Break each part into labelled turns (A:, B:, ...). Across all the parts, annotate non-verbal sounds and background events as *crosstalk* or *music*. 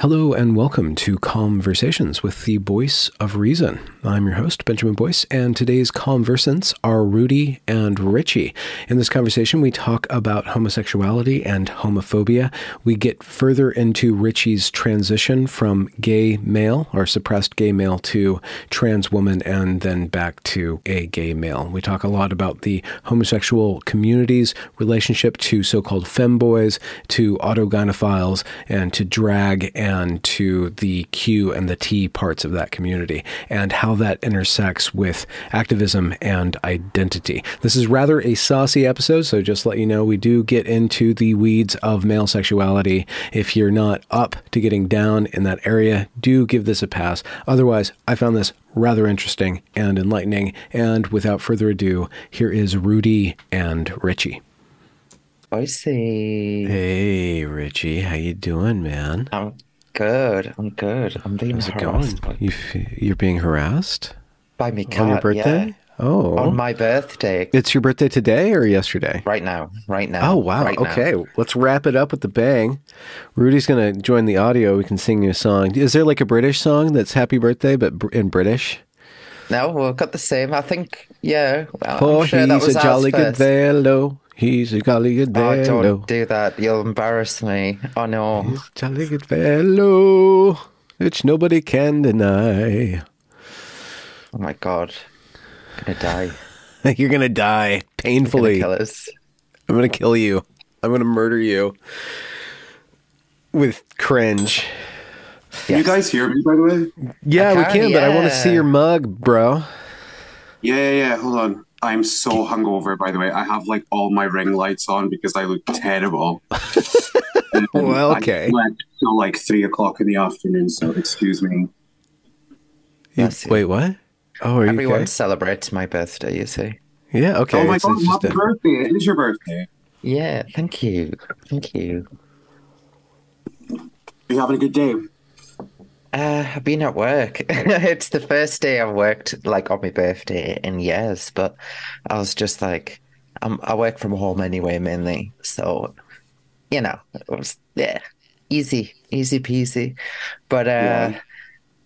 A: Hello and welcome to Calmversations with the Voice of Reason. I'm your host, Benjamin Boyce, and today's conversants are Rudy and Ritchie. In this conversation, we talk about homosexuality and homophobia. We get further into Ritchie's transition from gay male or suppressed gay male to trans woman and then back to a gay male. We talk a lot about the homosexual community's relationship to so called femboys, to autogynephiles, and to drag and to the Q and the T parts of that community, and how that intersects with activism and identity. This is rather a saucy episode, so just let you know we do get into the weeds of male sexuality. If you're not up to getting down in that area, do give this a pass. Otherwise, I found this rather interesting and enlightening. And without further ado, here is Rudy and Ritchie.
B: I see.
A: Hey, Ritchie, how you doing, man?
B: I'm good. I'm good. I'm being
A: How's it
B: harassed
A: going? You f- you're being harassed
B: by me cat.
A: on your birthday?
B: yeah.
A: Oh,
B: On my birthday.
A: it's your birthday today or yesterday?
B: Right now. Right now.
A: Oh wow!
B: Right now.
A: okay, let's wrap it up with the bang. Rudy's gonna join the audio. We can sing you a song. Is there like a British song that's "Happy Birthday" but in British?
B: No, we've got the same. I think. Yeah. well,
A: Oh,
B: sure that
A: he's
B: was
A: a jolly good fellow. He's a jolly good
B: Oh,
A: fellow.
B: don't do that. You'll embarrass me. Oh no.
A: He's a jolly good fellow, which nobody can deny.
B: Oh my god. I'm gonna die. *laughs*
A: You're gonna die
B: Gonna
A: painfully.
B: kill us.
A: I'm gonna kill you. I'm gonna murder you with cringe.
C: Can you guys hear me, by the way?
A: Yeah, we
B: can,
A: can, but I want to see your mug, bro.
C: Yeah, yeah, yeah. Hold on. I'm so hungover, by the way. I have like all my ring lights on because I look terrible. *laughs*
A: Well, okay.
C: I till like three o'clock in the afternoon, so excuse me.
A: You- wait, what? Oh, are
B: Everyone
A: okay?
B: celebrates my birthday, you see.
A: Yeah, okay.
C: oh my
A: it's-
C: god,
A: it's
C: happy
A: a-
C: birthday. It is your birthday.
B: Yeah, thank you. Thank you.
C: Are you having a good day?
B: Uh, I've been at work. *laughs* it's the first day I've worked like on my birthday in years, but I was just like, I'm, I work from home anyway, mainly. So, you know, it was, yeah, easy, easy peasy. But, uh,
C: Yeah.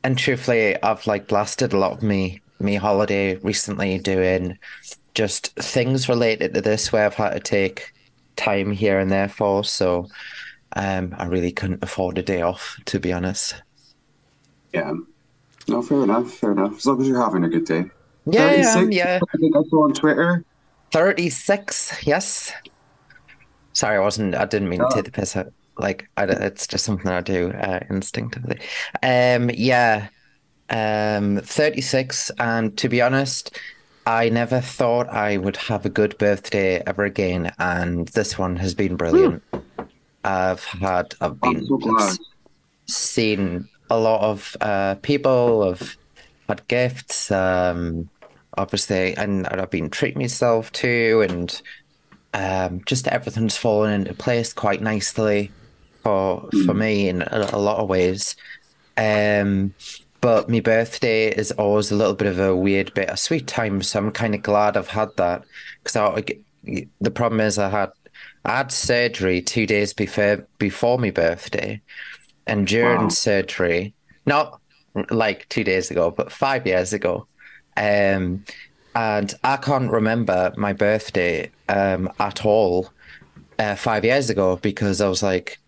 B: and truthfully, I've like blasted a lot of me, me holiday recently doing just things related to this where I've had to take time here and there for. So, um, I really couldn't afford a day off, to be honest.
C: Yeah. No, fair enough. Fair enough. As long as you're having a good day.
B: Yeah,
C: 36,
B: um, yeah.
C: I think I saw on Twitter.
B: 36, yes. Sorry, I wasn't, I didn't mean to
C: Oh.
B: take the piss out. Like, I, don't- it's just something I do uh, instinctively. Um, yeah, um, 36. And to be honest, I never thought I would have a good birthday ever again. And this one has been brilliant. I've had, I've been
C: so
B: seen a lot of uh, people have had gifts, um, obviously, and, I've been treating myself too, and um, just everything's fallen into place quite nicely for for me in a, a lot of ways. Um, but my birthday is always a little bit of a weird, bittersweet time, so I'm kind of glad I've had that because I, the problem is I had I had surgery two days before before my birthday, and during
C: Wow.
B: surgery, not like two days ago, but five years ago. Um, and I can't remember my birthday um, at all uh, five years ago because I was like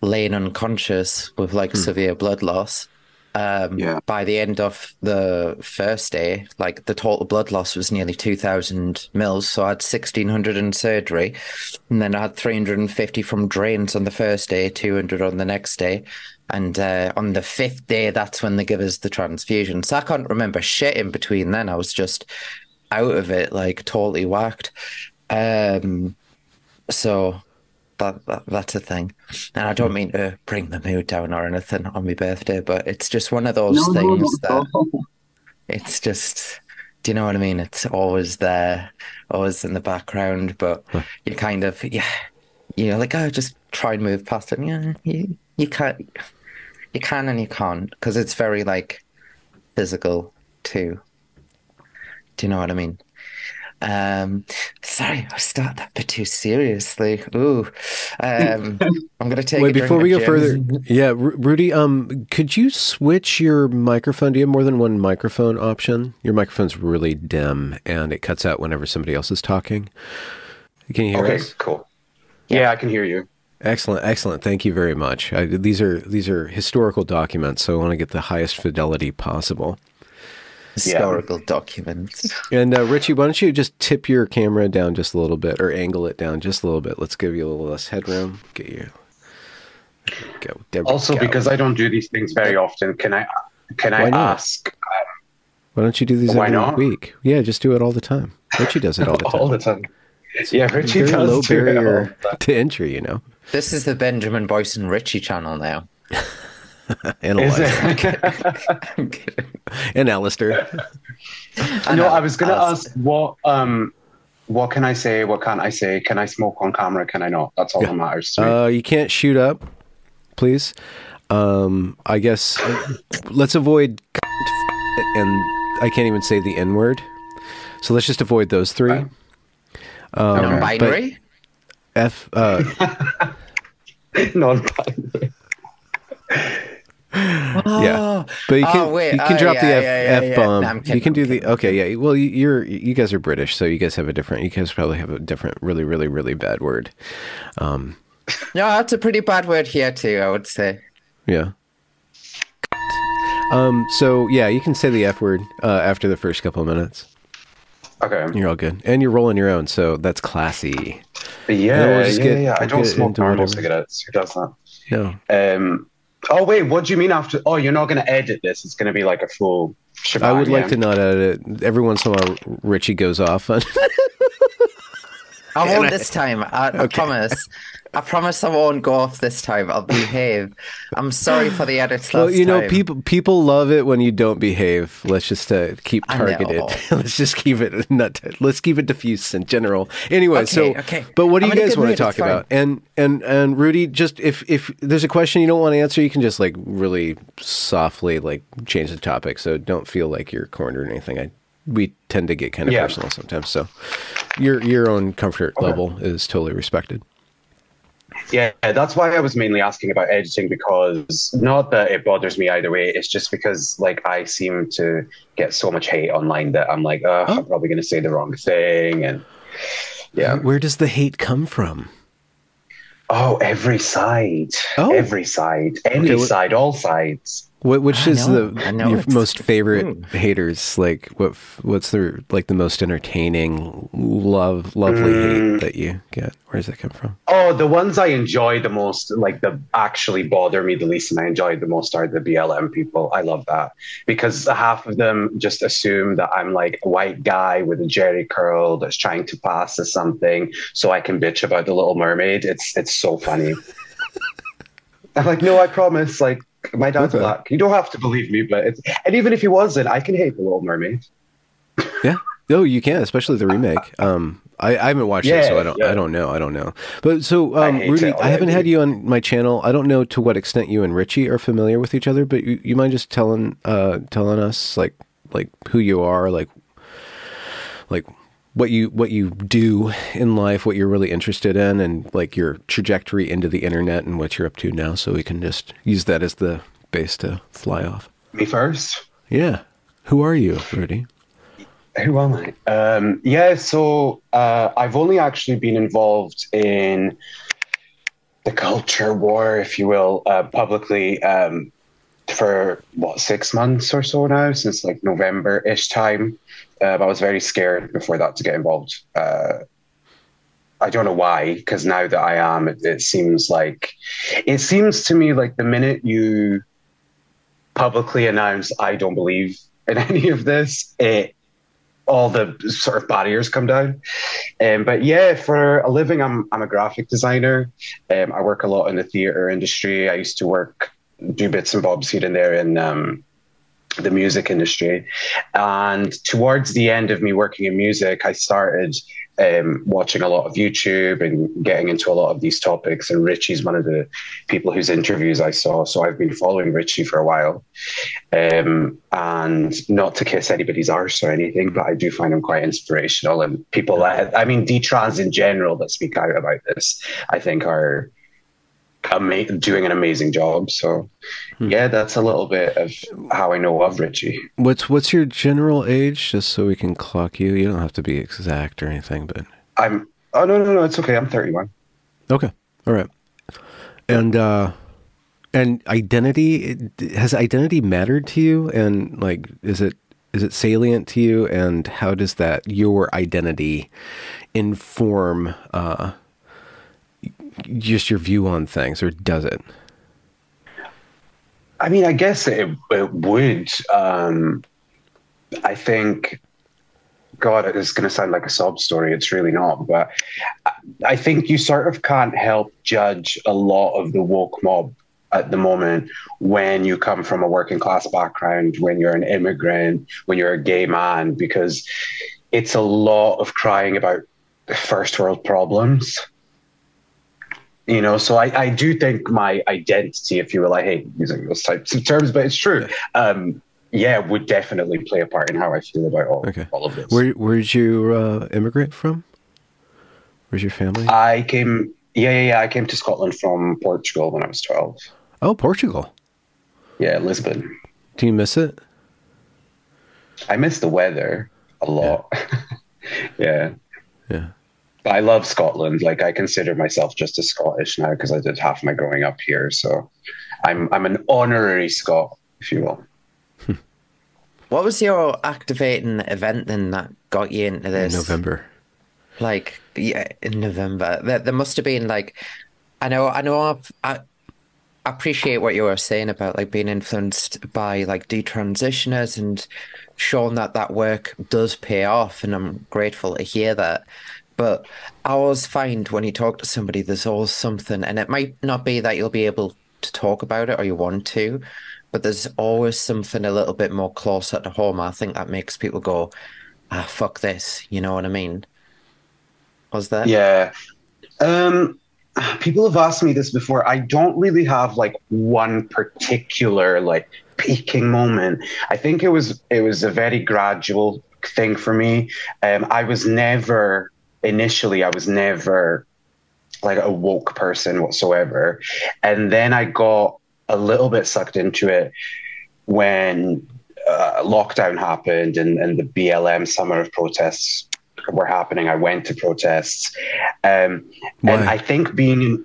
B: laying unconscious with like severe blood loss. Um,
C: Yeah.
B: By the end of the first day, like the total blood loss was nearly 2,000 mils. So I had 1,600 in surgery. And then I had 350 from drains on the first day, 200 on the next day. And uh, on the fifth day, that's when they give us the transfusion. So I can't remember shit in between then. I was just out of it, like totally whacked. Um, so that, that that's a thing, and I don't hmm. mean to bring the mood down or anything on my birthday, but it's just one of those
C: No, no,
B: things
C: not at
B: that
C: all.
B: it's just. Do you know what I mean? It's always there, always in the background, but you kind of yeah, you know, like oh, just try and move past it. Yeah, you you can't, you can and you can't because it's very like physical too. Do you know what I mean? Um, sorry, I start that bit too seriously. Ooh, um, *laughs* I'm gonna take.
A: Wait,
B: a
A: before we go
B: of
A: further, yeah, Ru- Rudy, um, could you switch your microphone? Do you have more than one microphone option? Your microphone's really dim and it cuts out whenever somebody else is talking. Can you hear me?
D: Okay,
A: us?
D: cool. Yeah, I can hear you.
A: Excellent, excellent. Thank you very much. I, these are these are historical documents, so I want to get the highest fidelity possible.
B: Historical documents.
A: And uh, Ritchie, why don't you just tip your camera down just a little bit, or angle it down just a little bit? Let's give you a little less headroom. Get you. Go. There
D: Also,
A: go.
D: because I don't do these things very often, can I can
A: Why
D: I
A: not?
D: ask
A: why don't you do these
D: Why
A: every
D: not?
A: week? Yeah, just do it all the time. Ritchie does it all the *laughs* time.
D: all the time? Yeah, Ritchie
A: Very
D: does
A: low
D: do it all
A: barrier
D: the time.
A: to entry, you know.
B: This is the Benjamin Boyson Ritchie channel now. *laughs* *laughs*
A: Analyze
D: Is it? *laughs*
B: I'm kidding.
A: and Alistair.
B: I
D: no,
B: know,
D: I was gonna ask what um what can I say? What can't I say? Can I smoke on camera? Can I not? That's all that matters to me.
A: Uh, you can't shoot up, please. Um, I guess uh, let's avoid *laughs* and I can't even say the N word. So let's just avoid those three. Um,
B: Non-binary.
A: F. Uh,
D: Non-binary.
A: Yeah, but you can
B: Oh, wait.
A: you can
B: Oh,
A: drop the F,
B: yeah, yeah, yeah.
A: F bomb.
B: No, I'm
A: you can do the okay. Yeah. Well, you- you're you guys are British, so you guys have a different. You guys probably have a different, really, really, really bad word. Um,
B: No, that's a pretty bad word here too. I would say.
A: Yeah. Um. So yeah, you can say the F word uh, after the first couple of minutes.
D: Okay.
A: You're all good, and you're rolling your own, so that's classy.
D: Yeah,
A: we'll
D: yeah,
A: get-
D: yeah. I don't smoke
A: into
D: normal cigarettes. Who does that?
A: No.
D: Um, oh wait, what do you mean after? Oh, you're not going to edit this. It's going to be like a full.
A: I
D: shebang,
A: would like
D: yeah?
A: to not edit it. Every once in a while, Richie goes off on. *laughs*
B: I won't this time. I, I
A: Okay.
B: promise. I promise I won't go off this time. I'll behave. I'm sorry for the edits
A: well,
B: last
A: you know,
B: time.
A: people people love it when you don't behave. Let's just uh, keep targeted. *laughs* let's just keep it not. Let's keep it diffuse in general. Anyway,
B: Okay,
A: so
B: okay.
A: but what do
B: I'm
A: you guys want to talk about? And and and Rudy, just if if there's a question you don't want to answer, you can just like really softly like change the topic. So don't feel like you're cornered or anything. I we tend to get kind of
D: Yeah.
A: personal sometimes. So your your own comfort level is totally respected.
D: Yeah, that's why I was mainly asking about editing because not that it bothers me either way. It's just because like I seem to get so much hate online that I'm like, oh, I'm probably going to say the wrong thing, and yeah.
A: Where does the hate come from?
D: Oh, every side,
A: Oh.
D: every side, any
A: Okay, wh-
D: side, all sides.
A: What, which
B: I
A: is
B: know,
A: the your
B: it's-
A: most favorite
B: Ooh.
A: haters? Like what? What's the like the most entertaining, love, lovely
D: Mm.
A: hate that you get? Where does that come from?
D: Oh, the ones I enjoy the most, like the actually bother me the least, and I enjoy the most are the BLM people. I love that because half of them just assume that I'm like a white guy with a Jheri curl that's trying to pass as something, so I can bitch about the Little Mermaid. It's it's so funny. *laughs* I'm like, no, I promise. Like my dad's
A: Okay.
D: black. You don't have to believe me, but it's and even if he wasn't, I can hate the Little Mermaid.
A: Yeah. No, you can, especially the remake. Um, I, I haven't watched it, so I don't.
D: yeah.
A: I don't know. I don't know. But so, um,
D: hate
A: Rudy, I haven't had you on my channel. I don't know to what extent you and Ritchie are familiar with each other. But you, you mind just telling uh telling us like like who you are, like like what you what you do in life, what you're really interested in, and like your trajectory into the internet and what you're up to now, so we can just use that as the base to fly off.
D: Me first.
A: Yeah. Who are you, Rudy?
D: Who am I? Um, yeah, so uh, I've only actually been involved in the culture war, if you will, uh, publicly um, for what six months or so now, since like November ish time. Uh, I was very scared before that to get involved. Uh, I don't know why, because now that I am, it, it seems like it seems to me like the minute you publicly announce I don't believe in *laughs* any of this, it all the sort of barriers come down. Um, but yeah, for a living, I'm I'm a graphic designer. Um, I work a lot in the theater industry. I used to work do bits and bobs here and there in um, the music industry. And towards the end of me working in music, I started um, watching a lot of YouTube and getting into a lot of these topics. And Ritchie's one of the people whose interviews I saw. So I've been following Ritchie for a while. Um, and not to kiss anybody's arse or anything, but I do find him quite inspirational. And people that, I mean, detrans in general that speak out about this, I think are ama- doing an amazing job. So, hmm. yeah, that's a little bit of how I know of Ritchie.
A: What's what's your general age, just so we can clock you? You don't have to be exact or anything, but
D: I'm. Oh no, no, no, it's okay. I'm 31.
A: Okay, all right. And uh, and identity has identity mattered to you? And like, is it is it salient to you? And how does that your identity inform? Uh, just your view on things, or does it?
D: I mean, I guess it, it would. Um, I think, God, it's going to sound like a sob story. It's really not. But I think you sort of can't help judge a lot of the woke mob at the moment when you come from a working class background, when you're an immigrant, when you're a gay man, because it's a lot of crying about first world problems you know so I, I do think my identity if you will i hate using those types of terms but it's true. Um yeah would definitely play a part in how i feel about all, okay. all of this.
A: Where where did you uh, immigrate from? Where's your family?
D: I came yeah, yeah yeah i came to scotland from portugal when i was 12
A: oh portugal.
D: Yeah lisbon.
A: Do you miss it?
D: I miss the weather a lot.
A: Yeah. *laughs* Yeah,
D: yeah. I love Scotland. Like I consider myself just a Scottish now because I did half my growing up here. So I'm I'm an honorary Scot, if you will. *laughs*
B: What was your activating event then that got you into this?
A: In November.
B: Like yeah, in November. There, there must have been like I know I know I've, I appreciate what you were saying about like being influenced by like detransitioners and showing that that work does pay off and I'm grateful to hear that. But I always find when you talk to somebody, there's always something, and it might not be that you'll be able to talk about it or you want to, but there's always something a little bit more closer to home. I think that makes people go, ah, fuck this. You know what I mean? Was that?
D: Yeah. Um, people have asked me this before. I don't really have like one particular like peaking moment. I think it was it was a very gradual thing for me. Um, I was never initially I was never like a woke person whatsoever. And then I got a little bit sucked into it when uh, lockdown happened and, and the BLM summer of protests were happening. I went to protests. Um, and I think being in,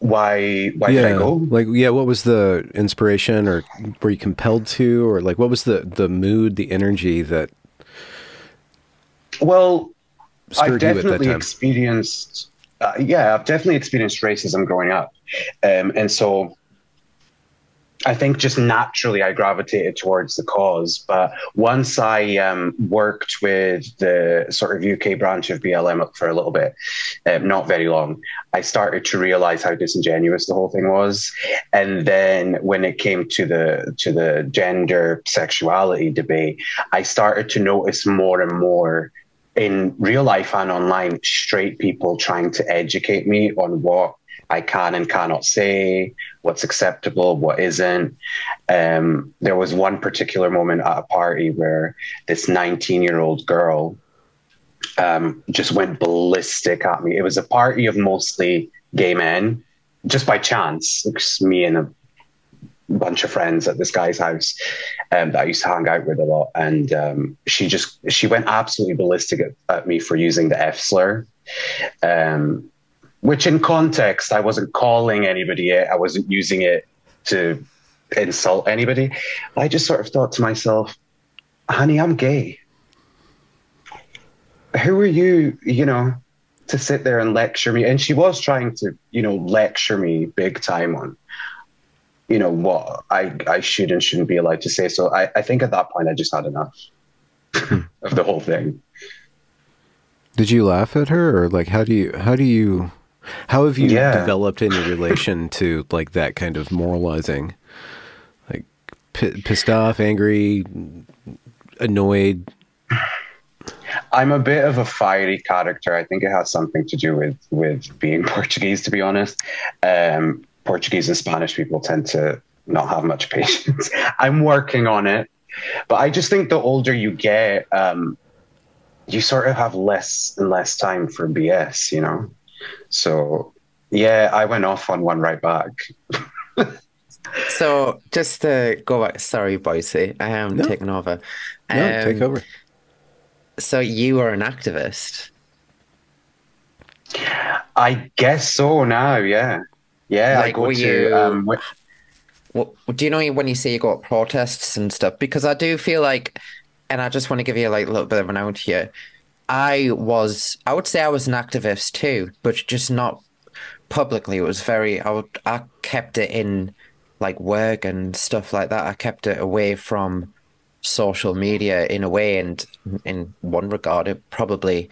D: why why
A: yeah,
D: did I go?
A: Like yeah, what was the inspiration or were you compelled to or like what was the the mood, the energy that
D: Well, I've definitely experienced, uh, yeah, I've definitely experienced racism growing up, um, and so I think just naturally I gravitated towards the cause. But once I um, worked with the sort of UK branch of BLM for a little bit, um, not very long, I started to realize how disingenuous the whole thing was. And then when it came to the to the gender sexuality debate, I started to notice more and more in real life and online, straight people trying to educate me on what I can and cannot say, what's acceptable, what isn't. Um, there was one particular moment at a party where this 19 year old girl um, just went ballistic at me. It was a party of mostly gay men, just by chance. Me and a bunch of friends at this guy's house um, that I used to hang out with a lot, and um, she just she went absolutely ballistic at, at, me for using the F slur. Um, which, in context, I wasn't calling anybody it. I wasn't using it to insult anybody. I just sort of thought to myself, "Honey, I'm gay. Who are you? You know." To sit there and lecture me, and she was trying to, you know, lecture me big time on you know what I I should and shouldn't be allowed to say. So I, I think at that point I just had enough. *laughs* of the whole thing.
A: Did you laugh at her, or like how do you how do you how have you
D: Yeah.
A: developed any relation *laughs* to like that kind of moralizing, like p- pissed off, angry, annoyed?
D: I'm a bit of a fiery character. I think it has something to do with with being *laughs* Portuguese, to be honest. Um, Portuguese and Spanish people tend to not have much patience. *laughs* I'm working on it, but I just think the older you get, um, you sort of have less and less time for BS, you know. So yeah, I went off on one right back. *laughs*
B: So just to go back, sorry, Boyce, I am
A: No.
B: taking over.
A: No, take
B: Um,
A: over.
B: So you are an activist.
D: I guess so now. Yeah, yeah. I
B: Like,
D: go to.
B: you-
D: Um,
B: do you know when you say you got protests and stuff? Because I do feel like, and I just want to give you like a little bit of an out here. I was, I would say I was an activist too, but just not publicly. It was very, I would, I kept it in like work and stuff like that. I kept it away from social media in a way, and in one regard, it probably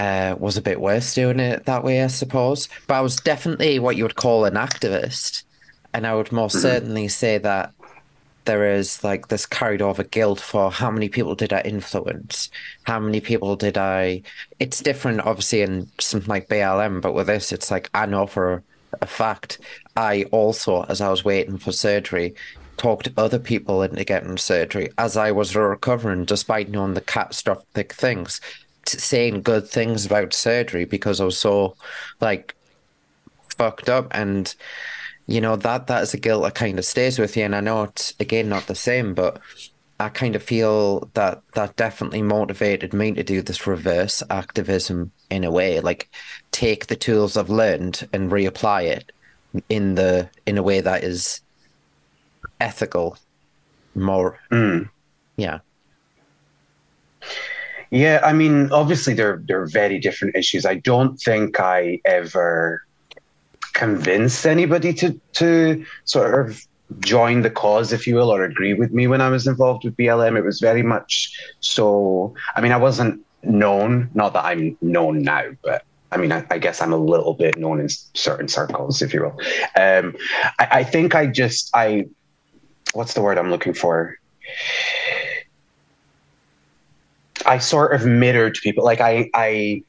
B: uh, was a bit worse doing it that way, I suppose. But I was definitely what you would call an activist. And I would most certainly say that there is like this carried over guilt for how many people did I influence? How many people did I? It's different, obviously, in something like BLM, but with this, it's like I know for a fact. I also, as I was waiting for surgery, talked other people into getting surgery as I was recovering, despite knowing the catastrophic things, saying good things about surgery because I was so like fucked up. And you know that that is a guilt that kind of stays with you. And i know it's again not the same but i kind of feel that that definitely motivated me to do this reverse activism in a way like take the tools i've learned and reapply it in the in a way that is ethical more
D: mm.
B: yeah
D: Yeah, I mean, obviously they're they're very different issues. I don't think I ever convinced anybody to to sort of join the cause, if you will, or agree with me when I was involved with BLM. It was very much so. I mean, I wasn't known. Not that I'm known now, but I mean, I, I guess I'm a little bit known in certain circles, if you will. Um, I, I think I just I, what's the word I'm looking for? I sort of mirrored people. Like I, I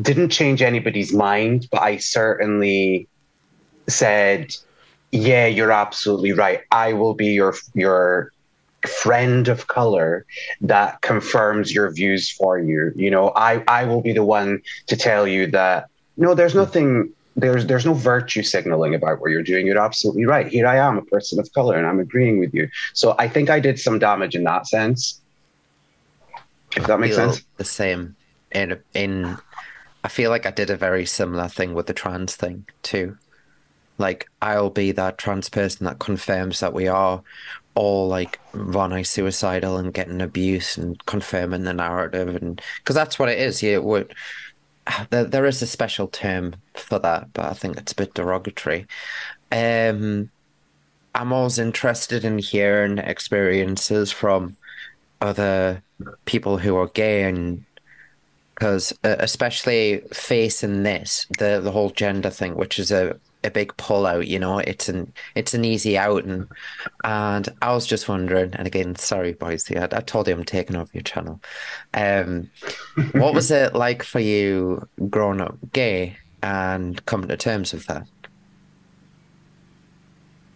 D: didn't change anybody's mind, but I certainly said, "Yeah, you're absolutely right. I will be your your friend of color that confirms your views for you. You know, I I will be the one to tell you that no, there's nothing." There's there's no virtue signaling about what you're doing. You're absolutely right. Here I am, a person of color, and I'm agreeing with you. So I think I did some damage in that sense. If that makes sense.
B: the same in in I feel like I did a very similar thing with the trans thing too. Like I'll be that trans person that confirms that we are all like Ronnie suicidal and getting abuse and confirming the narrative and because that's what it is. Yeah, would *sighs* there, there is a special term for that, but I think it's a bit derogatory. Um, I'm always interested in hearing experiences from other people who are gay and because uh, especially facing this the the whole gender thing which is a a big pull out you know it's an it's an easy out. And and I was just wondering and again sorry Boyce I, I told you I'm taking over your channel. Um *laughs* what was it like for you growing up gay and coming to terms with that?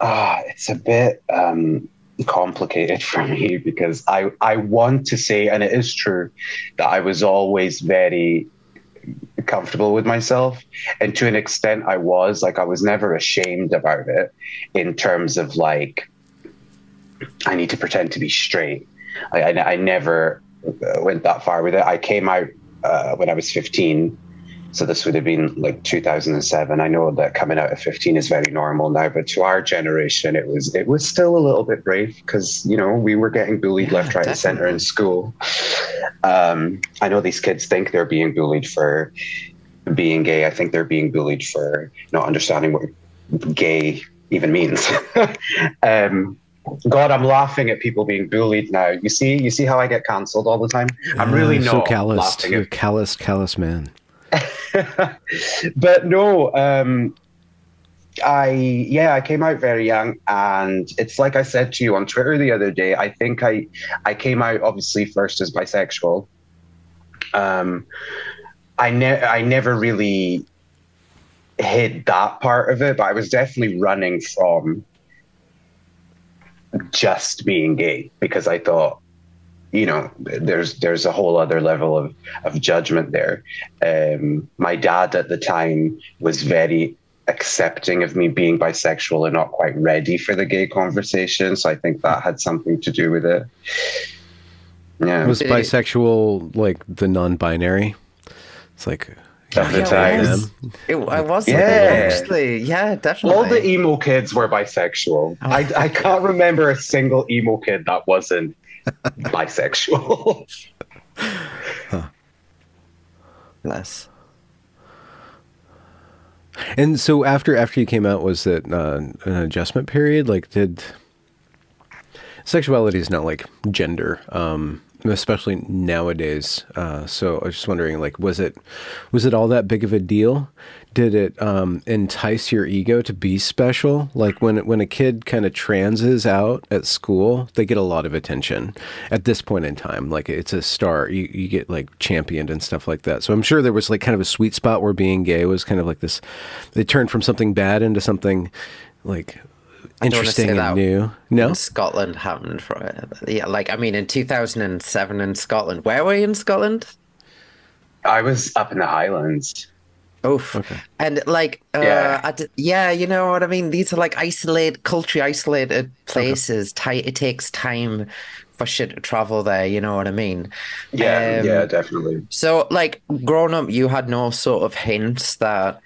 D: Ah, it's a bit um, complicated *laughs* for me because I I want to say, and it is true, that I was always very comfortable with myself, and to an extent, I was like I was never ashamed about it in terms of like I need to pretend to be straight. I I, I never uh, went that far with it. I came out uh, when I was fifteen. So this would have been like 2007. I know that coming out at 15 is very normal now, but to our generation, it was it was still a little bit brave because you know we were getting bullied
B: Yeah,
D: left, right, and center in school. Um, I know these kids think they're being bullied for being gay. I think they're being bullied for not understanding what gay even means. *laughs* um, God, I'm laughing at people being bullied now. You see, you see how I get cancelled all the time. I'm really
A: Ah,
D: not
A: so callous. You're
D: at
A: a callous, callous man. *laughs*
D: but no, um, I yeah, I came out very young, and it's like I said to you on Twitter the other day. I think I I came out obviously first as bisexual. Um, I ne- I never really hid that part of it, but I was definitely running from just being gay because I thought you know there's there's a whole other level of of judgment there um my dad at the time was very accepting of me being bisexual and not quite ready for the gay conversation so i think that had something to do with it yeah
A: Was bisexual like the non-binary? It's like
D: At the
B: Yeah,
D: time.
B: it was. It, I was
D: Yeah.
B: actually. Yeah, definitely.
D: all the emo kids were bisexual I, I can't remember a single emo kid that wasn't bisexual
B: Bless.
A: And so after after you came out, was it uh, an adjustment period? Like, did sexuality is not like gender, um, especially nowadays. Uh, so I was just wondering, like, was it was it all that big of a deal? Did it um, entice your ego to be special? Like when when a kid kind of transes out at school, they get a lot of attention at this point in time. Like it's a star, you you get like championed and stuff like that. So I'm sure there was like kind of a sweet spot where being gay was kind of like this. They turned from something bad into something like
B: I don't wanna say
A: interesting and new. No,
B: in Scotland happened for it. Yeah, like I mean, in 2007 in Scotland. Where were you in Scotland?
D: i was up in the highlands
B: Oof. And like, uh,
D: Yeah.
B: D- yeah, you know what I mean? These are like isolated, culturally isolated places. Ti- it takes time for shit to travel there. You know what I mean?
D: yeah
B: Um,
D: yeah definitely
B: So, like, growing up, you had no sort of hints that,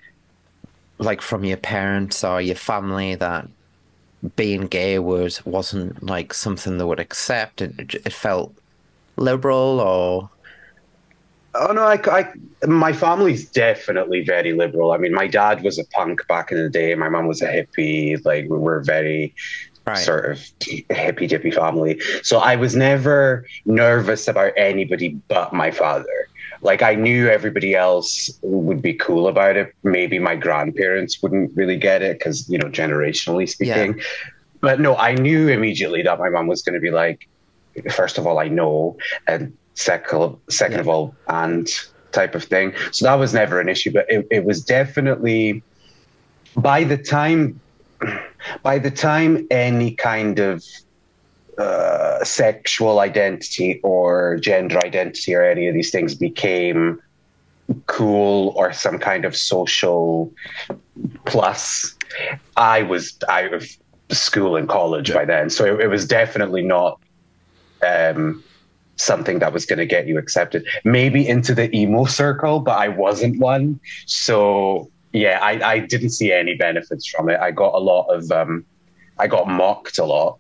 B: like, from your parents or your family that being gay was wasn't like something they would accept. It, it felt liberal or
D: Oh no, I, I, my family's definitely very liberal. I mean, my dad was a punk back in the day. My mom was a hippie. Like we were very
B: right.
D: sort of hippy dippy family. So I was never nervous about anybody but my father. Like I knew everybody else would be cool about it. Maybe my grandparents wouldn't really get it because you know, generationally speaking. But no, I knew immediately that my mom was going to be like, first of all, I know, and second, second of all, and type of thing. So that was never an issue. But it, it was definitely by the time by the time any kind of uh, sexual identity or gender identity or any of these things became cool or some kind of social plus, I was out of school and college by then. So it, it was definitely not um, something that was going to get you accepted. Maybe into the emo circle, but I wasn't one. So yeah, I, I didn't see any benefits from it. I got a lot of, um, I got mocked a lot,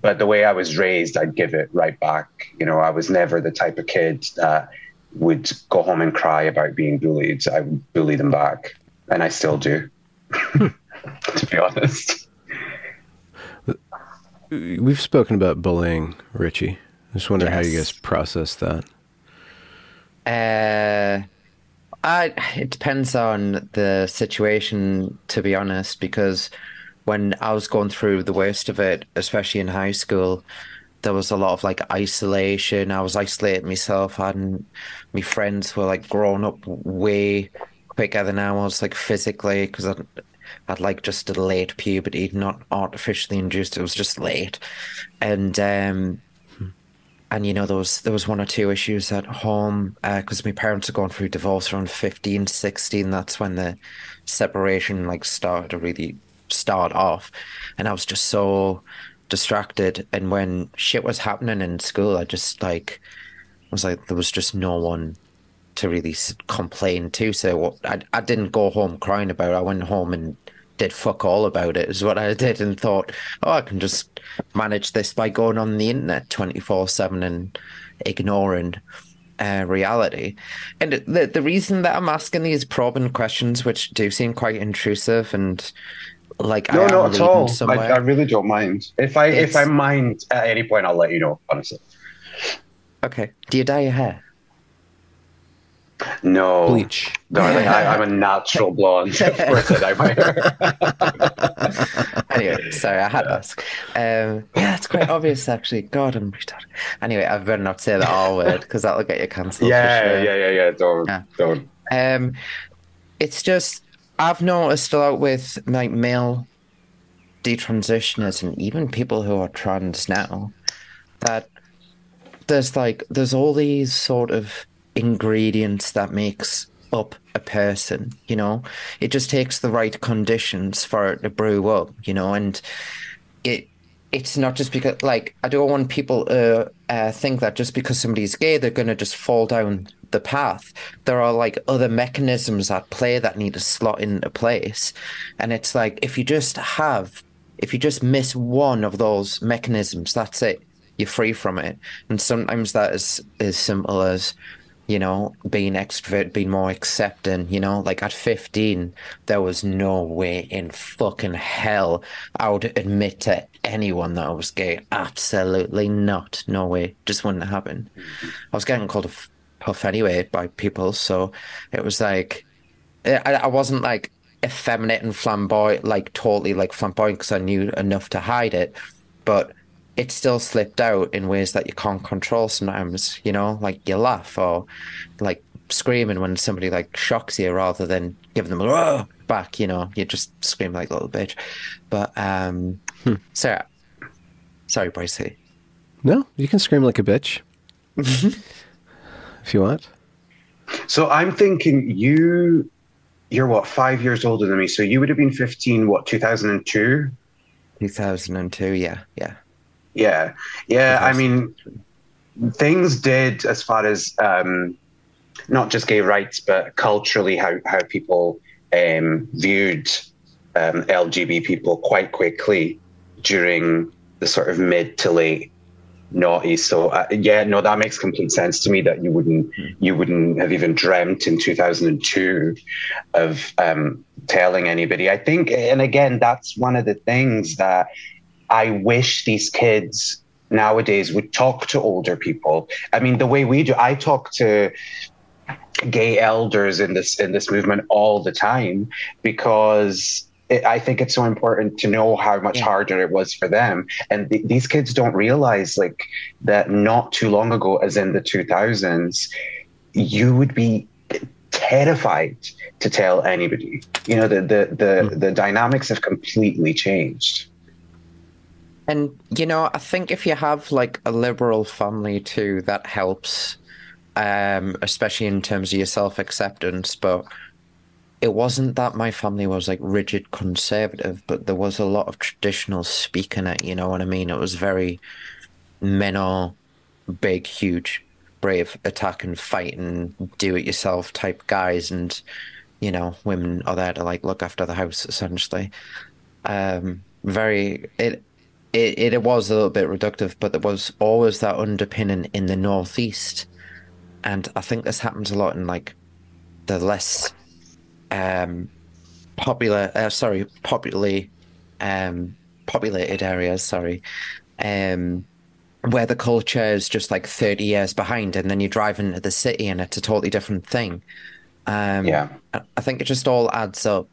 D: but the way I was raised, I'd give it right back. You know, I was never the type of kid that would go home and cry about being bullied. I would bully them back, and I still do, *laughs* to be honest.
A: we've spoken about bullying, Ritchie. I just wonder how you guys process that.
B: Uh, I it depends on the situation, to be honest, because when I was going through the worst of it, especially in high school, there was a lot of like isolation. I was isolating myself. and my friends were like growing up way quicker than I was, like physically, because I'd, I'd like just a late puberty, not artificially induced. It was just late, and um and you know there was there was one or two issues at home uh, because my parents are going through divorce around 15 16 that's when the separation like started to really start off. And i was just so distracted. And when shit was happening in school i just like was like there was just no one to really complain to. So I, I didn't go home crying about it. I went home and did fuck all about it is what i did and thought oh i can just manage this by going on the internet 24-7 and ignoring uh, reality and the, the reason that i'm asking these probing questions which do seem quite intrusive and like
D: No,
B: I
D: not at all. I. I really don't mind. If I if I mind at any point, I'll let you know. Honestly,
B: Okay. Do you dye your hair?
D: No
A: Bleach.
D: darling. I, I'm a *laughs* natural blonde. of I dye
B: anyway, sorry, I had to ask. Um, yeah, it's quite obvious actually. God, I'm retarded. Anyway, I better not say the R word because that'll get you cancelled.
D: yeah,
B: sure.
D: yeah, yeah, yeah. Don't,
B: Yeah.
D: don't.
B: Um, it's just I've noticed a lot with like male detransitioners and even people who are trans now that there's like there's all these sort of ingredients that makes up a person you know it just takes the right conditions for it to brew up you know and it it's not just because like I don't want people to uh, think that just because somebody's gay they're going to just fall down the path. There are like other mechanisms at play that need to slot into place, and it's like if you just have, if you just miss one of those mechanisms, that's it. You're free from it, and sometimes that is as simple as you know, being extrovert, being more accepting, you know, like at 15, there was no way in fucking hell I would admit to anyone that I was gay. Absolutely not. No way. Just wouldn't happen. I was getting called a puff anyway by people. So it was like, I, I wasn't like effeminate and flamboyant, like totally like flamboyant because I knew enough to hide it. But it still slipped out in ways that you can't control sometimes, you know, like you laugh or like screaming when somebody like shocks you rather than giving them a back, you know, you just scream like a little bitch. But um Sarah sorry, Brycey.
A: No, you can scream like a bitch *laughs* if you want.
D: So I'm thinking you, you're what five years older than me. So you would have been 15. What 2002?
B: 2002, yeah, yeah.
D: Yeah, yeah. I mean, things did as far as um, not just gay rights, but culturally how how people um, viewed um, LGBT people quite quickly during the sort of mid to late noughties. So uh, yeah, no, that makes complete sense to me that you wouldn't you wouldn't have even dreamt in 2002 of um, telling anybody. I think, and again, that's one of the things that I wish these kids nowadays would talk to older people. I mean, the way we do, I talk to gay elders in this in this movement all the time because it, I think it's so important to know how much
B: Yeah.
D: harder it was for them. And th- these kids don't realize like that not too long ago, as in the 2000s, you would be terrified to tell anybody. You know, the the the, hmm. the dynamics have completely changed.
B: And you know, I think if you have like a liberal family too, that helps, um, especially in terms of your self acceptance. But it wasn't that my family was like rigid conservative, but there was a lot of traditional speak in it. You know what I mean? It was very men are big, huge, brave, attack and fight and do it yourself type guys, and you know, women are there to like look after the house essentially. Um, very it it, it was a little bit reductive, but there was always that underpinning in the northeast, and I think this happens a lot in like the less um, popular, uh, sorry, popularly um, populated areas. Sorry, um, where the culture is just like thirty years behind, and then you drive into the city and it's a totally different thing. Um,
D: Yeah.
B: I think it just all adds up,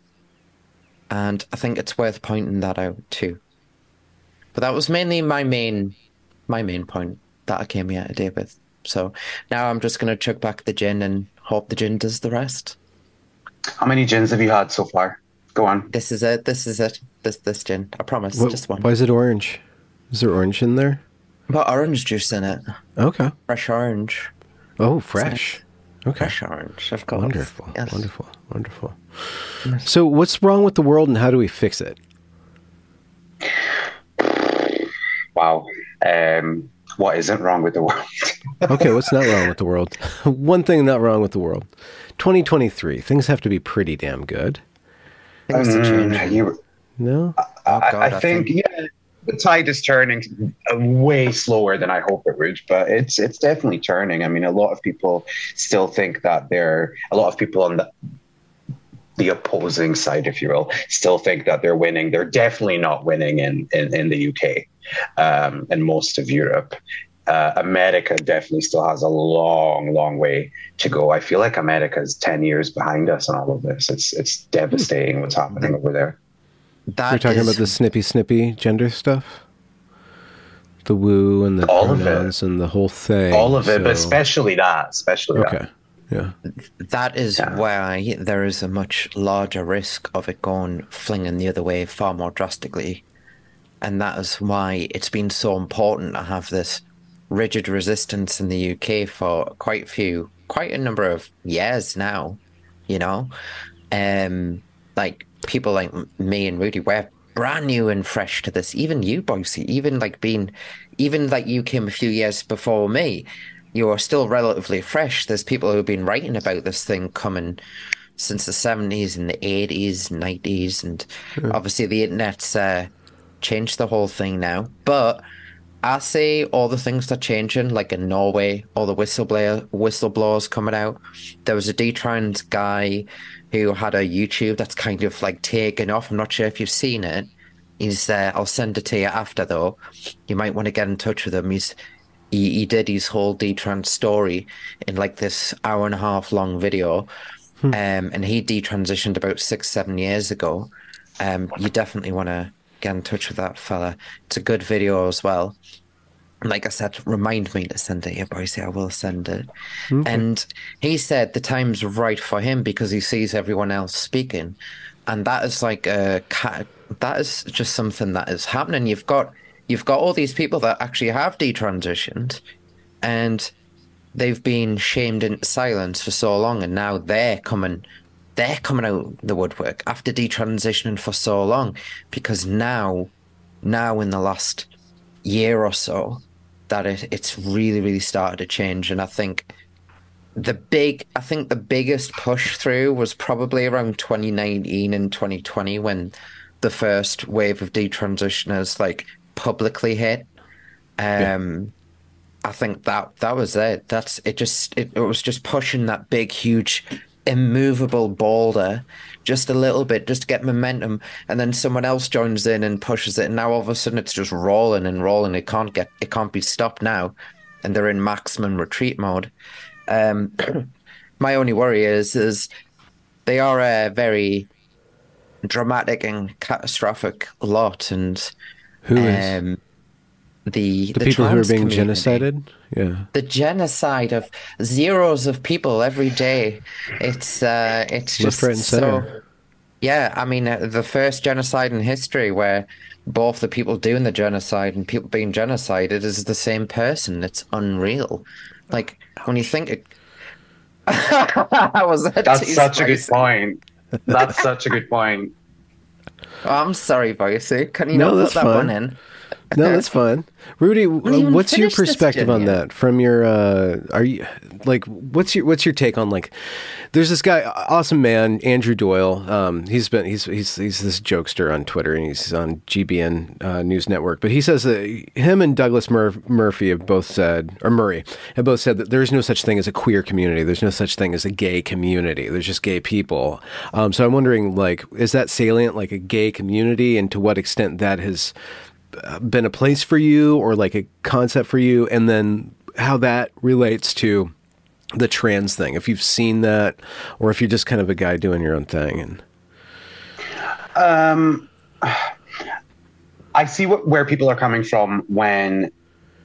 B: and I think it's worth pointing that out too. But that was mainly my main, my main point that I came here today with. So now I'm just gonna chuck back the gin and hope the gin does the rest.
D: How many gins have you had so far? Go on.
B: This is it. This is it. This this gin. I promise.
A: What-
B: just one.
A: Why is it orange? Is there orange in there?
B: But orange juice in it.
A: Okay.
B: Fresh orange.
A: Oh, fresh. Okay.
B: Fresh orange. Of course.
A: Wonderful.
B: Yes.
A: Wonderful. Wonderful. Mm. So, what's wrong with the world and how do we fix it?
D: Wow. Um, what isn't wrong with the world? *laughs*
A: Okay, what's not wrong with the world? *laughs* One thing not wrong with the world. 2023. Things have to be pretty damn good.
B: Things are
D: Mm,
B: changing.
D: you-
A: No?
B: Oh
D: I,
B: God,
D: I think, yeah, the tide is turning uh, way slower than I hope it would, but it's it's definitely turning. I mean, a lot of people still think that they're a lot of people on the the opposing side, if you will, still think that they're winning. They're definitely not winning in in, in the UK um, and most of Europe. Uh, America definitely still has a long, long way to go. I feel like America is ten years behind us on all of this. It's it's devastating what's happening over there.
A: That You're talking is... about the snippy, snippy gender stuff, the woo and the all pronouns and the whole thing.
D: All of it, so... but especially that, especially okay. that.
A: Yeah.
B: That is yeah. why there is a much larger risk of it going flinging the other way far more drastically. And that is why it's been so important to have this rigid resistance in the UK for quite a few, quite a number of years now, you know? Um, like people like me and Rudy, we're brand new and fresh to this. Even you, Boyce, even like being, even like you came a few years before me you're still relatively fresh. There's people who've been writing about this thing coming since the 70s and the 80s, and 90s, and yeah. obviously the internet's uh, changed the whole thing now. But I see all the things that are changing, like in Norway, all the whistleblower whistleblowers coming out. There was a detrans guy who had a YouTube that's kind of like taken off. I'm not sure if you've seen it. He's uh, I'll send it to you after though. You might want to get in touch with him. He's he, he did his whole detrans story in like this hour and a half long video. Hmm. Um, and he detransitioned about six, seven years ago. Um, you definitely want to get in touch with that fella. It's a good video as well. Like I said, remind me to send it. Yeah, Boyce, I will send it. Okay. And he said the time's right for him because he sees everyone else speaking, and that is like a that is just something that is happening. You've got you've got all these people that actually have detransitioned and they've been shamed into silence for so long and now they're coming they're coming out the woodwork after detransitioning for so long because now now in the last year or so that it, it's really really started to change and i think the big i think the biggest push through was probably around 2019 and 2020 when the first wave of detransitioners like publicly hit. Um, yeah. I think that that was it. That's it. Just it, it was just pushing that big, huge, immovable boulder just a little bit, just to get momentum, and then someone else joins in and pushes it, and now all of a sudden it's just rolling and rolling. It can't get, it can't be stopped now, and they're in maximum retreat mode. Um, *clears throat* my only worry is, is they are a very dramatic and catastrophic lot, and
A: who is? Um,
B: the,
A: the, the people who are being community. genocided yeah
B: the genocide of zeros of people every day it's uh it's just Left, right, so yeah i mean uh, the first genocide in history where both the people doing the genocide and people being genocided is the same person it's unreal like when you think it *laughs* was that
D: that's such spicy? a good point that's such a good point
B: Oh, I'm sorry, Boyce. Can you no, not put that fine. one in? *laughs*
A: no, that's fine. Rudy, what's your perspective on that from your uh are you like what's your what's your take on like there's this guy awesome man Andrew Doyle. Um he's been he's he's he's this jokester on Twitter and he's on GBN uh, News Network but he says that him and Douglas Mur- Murphy have both said or Murray have both said that there's no such thing as a queer community. There's no such thing as a gay community. There's just gay people. Um so I'm wondering like is that salient like a gay community and to what extent that has been a place for you or like a concept for you? And then how that relates to the trans thing if you've seen that or if you're just kind of a guy doing your own thing and
D: um i see what, where people are coming from when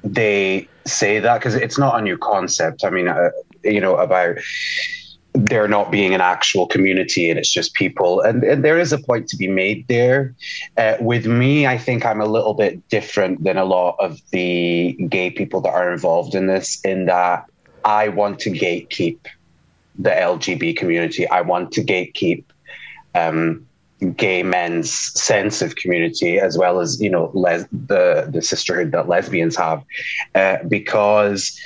D: they say that because it's not a new concept. I mean uh, you know about there not being an actual community and it's just people. And, and there is a point to be made there. Uh, with me, I think I'm a little bit different than a lot of the gay people that are involved in this, in that I want to gatekeep the LGB community. I want to gatekeep um, gay men's sense of community as well as you know les- the the sisterhood that lesbians have uh, because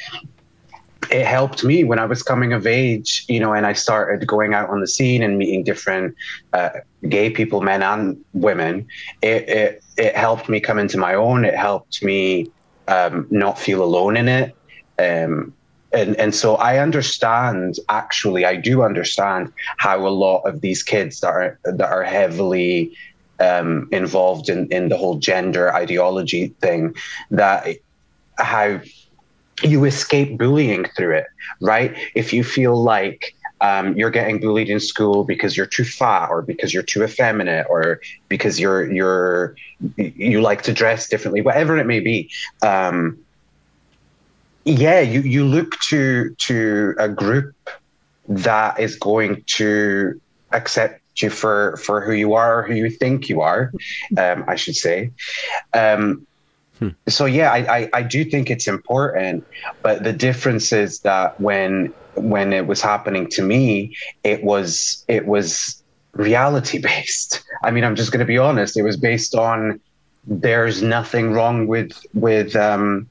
D: it helped me when I was coming of age, you know, and I started going out on the scene and meeting different uh, gay people, men and women. It, it, it helped me come into my own. It helped me um, not feel alone in it. Um, and and so I understand. Actually, I do understand how a lot of these kids that are that are heavily um, involved in in the whole gender ideology thing that how you escape bullying through it, right? If you feel like um, you're getting bullied in school because you're too fat or because you're too effeminate or because you're you're you like to dress differently, whatever it may be. Um, yeah, you, you look to to a group that is going to accept you for for who you are who you think you are, um, I should say. Um, hmm. So yeah, I, I, I do think it's important, but the difference is that when when it was happening to me, it was it was reality *laughs* based. I mean, I'm just going to be honest. It was based on there's nothing wrong with with um,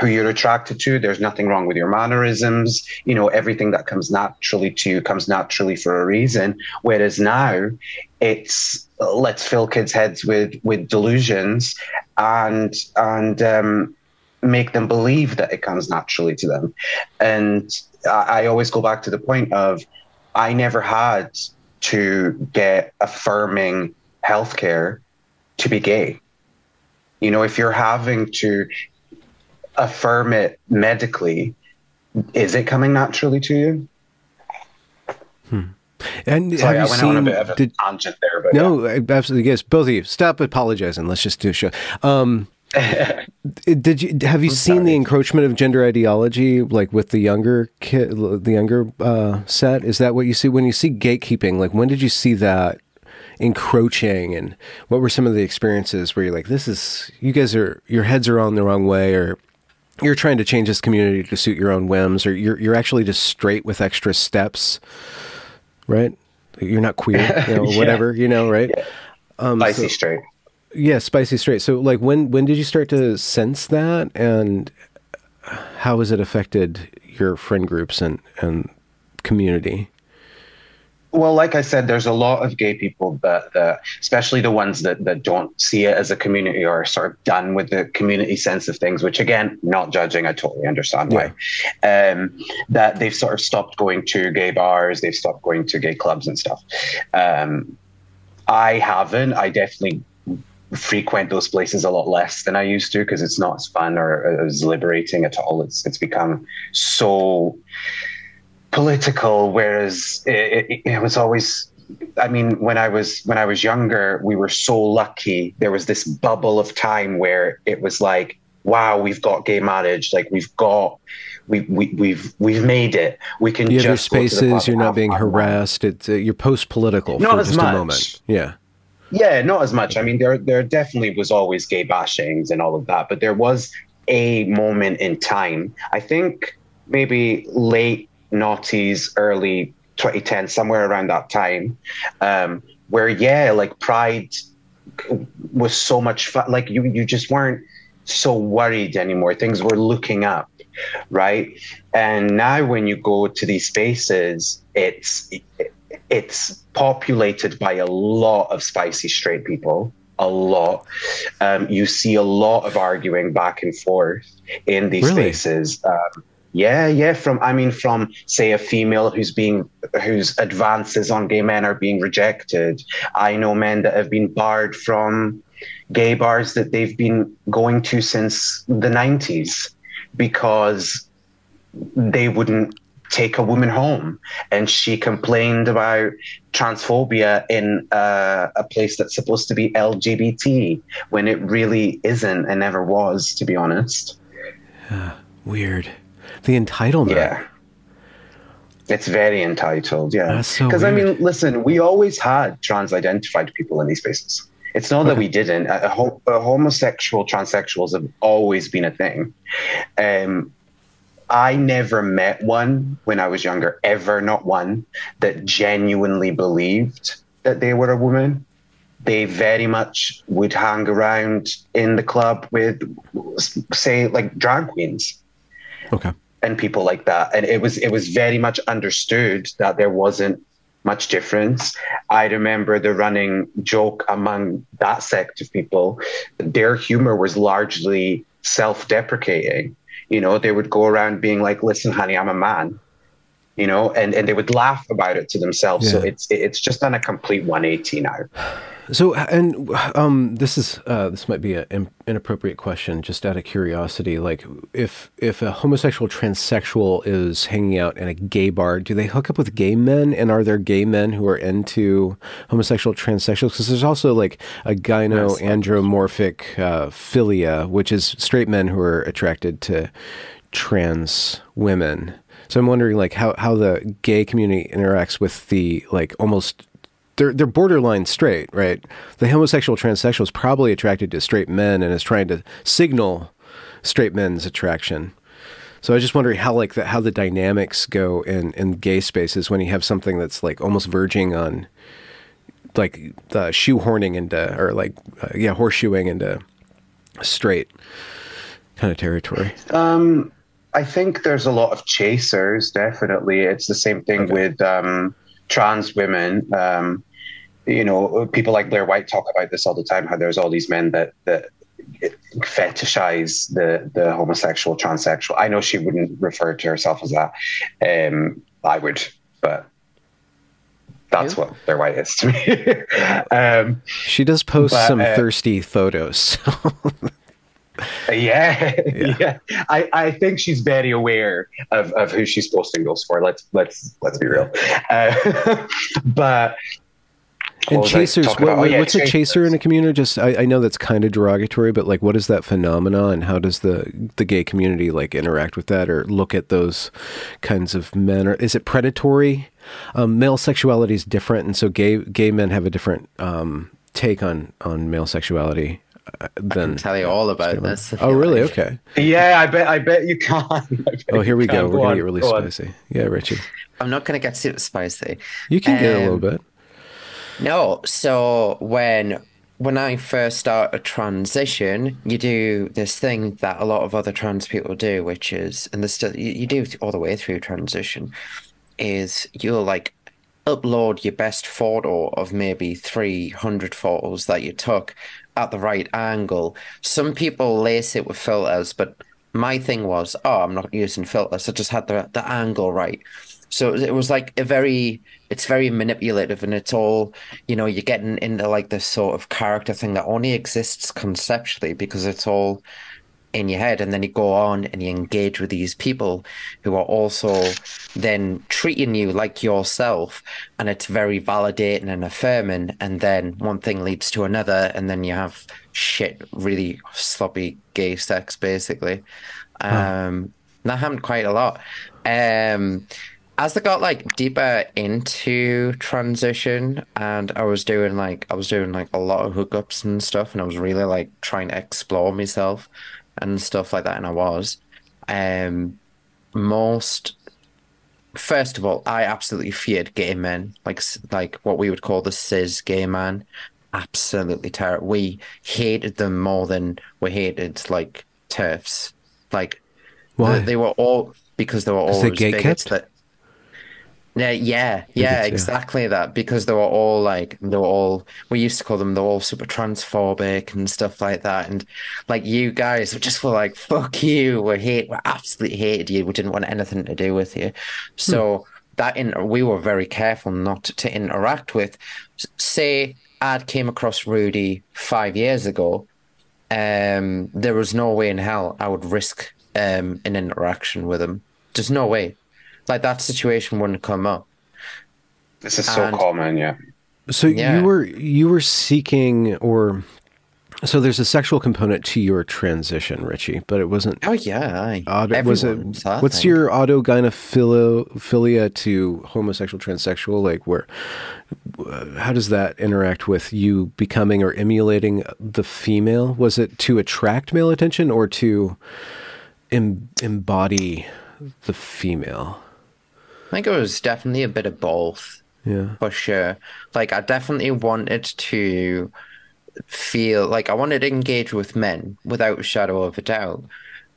D: who you're attracted to. There's nothing wrong with your mannerisms. You know, everything that comes naturally to you comes naturally for a reason. Whereas now, it's let's fill kids' heads with with delusions and and um, make them believe that it comes naturally to them. And I, I always go back to the point of I never had to get affirming healthcare to be gay. You know, if you're having to affirm it medically, is it coming naturally to you?
A: And
D: Sorry,
A: have you seen? did,
D: tangent there, but
A: no,
D: yeah.
A: absolutely yes. Both of you, stop apologizing. Let's just do a show. Um, *laughs* did you have you I'm seen sorry. the encroachment of gender ideology, like with the younger kid, the younger uh, set? Is that what you see when you see gatekeeping? Like, when did you see that encroaching, and what were some of the experiences where you're like, "This is you guys are your heads are on the wrong way," or you're trying to change this community to suit your own whims, or you're you're actually just straight with extra steps, right? You're not queer, *laughs* you know, yeah. whatever, you know, right?
D: Yeah. Um, Spicy so, straight.
A: Yeah, spicy straight. So like when when did you start to sense that and how has it affected your friend groups and and community?
D: Well, like I said, there's a lot of gay people that, that, especially the ones that, that don't see it as a community or are sort of done with the community sense of things, which again, not judging, I totally understand yeah. why. Um, that they've sort of stopped going to gay bars, they've stopped going to gay clubs and stuff. Um, I haven't. I definitely frequent those places a lot less than I used to because it's not as fun or as liberating at all. It's it's become so political, whereas it, it, it was always. I mean, when I was when I was younger, we were so lucky. There was this bubble of time where it was like, wow, we've got gay marriage. Like we've got we, we, we've we've made it. We can
A: you
D: just
A: spaces. You're not being harassed. It's uh, you're post political for just much. a moment. Yeah.
D: Yeah, not as much. I mean, there there definitely was always gay bashings and all of that, but there was a moment in time. I think maybe late noughties, early 2010, somewhere around that time, um, where yeah, like Pride was so much fun. Like you, you just weren't so worried anymore. Things were looking up, right? And now when you go to these spaces, it's it's populated by a lot of spicy straight people a lot. Um, you see a lot of arguing back and forth in these really? spaces. Um, yeah, yeah. From I mean, from say a female who's being whose advances on gay men are being rejected. I know men that have been barred from gay bars that they've been going to since the nineties because they wouldn't take a woman home. And she complained about transphobia in uh, a place that's supposed to be LGBT when it really isn't and never was, to be honest.
A: Uh, weird. The entitlement.
D: Yeah. It's very entitled, yeah.
A: That's so
D: Because I mean, listen, we always had trans-identified people in these spaces. It's not okay. that we didn't. A, a, a homosexual, transsexuals have always been a thing. Um, I never met one when I was younger, ever, not one, that genuinely believed that they were a woman. They very much would hang around in the club with, say, like drag queens.
A: Okay.
D: And people like that. And it was it was very much understood that there wasn't much difference. I remember the running joke among that sect of people. Their humor was largely self deprecating You know, they would go around being like, "Listen, honey, I'm a man." You know, and and they would laugh about it to themselves. Yeah. So it's it's just done a complete 180 now.
A: So, and um, this is uh, this might be an inappropriate question, just out of curiosity. Like, if if a homosexual transsexual is hanging out in a gay bar, do they hook up with gay men? And are there gay men who are into homosexual transsexuals? Because there's also like a gynoandromorphic uh, philia, which is straight men who are attracted to trans women. So I'm wondering, like, how how the gay community interacts with the like almost they're they're borderline straight, right? The homosexual transsexual is probably attracted to straight men and is trying to signal straight men's attraction. So I was just wondering how like the, how the dynamics go in in gay spaces when you have something that's like almost verging on like the shoehorning into or like uh, yeah horseshoeing into straight kind of territory.
D: Um, I think there's a lot of chasers. Definitely, it's the same thing okay. with um, trans women. Um, you know, people like Blair White talk about this all the time. How there's all these men that that fetishize the the homosexual, transsexual. I know she wouldn't refer to herself as that. Um, I would, but that's yeah. what Blair White is to me. *laughs* um,
A: she does post but, some uh, thirsty photos. *laughs*
D: yeah, yeah, *laughs* yeah. I, I think she's very aware of, of who she's posting those for. Let's let's let's be real. Uh, but
A: and chasers, what, oh, yeah, what's chasers. a chaser in a community? Just I, I know that's kind of derogatory, but like, what is that phenomenon, and how does the the gay community like interact with that, or look at those kinds of men? Or is it predatory? Um, male sexuality is different, and so gay gay men have a different um, take on on male sexuality.
B: then I can tell you all about this.
A: Oh, really? Like. Okay.
D: Yeah, I bet. I bet you can. *laughs* Bet
A: oh, here we go. We're gonna get really go spicy. On. Yeah, Ritchie.
B: I'm not gonna get super spicy.
A: You can um, get a little um, bit.
B: No, so when when I first start a transition, you do this thing that a lot of other trans people do, which is, and this you, you do all the way through transition, is you'll like upload your best photo of maybe 300 photos that you took at the right angle. Some people lace it with filters, but my thing was, oh, I'm not using filters. I just had the the angle right. So it was like a very, it's very manipulative, and it's all, you know, you're getting into like this sort of character thing that only exists conceptually because it's all in your head. And then you go on and you engage with these people who are also then treating you like yourself. And it's very validating and affirming. And then one thing leads to another. And then you have shit really sloppy gay sex basically. Um that happened quite a lot. Um as I got like deeper into transition and I was doing like I was doing like a lot of hookups and stuff and I was really like trying to explore myself and stuff like that and I was um most first of all I absolutely feared gay men like like what we would call the cis gay man. Absolutely terrible we hated them more than we hated like turfs. Like Why? They, they were all because they were all bigots that yeah, yeah, yeah, exactly that. Because they were all like, they were all, we used to call them, they're all super transphobic and stuff like that. And like, you guys just were like, fuck you. We hate, we absolutely hated you. We didn't want anything to do with you. So hmm. that, in, we were very careful not to interact with. Say, I'd came across Rudy five years ago. Um, there was no way in hell I would risk um, an interaction with him. There's no way like that situation wouldn't come up.
D: This is so and, common, yeah.
A: So yeah. you were you were seeking or so there's a sexual component to your transition, Ritchie, but it wasn't.
B: Oh yeah,
A: auto, was it? What's your autogynephilia to homosexual transsexual? Like where? Uh, how does that interact with you becoming or emulating the female? Was it to attract male attention or to em- embody the female?
B: I think it was definitely a bit of both.
A: Yeah.
B: For sure. Like I definitely wanted to feel like I wanted to engage with men without a shadow of a doubt.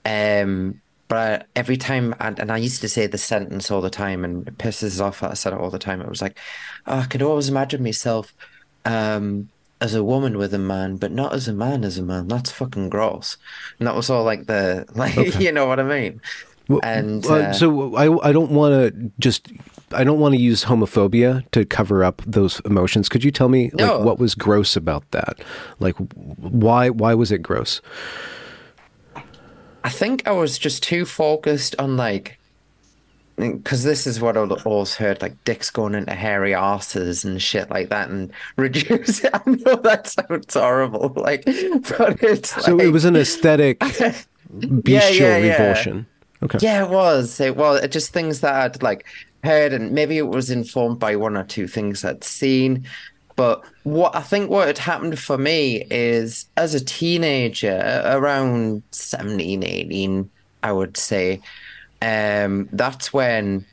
B: Um but every time and, and I used to say the sentence all the time and it pisses off that I said it all the time. It was like, oh, I could always imagine myself um as a woman with a man, but not as a man as a man. That's fucking gross. And that was all like the *laughs* like you know what I mean. And,
A: uh,
B: uh,
A: so I I don't want to just I don't want to use homophobia to cover up those emotions. Could you tell me
B: No.
A: like what was gross about that? Like why why was it gross?
B: I think I was just too focused on like, because this is what I've always heard, like dicks going into hairy asses and shit like that, and *laughs* reduce. it. I know that sounds horrible, like, *laughs* but it's
A: So it was an aesthetic *laughs* bestial
B: yeah, yeah.
A: revulsion. Okay.
B: Yeah, it was. It was just things that I'd like heard, and maybe it was informed by one or two things I'd seen. But what I think what had happened for me is as a teenager, around 17, 18, I would say, um, that's when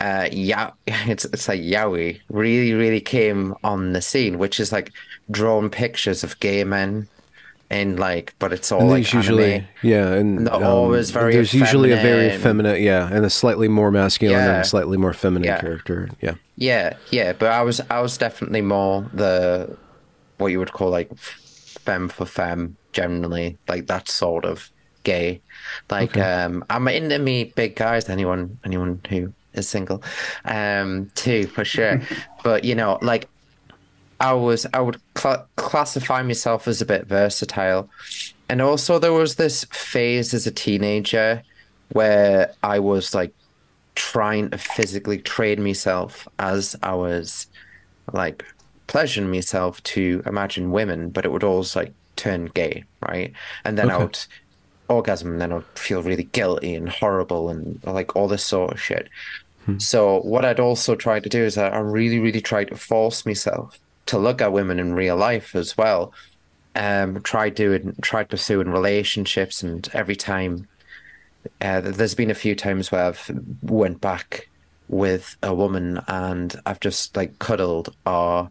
B: uh yeah *laughs* it's it's like yaoi really, really came on the scene, which is like drawn pictures of gay men in like but it's all
A: And
B: like
A: usually,
B: anime.
A: yeah, and
B: They're always very
A: there's usually a very
B: feminine.
A: feminine, yeah, and a slightly more masculine and a slightly more feminine
B: Yeah.
A: character. Yeah.
B: Yeah, yeah, but I was I was definitely more the what you would call like femme for femme generally, like that sort of gay. Like um I'm into me big guys, anyone anyone who is single. Um too for sure. *laughs* but you know, like I was I would cl- classify myself as a bit versatile. And also there was this phase as a teenager where I was like trying to physically train myself as I was like pleasuring myself to imagine women, but it would always like turn gay, right? And then I would orgasm and then I'd feel really guilty and horrible and like all this sort of shit. Hmm. So what I'd also try to do is I I really, really tried to force myself to look at women in real life as well. Um, try doing, try pursuing relationships, and every time uh, there's been a few times where I've went back with a woman and I've just like cuddled or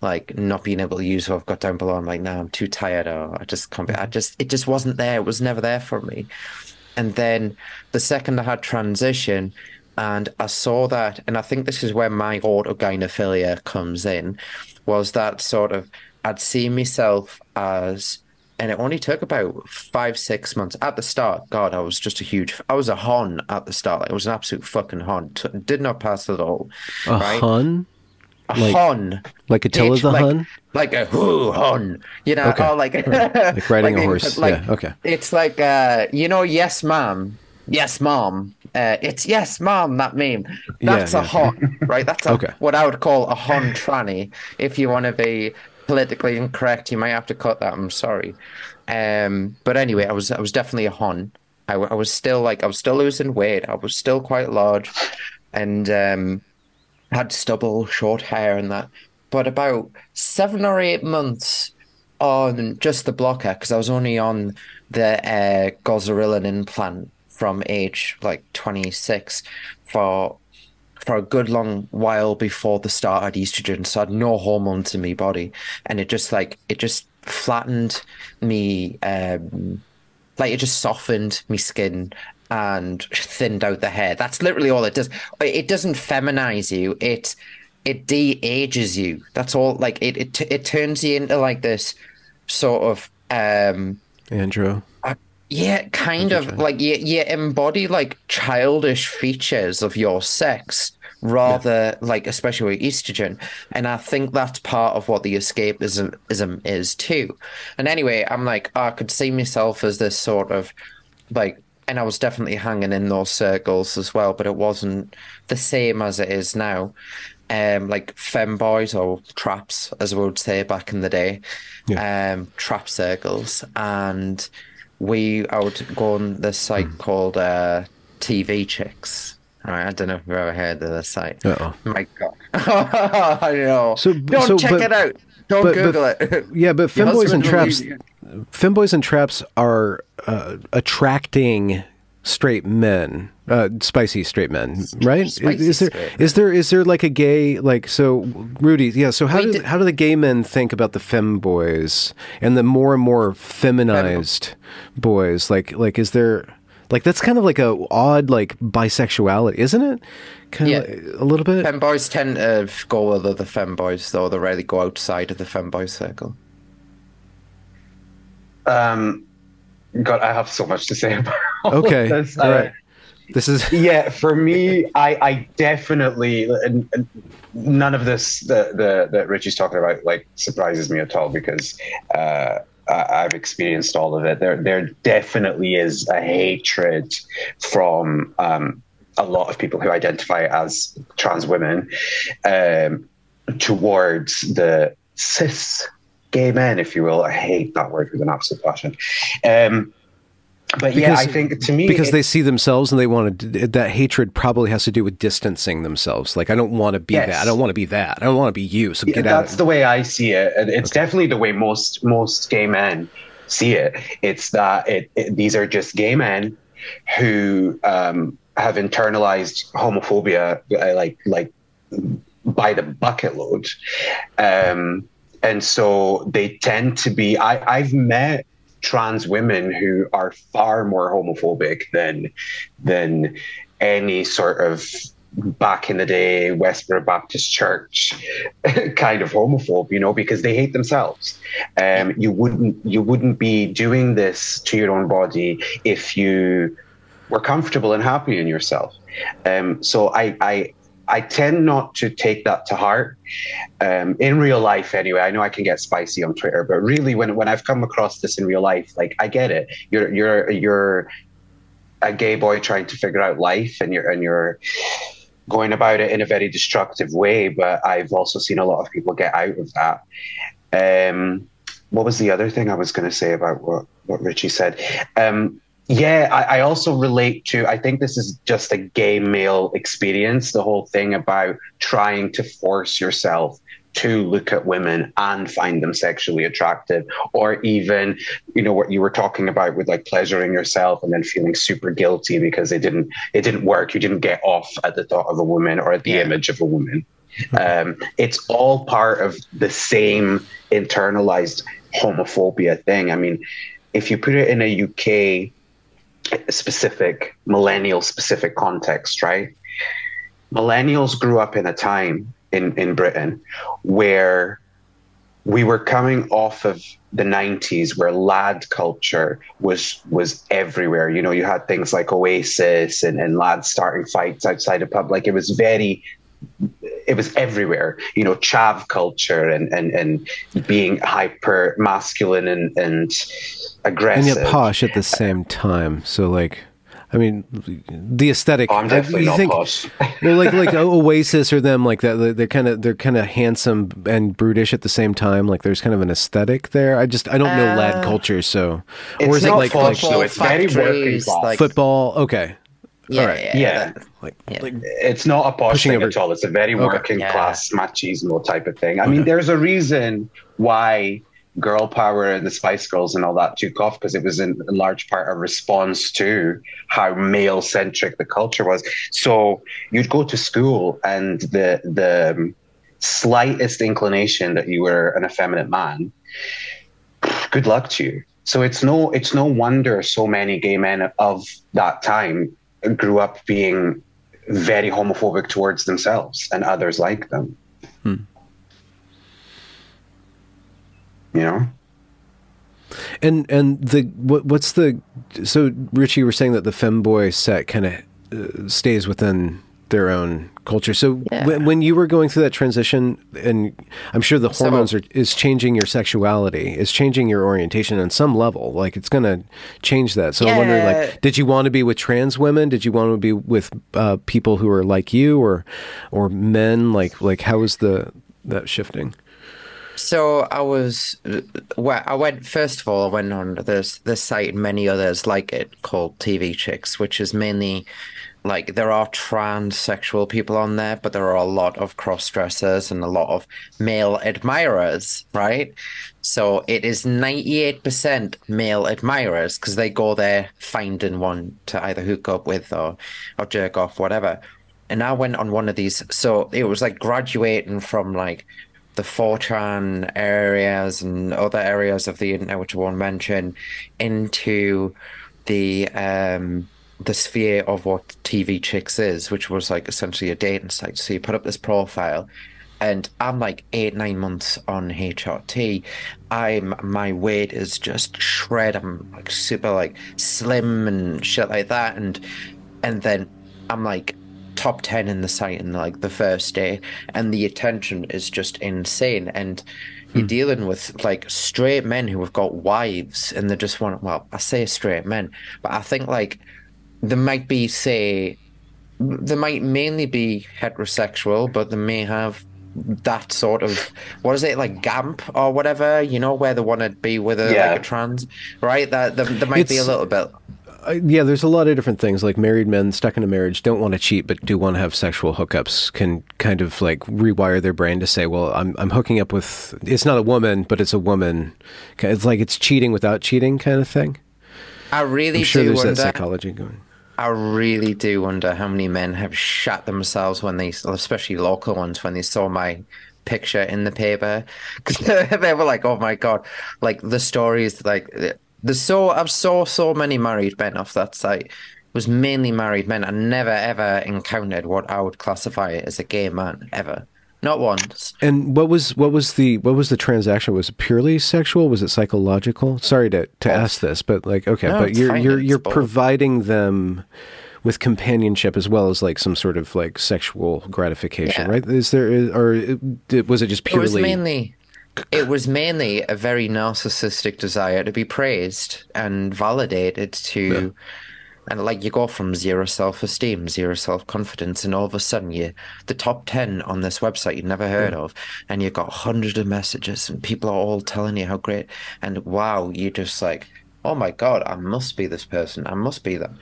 B: like not being able to use what I've got down below. I'm like, no, I'm too tired or I just can't be. I just it just wasn't there. It was never there for me. And then the second I had transition and I saw that, and I think this is where my autogynephilia comes in, was that sort of I'd see myself as and it only took about five, six months at the start. God, I was just a huge, I was a hon at the start. Like, I was an absolute fucking hon. T- did not pass at all.
A: A
B: right?
A: hun?
B: A
A: like-
B: hon.
A: Like Attila's the
B: like,
A: hun?
B: Like a who hon. You know,
A: Okay.
B: or like, *laughs*
A: Like riding a horse.
B: like,
A: Yeah, okay.
B: It's like, uh, you know, yes, mom. Yes, mom. Uh, it's yes, mom, that meme.
A: Yeah,
B: That's a
A: yeah.
B: hon, right? That's a,
A: Okay.
B: what I would call a hon tranny. If you want to be politically incorrect, you might have to cut that. I'm sorry. Um, but anyway, I was I was definitely a hon. I, I was still like I was still losing weight. I was still quite large, and um, had stubble, short hair, and that. But about seven or eight months on just the blocker, because I was only on the uh, goserelin implant from age like 26 for for a good long while before the start of estrogen, so I had no hormones in my body, and it just like it just flattened me, um, like it just softened me skin and thinned out the hair. That's literally all it does. It doesn't feminize you. It it de-ages you. That's all. Like it it it turns you into like this sort of um
A: Andrew.
B: Yeah, kind of like you, you embody like childish features of your sex rather like especially with estrogen. And I think that's part of what the escapism ism is too. And anyway, I'm like, I could see myself as this sort of like and I was definitely hanging in those circles as well, but it wasn't the same as it is now. Um, like femboys or traps, as we would say back in the day, um, trap circles, and we I would go on this site
A: Hmm.
B: called uh, TV Chicks. Right, I don't know if you've ever heard of this site.
A: Uh-oh.
B: My God, *laughs* I know.
A: So-
B: don't
A: so-
B: check
A: but-
B: it out. Don't
A: but- but-
B: Google it.
A: Yeah, but *laughs* femboys and traps, femboys and traps are uh, attracting straight men, uh, spicy straight men, right? Is-
B: Spicy
A: is there
B: straight
A: is there is there like a gay like so Rudy? Yeah. So how
B: We
A: do
B: did-
A: how do the gay men think about the femboys and the more and more feminized boys? Like like is there Like that's kind of like a odd like bisexuality, isn't it? Kind
B: Yeah.
A: of like, a little bit.
B: Femboys tend to go with other femboys, though they rarely go outside of the femboy circle.
D: Um, God, I have so much to say *laughs* about all of *laughs*
A: Okay,
D: this.
A: all
D: Uh,
A: right. This is *laughs*
D: yeah, for me, I, I definitely and, and none of this that the that Ritchie's talking about like surprises me at all because uh, I, I've experienced all of it. There there definitely is a hatred from um, a lot of people who identify as trans women um, towards the cis gay men, if you will. I hate that word with an absolute passion. Um, but yeah, I think to me
A: because
D: it-
A: they see themselves and they want to that hatred probably has to do with distancing themselves. Like I don't want to be
D: Yes.
A: that. I don't want to be that. I don't want to be you. So
D: Yeah,
A: get out.
D: that's the way I see it, it's definitely the way most most gay men see it. It's that it, it- these are just gay men who um, have internalized homophobia, uh, like like by the bucket load, um, and so they tend to be. I, I've met trans women who are far more homophobic than than any sort of back in the day Westboro Baptist Church *laughs* kind of homophobe, you know, because they hate themselves. Um, you wouldn't you wouldn't be doing this to your own body if you were comfortable and happy in yourself. Um, so I, I I tend not to take that to heart. Um, in real life, anyway, I know I can get spicy on Twitter, but really, when when I've come across this in real life, like I get it. You're you're you're a gay boy trying to figure out life, and you're and you're going about it in a very destructive way. But I've also seen a lot of people get out of that. Um, what was the other thing I was going to say about what what Ritchie said? Um, yeah, I, I also relate to. I think this is just a gay male experience. The whole thing about trying to force yourself to look at women and find them sexually attractive, or even, you know, what you were talking about with like pleasuring yourself and then feeling super guilty because it didn't it didn't work. You didn't get off at the thought of a woman or at the
B: Yeah.
D: image of a woman. Um, it's all part of the same internalized homophobia thing. I mean, if you put it in a UK specific, millennial specific context, right? Millennials grew up in a time in, in Britain where we were coming off of the 90s where lad culture was was everywhere you know you had things like oasis and, and lads starting fights outside of pub like it was very it was everywhere you know chav culture and and and being hyper masculine and and
A: and
D: aggressive
A: yet posh at the same time. So like, I mean, the aesthetic.
D: Oh, I'm definitely
A: you
D: not
A: think-
D: posh. *laughs*
A: well, like like Oasis or them like that. They're kind of they're kind of handsome and brutish at the same time. Like there's kind of an aesthetic there. I just I don't know lad
B: Uh,
A: culture, so
D: It's
A: or is it
D: not
A: like
D: posh,
A: like
D: though. It's very working class.
B: like-
A: football? Okay,
B: Yeah,
A: All right.
B: yeah,
D: Yeah.
B: that-
A: like
B: Yeah.
A: like
D: it's not a posh
A: Pushing
D: thing
A: over-
D: at all. It's a very
A: Okay.
D: working
B: Yeah.
D: class machismo type of thing. I mean, there's a reason why girl power and the Spice Girls and all that took off because it was in large part a response to how male centric the culture was. So you'd go to school and the the slightest inclination that you were an effeminate man, good luck to you. So it's no it's no wonder so many gay men of that time grew up being very homophobic towards themselves and others like them. Hmm. You know?
A: And and the what what's the so Ritchie, you were saying that the femboy set kind of uh, stays within their own culture. So
B: Yeah.
A: when, when you were going through that transition, and I'm sure the
B: So-
A: hormones are is changing your sexuality, is changing your orientation on some level. Like it's going to change that. So I'm wondering, like, did you want to be with trans women? Did you want to be with uh, people who are like you, or or men? Like like how was the that shifting?
B: So I was, well, I went first of all. I went on this this site and many others like it called TV Chicks, which is mainly like there are transsexual people on there, but there are a lot of cross dressers and a lot of male admirers, right? So it is ninety eight percent male admirers because they go there finding one to either hook up with or or jerk off, whatever. And I went on one of these, so it was like graduating from like the 4chan areas and other areas of the internet, which I won't mention, into the um, the sphere of what TV Chicks is, which was like essentially a dating site. So you put up this profile, and I'm like eight nine months on HRT. I'm my weight is just shred. I'm like super like slim and shit like that, and and then I'm like top 10 in the site in like the first day and the attention is just insane. And you're hmm. dealing with like straight men who have got wives and they just want well i say straight men but i think like there might be say they might mainly be heterosexual but they may have that sort of what is it like gamp or whatever you know where they want to be with a
D: Yeah.
B: like a trans right? That there, there might be a little bit
A: Uh, yeah, there's a lot of different things. Like married men stuck in a marriage don't want to cheat, but do want to have sexual hookups. Can kind of like rewire their brain to say, "Well, I'm I'm hooking up with. It's not a woman, but it's a woman. It's like it's cheating without cheating, kind of thing."
B: i really
A: I'm sure
B: do
A: there's
B: wonder
A: that psychology going.
B: I really do wonder how many men have shot themselves when they, especially local ones, when they saw my picture in the paper, *laughs* because *laughs* they were like, "Oh my god!" Like the stories, like the so I've saw so many married men off that site. It was mainly married men. I never ever encountered what I would classify as a gay man ever, not once.
A: And what was what was the what was the transaction? Was it purely sexual? Was it psychological? Sorry to to ask this, but like okay,
B: No,
A: but you're
B: fine.
A: you're you're providing them with companionship as well as like some sort of like sexual gratification,
B: Yeah.
A: right? Is there or was it just purely?
B: It was mainly it was mainly a very narcissistic desire to be praised and validated to and like you go from zero self-esteem zero self-confidence and all of a sudden you the top 10 on this website you've never heard of and you've got hundreds of messages and people are all telling you how great and wow you just like oh my god i must be this person i must be them.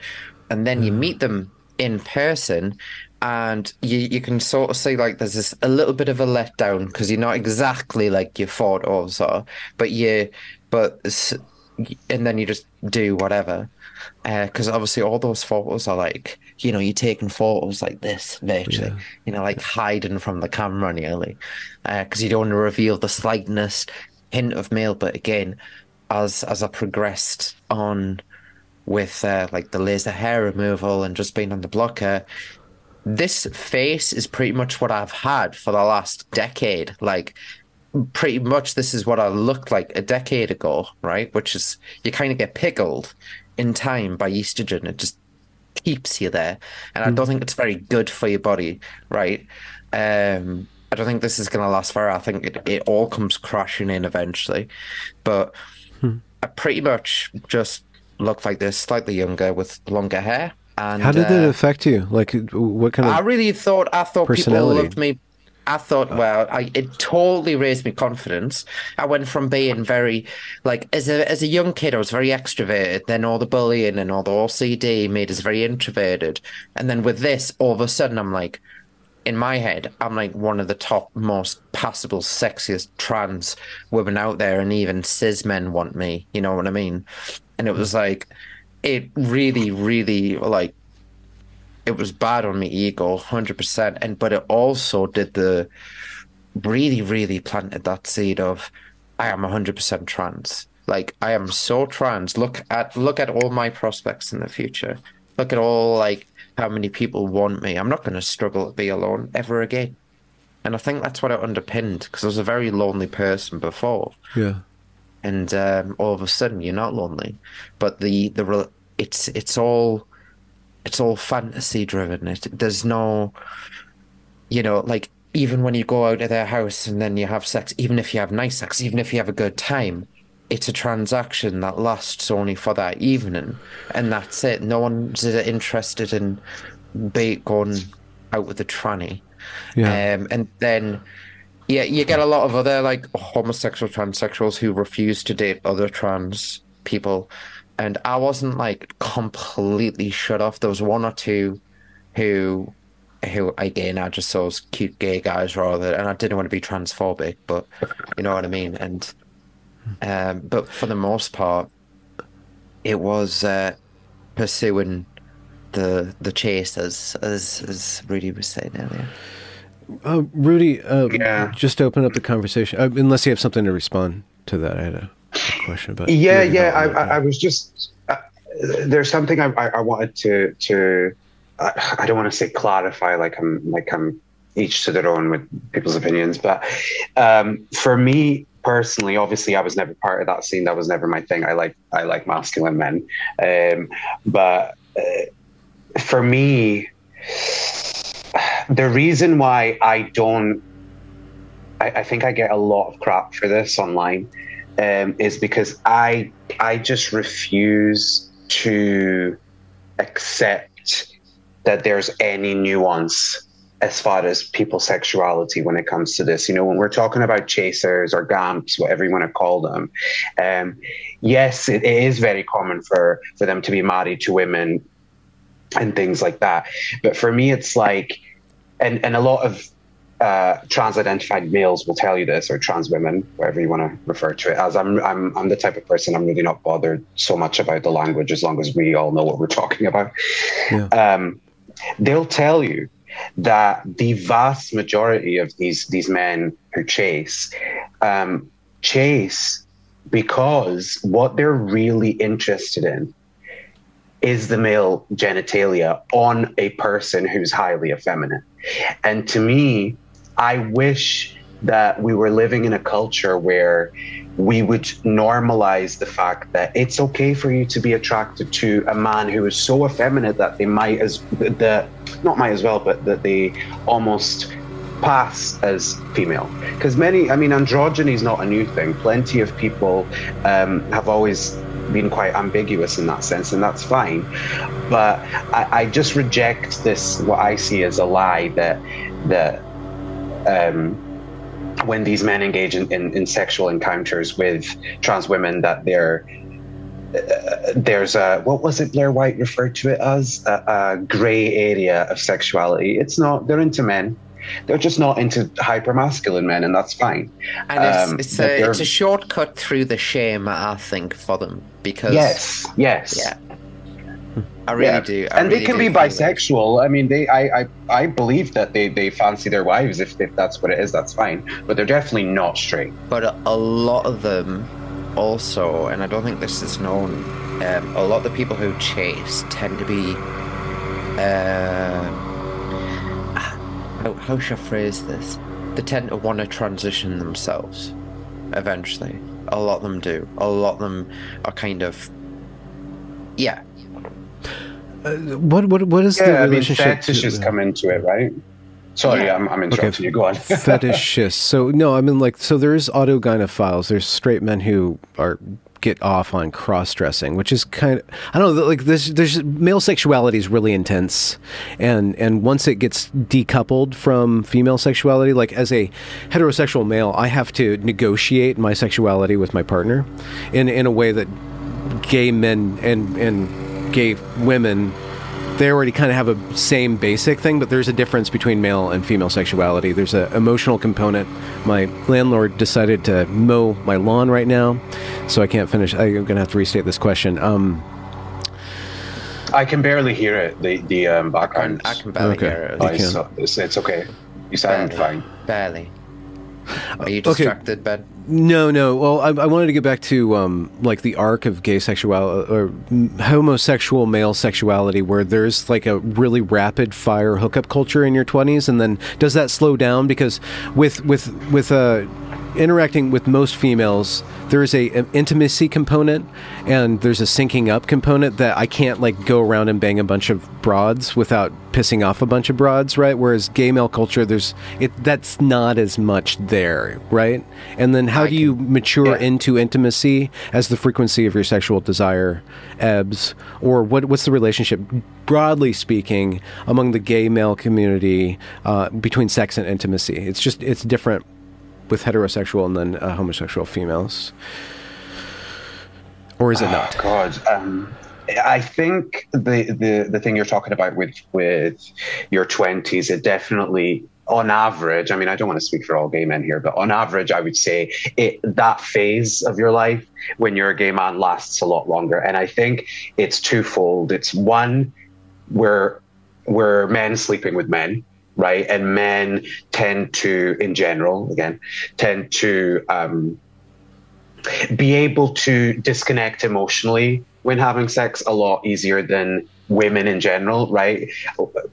B: And then you meet them in person and you you can sort of see like there's this a little bit of a letdown because you're not exactly like your photos are but you but and then you just do whatever. Because obviously all those photos are like you know you're taking photos like this virtually you know like hiding from the camera nearly because you don't want to reveal the slightest hint of male but again as as i progressed on with uh, like the laser hair removal and just being on the blocker this face is pretty much what I've had for the last decade. Like, pretty much this is what I looked like a decade ago, right? Which is you kind of get pickled in time by estrogen. It just keeps you there, and I don't think it's very good for your body, right? Um, I don't think this is going to last forever. I think it, it all comes crashing in eventually, but I pretty much just look like this, slightly younger with longer hair. And
A: How did
B: uh,
A: it affect you? Like, what kind of?
B: I really thought I thought people loved me. I thought, well, I, it totally raised me confidence. I went from being very, like, as a as a young kid, I was very extroverted. Then all the bullying and all the OCD made us very introverted. And then with this, all of a sudden, I'm like, in my head, I'm like one of the top, most passable, sexiest trans women out there, and even cis men want me. You know what I mean? And it was like, it really, really like it was bad on my ego, hundred percent. And but it also did the really, really planted that seed of I am hundred percent trans. Like I am so trans. Look at look at all my prospects in the future. Look at all like how many people want me. I'm not going to struggle to be alone ever again. And I think that's what it underpinned because I was a very lonely person before
A: yeah.
B: And um, all of a sudden you're not lonely. But the the it's it's all it's all fantasy driven. It, there's no, you know, like even when you go out of their house and then you have sex, even if you have nice sex, even if you have a good time, it's a transaction that lasts only for that evening, and that's it. No one's interested in be going out with a tranny.
A: Yeah.
B: Um, and then, yeah, you get a lot of other like homosexual transsexuals who refuse to date other trans people. And I wasn't like completely shut off. There was one or two who, who again, I just saw as cute gay guys rather, and I didn't want to be transphobic, but you know what I mean. And, um, but for the most part, it was uh, pursuing the the chase as as as Rudy was saying earlier.
A: Uh, Rudy, uh,
D: Yeah.
A: just to open up the conversation, uh, unless you have something to respond to that. I had a, a question about.
D: Yeah, yeah. I, I, I was just, uh, there's something I, I, I wanted to to I, I don't want to say clarify like I'm like I'm each to their own with people's opinions, but um, for me personally, obviously, I was never part of that scene. That was never my thing. I like I like masculine men, um, but uh, for me, the reason why I don't, I, I, think I get a lot of crap for this online, um, is because I I just refuse to accept that there's any nuance as far as people's sexuality when it comes to this. You know, when we're talking about chasers or gamps, whatever you want to call them, um, yes, it is very common for for them to be married to women and things like that. But for me, it's like, and and a lot of uh, trans-identified males will tell you this, or trans women, whatever you want to refer to it as. I'm, I'm, I'm the type of person I'm really not bothered so much about the language as long as we all know what we're talking about. Yeah. Um, they'll tell you that the vast majority of these these men who chase um, chase because what they're really interested in is the male genitalia on a person who's highly effeminate. And to me, I wish that we were living in a culture where we would normalize the fact that it's okay for you to be attracted to a man who is so effeminate that they might as the not might as well, but that they almost pass as female. Because many, I mean, androgyny is not a new thing. Plenty of people um, have always been quite ambiguous in that sense, and that's fine. But I, I just reject this, what I see as a lie that that. Um, when these men engage in, in, in sexual encounters with trans women, that they're uh, there's a what was it Blair White referred to it as a, a gray area of sexuality. It's not. They're into men. They're just not into hyper masculine men, and that's fine.
B: And it's, um, it's a it's a shortcut through the shame, I think, for them because
D: yes, yes,
B: yeah. I really yeah. do. I
D: and
B: really
D: they can be bisexual. I mean, they, I, I, I believe that they, they fancy their wives. If, if that's what it is, that's fine. But they're definitely not straight.
B: But a, a lot of them also, and I don't think this is known, um, a lot of the people who chase tend to be. Uh, how, how should I phrase this? They tend to want to transition themselves eventually. A lot of them do. A lot of them are kind of. Yeah,
A: uh, what what what is yeah, the relationship?
D: I mean, fetishes to, come into it, right? Sorry, yeah. I'm, I'm interrupting okay. you. Go on.
A: Fetishists. So no, I mean like so. There's autogynephiles. There's straight men who are get off on cross dressing, which is kind of I don't know. Like there's there's male sexuality is really intense, and and once it gets decoupled from female sexuality, like as a heterosexual male, I have to negotiate my sexuality with my partner, in in a way that gay men and and gay women they already kind of have a same basic thing, but there's a difference between male and female sexuality. There's an emotional component. My landlord decided to mow my lawn right now, so I can't finish. I'm going to have to restate this question. Um,
D: I can barely hear it. The the um, background.
B: I can barely okay. hear
D: it. It's, it's, it's, okay. You sound
B: barely.
D: fine.
B: Barely. Are you distracted, okay. Ben?
A: No, no. Well, I, I, wanted to get back to um, like the arc of gay sexuality or homosexual male sexuality, where there's like a really rapid fire hookup culture in your twenties, and then does that slow down? Because with with with uh, interacting with most females, there's a an intimacy component and there's a syncing up component that I can't like go around and bang a bunch of broads without pissing off a bunch of broads, right? Whereas gay male culture, there's it that's not as much there, right? And then how I do you mature yeah. into intimacy as the frequency of your sexual desire ebbs, or what what's the relationship, broadly speaking, among the gay male community uh, between sex and intimacy? It's just it's different with heterosexual and then uh, homosexual females, or is it oh, not?
D: God, um, I think the, the the thing you're talking about with with your twenties, it definitely on average, I mean, I don't want to speak for all gay men here, but on average, I would say it, that phase of your life when you're a gay man lasts a lot longer. And I think it's twofold. It's one, where we're men sleeping with men, right? And men tend to, in general, again, tend to um, be able to disconnect emotionally when having sex a lot easier than women in general, right?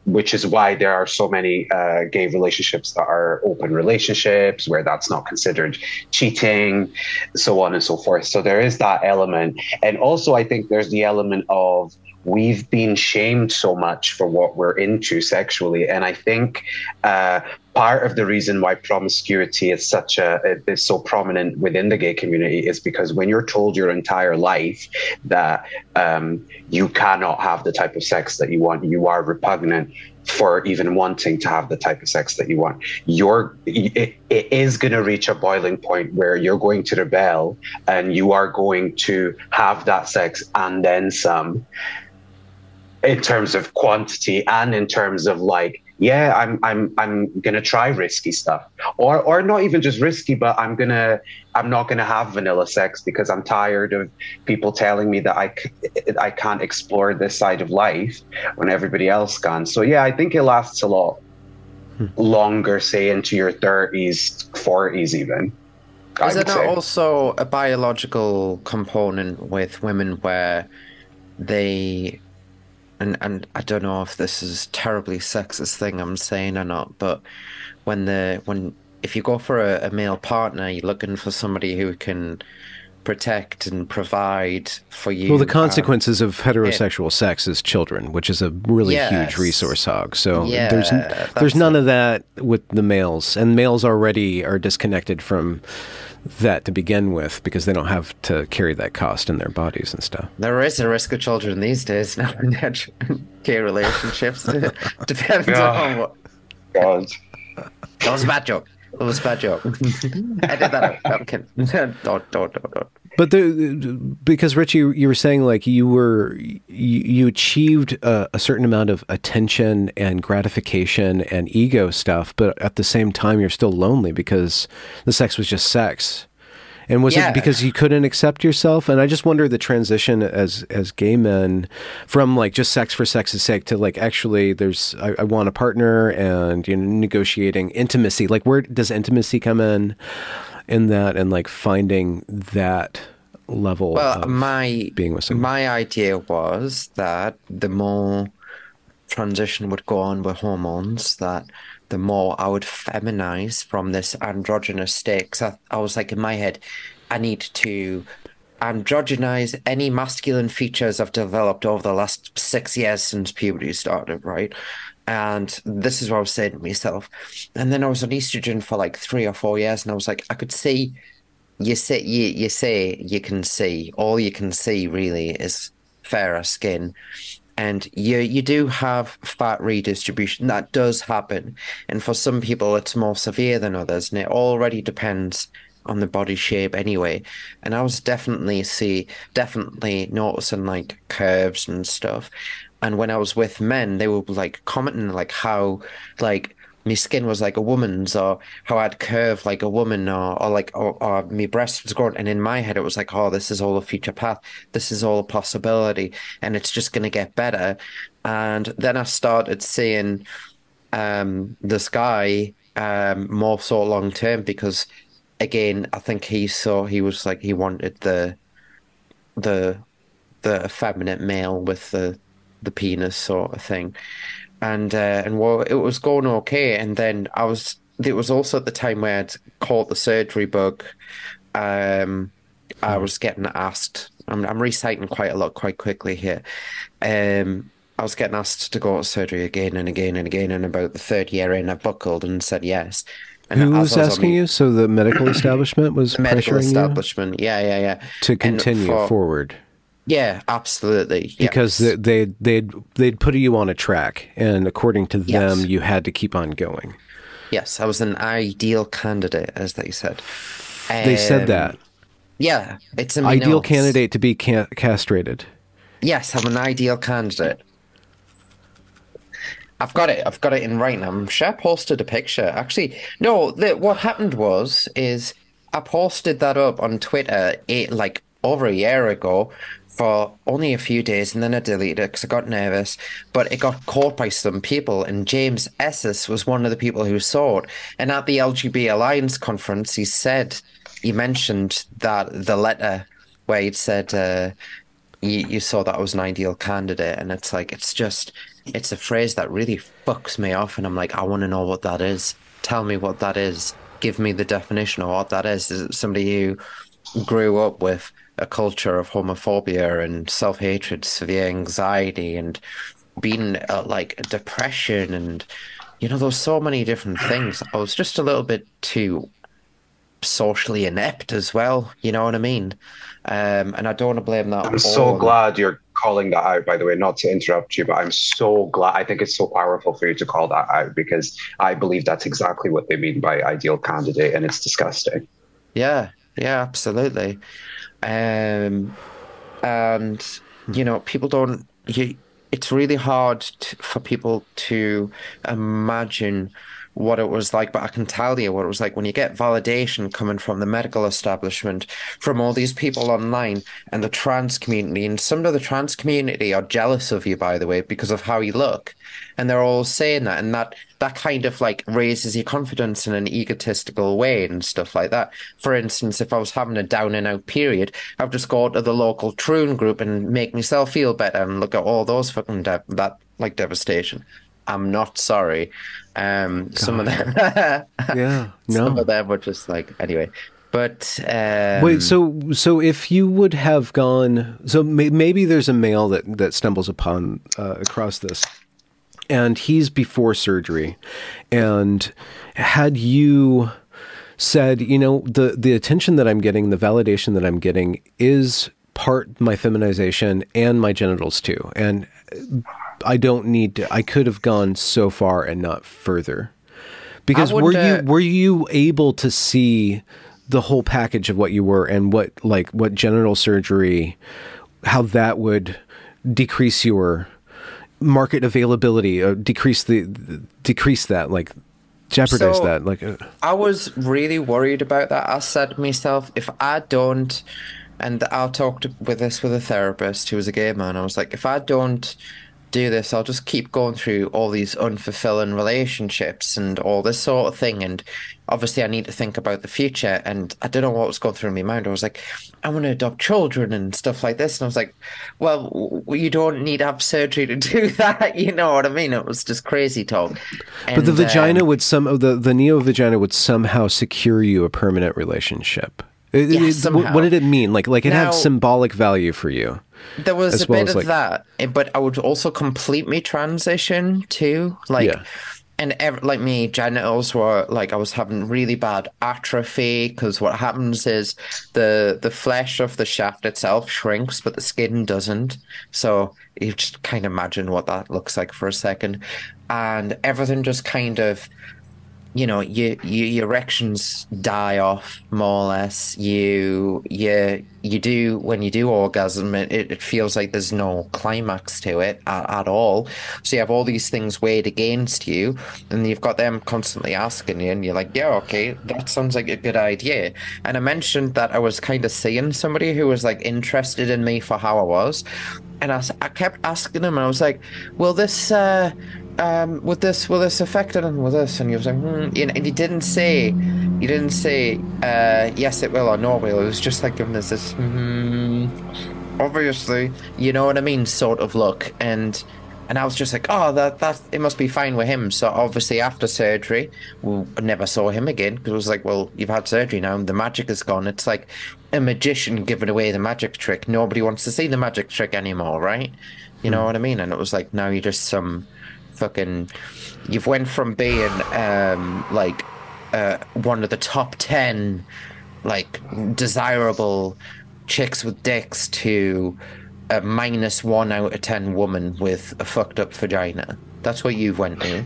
D: Which is why there are so many uh, gay relationships that are open relationships where that's not considered cheating, so on and so forth. So there is that element. And also, I think there's the element of we've been shamed so much for what we're into sexually. And I think uh, part of the reason why promiscuity is such a is so prominent within the gay community is because when you're told your entire life that um, you cannot have the type of sex that you want, you are repugnant for even wanting to have the type of sex that you want. You're it, it is going to reach a boiling point where you're going to rebel and you are going to have that sex and then some in terms of quantity and in terms of like yeah i'm i'm i'm gonna try risky stuff. Or or not even just risky but i'm gonna i'm not gonna have vanilla sex because i'm tired of people telling me that i i can't explore this side of life when everybody else can. So yeah i think it lasts a lot hmm. longer say into your 30s 40s even
B: is there not also a biological component with women where they and and I don't know if this is terribly sexist thing I'm saying or not, but when the when if you go for a, a male partner, you're looking for somebody who can protect and provide for you.
A: Well, the consequences um, of heterosexual it, sex is children, which is a really yes. huge resource hog. So yeah, there's there's none it. of that with the males, and males already are disconnected from that to begin with because they don't have to carry that cost in their bodies and stuff.
B: There is a risk of children these days *laughs* now in their gay relationships. *laughs* Depends oh. on what. God. That was a bad joke. That was a bad joke. *laughs* I did that. I'm kidding. *laughs* don't, don't, don't, don't.
A: But the because Ritchie, you were saying like you were you, you achieved a, a, certain amount of attention and gratification and ego stuff, but at the same time you're still lonely because the sex was just sex. And was yeah. it because you couldn't accept yourself? And I just wonder the transition as as gay men from like just sex for sex's sake to like actually there's I, I want a partner and you know negotiating intimacy. Like where does intimacy come in? in that and like finding that level well
B: my
A: being with someone?
B: my idea was that the more transition would go on with hormones that the more i would feminize from this androgynous state because I, I was like in my head i need to androgynize any masculine features I've developed over the last six years since puberty started, right? And this is what I was saying to myself. And then I was on estrogen for like three or four years, and I was like, I could see. You say you you say you can see. All you can see really is fairer skin, and you you do have fat redistribution. That does happen, and for some people it's more severe than others, and it already depends on the body shape anyway. And I was definitely see definitely noticing like curves and stuff. And when I was with men, they were like commenting like how like my skin was like a woman's or how I'd curve like a woman or, or like or, or my breast was growing and in my head it was like oh this is all a future path this is all a possibility and it's just going to get better. And then I started seeing um this guy um more so long term because again I think he saw he was like he wanted the the the effeminate male with the the penis sort of thing, and uh, and well, it was going okay, and then I was. It was also at the time where I'd caught the surgery bug. Um, I hmm. was getting asked. I'm, I'm reciting quite a lot quite quickly here. Um, I was getting asked to go to surgery again and again and again, and about the third year in, I buckled and said yes. And
A: Who was, was asking you? So the medical *coughs* establishment was the medical establishment.
B: You? Yeah, yeah, yeah.
A: To continue for, forward.
B: Yeah, absolutely.
A: Because yes. they they'd they'd put you on a track, and according to them, yes. you had to keep on going.
B: Yes, I was an ideal candidate, as they said.
A: They um, said that.
B: Yeah, it's an
A: ideal notes. candidate to be ca- castrated.
B: Yes, I'm an ideal candidate. I've got it. I've got it in right now. I'm sure I posted a picture. Actually, no. The, what happened was is I posted that up on Twitter eight, like over a year ago for only a few days and then I deleted it because I got nervous. But it got caught by some people, and James Esses was one of the people who saw it. And at the LGB Alliance conference, he said, he mentioned that the letter where he'd said, uh, you, you saw that I was an ideal candidate, and it's like it's just it's a phrase that really fucks me off, and I'm like, I want to know what that is. Tell me what that is. Give me the definition of what that is. Is it somebody who grew up with a culture of homophobia and self hatred, severe anxiety, and being uh, like depression, and you know, there's so many different things. I was just a little bit too socially inept as well. You know what I mean? Um, and I don't want to blame that.
D: I'm so glad you're calling that out, by the way, not to interrupt you, but I'm so glad. I think it's so powerful for you to call that out because I believe that's exactly what they mean by ideal candidate, and it's disgusting.
B: Yeah, yeah, absolutely. Um, and you know, people don't. You, it's really hard for people to imagine what it was like, but I can tell you what it was like when you get validation coming from the medical establishment, from all these people online and the trans community. And some of the trans community are jealous of you, by the way, because of how you look. And they're all saying that. And that, that kind of like raises your confidence in an egotistical way and stuff like that. For instance, if I was having a down and out period, I'd just go to the local Troon group and make myself feel better and look at all those fucking de- that like devastation. I'm not sorry. Um, some of them, *laughs*
A: yeah, no.
B: some of them were just like anyway. But um,
A: wait, so so if you would have gone, so may, maybe there's a male that that stumbles upon uh, across this, and he's before surgery, and had you said, you know, the the attention that I'm getting, the validation that I'm getting is part my feminization and my genitals too, and I don't need to. I could have gone so far and not further. Because were you were you able to see the whole package of what you were and what like what genital surgery, how that would decrease your market availability, or uh, decrease the decrease that like jeopardize so that like. Uh,
B: I was really worried about that. I said to myself, if I don't, and i talked with this with a therapist who was a gay man. I was like, if I don't do this, I'll just keep going through all these unfulfilling relationships and all this sort of thing. And obviously, I need to think about the future. And I don't know what was going through my mind. I was like, I want to adopt children and stuff like this. And I was like, well, you don't need to have surgery to *laughs* do that. You know what I mean? It was just crazy talk.
A: And, but the vagina um, would some the the neo vagina would somehow secure you a permanent relationship. It, it, what did it mean? Like, like it now, had symbolic value for you.
B: There was a well bit of like, that, eh, but I would also complete me transition too. Like, yeah. and ev- like me, genitals were like I was having really bad atrophy because what happens is the the flesh of the shaft itself shrinks, but the skin doesn't. So you just kind of imagine what that looks like for a second, and everything just kind of you know, you, you, your erections die off more or less. You you you do when you do orgasm, it, it feels like there's no climax to it at, at, all. So you have all these things weighed against you, and you've got them constantly asking you, and you're like, yeah, okay, that sounds like a good idea. And I mentioned that I was kind of seeing somebody who was like interested in me for how I was, and I, I kept asking him, and I was like, will this uh, um, with this will this affect it and with this? And he was like hmm. and he didn't say he didn't say uh, yes it will or no it will. It was just like giving us this hmm, obviously you know what I mean sort of look. And and I was just like oh that that it must be fine with him. So obviously after surgery we never saw him again because it was like well you've had surgery now and the magic is gone. It's like a magician giving away the magic trick. Nobody wants to see the magic trick anymore right? You know hmm. what I mean? And it was like now you're just some fucking you've went from being um like uh one of the top 10 like desirable chicks with dicks to a minus 1 out of 10 woman with a fucked up vagina. That's what you've went to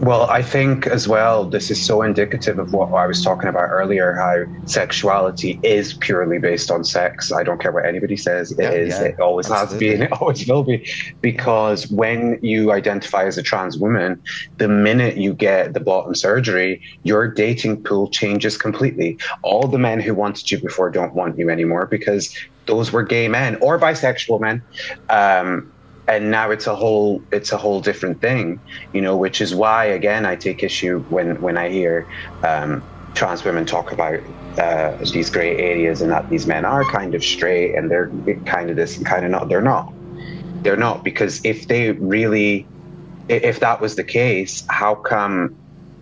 D: well, I think as well, this is so indicative of what I was talking about earlier how sexuality is purely based on sex. I don't care what anybody says, it yeah, is. Yeah, it always absolutely. has been, *laughs* it always will be. Because when you identify as a trans woman, the minute you get the bottom surgery, your dating pool changes completely. All the men who wanted you before don't want you anymore because those were gay men or bisexual men. Um, and now it's a whole it's a whole different thing you know which is why again i take issue when when i hear um, trans women talk about uh, these grey areas and that these men are kind of straight and they're kind of this and kind of not. They're not. They're not because if they really, if that was the case, how come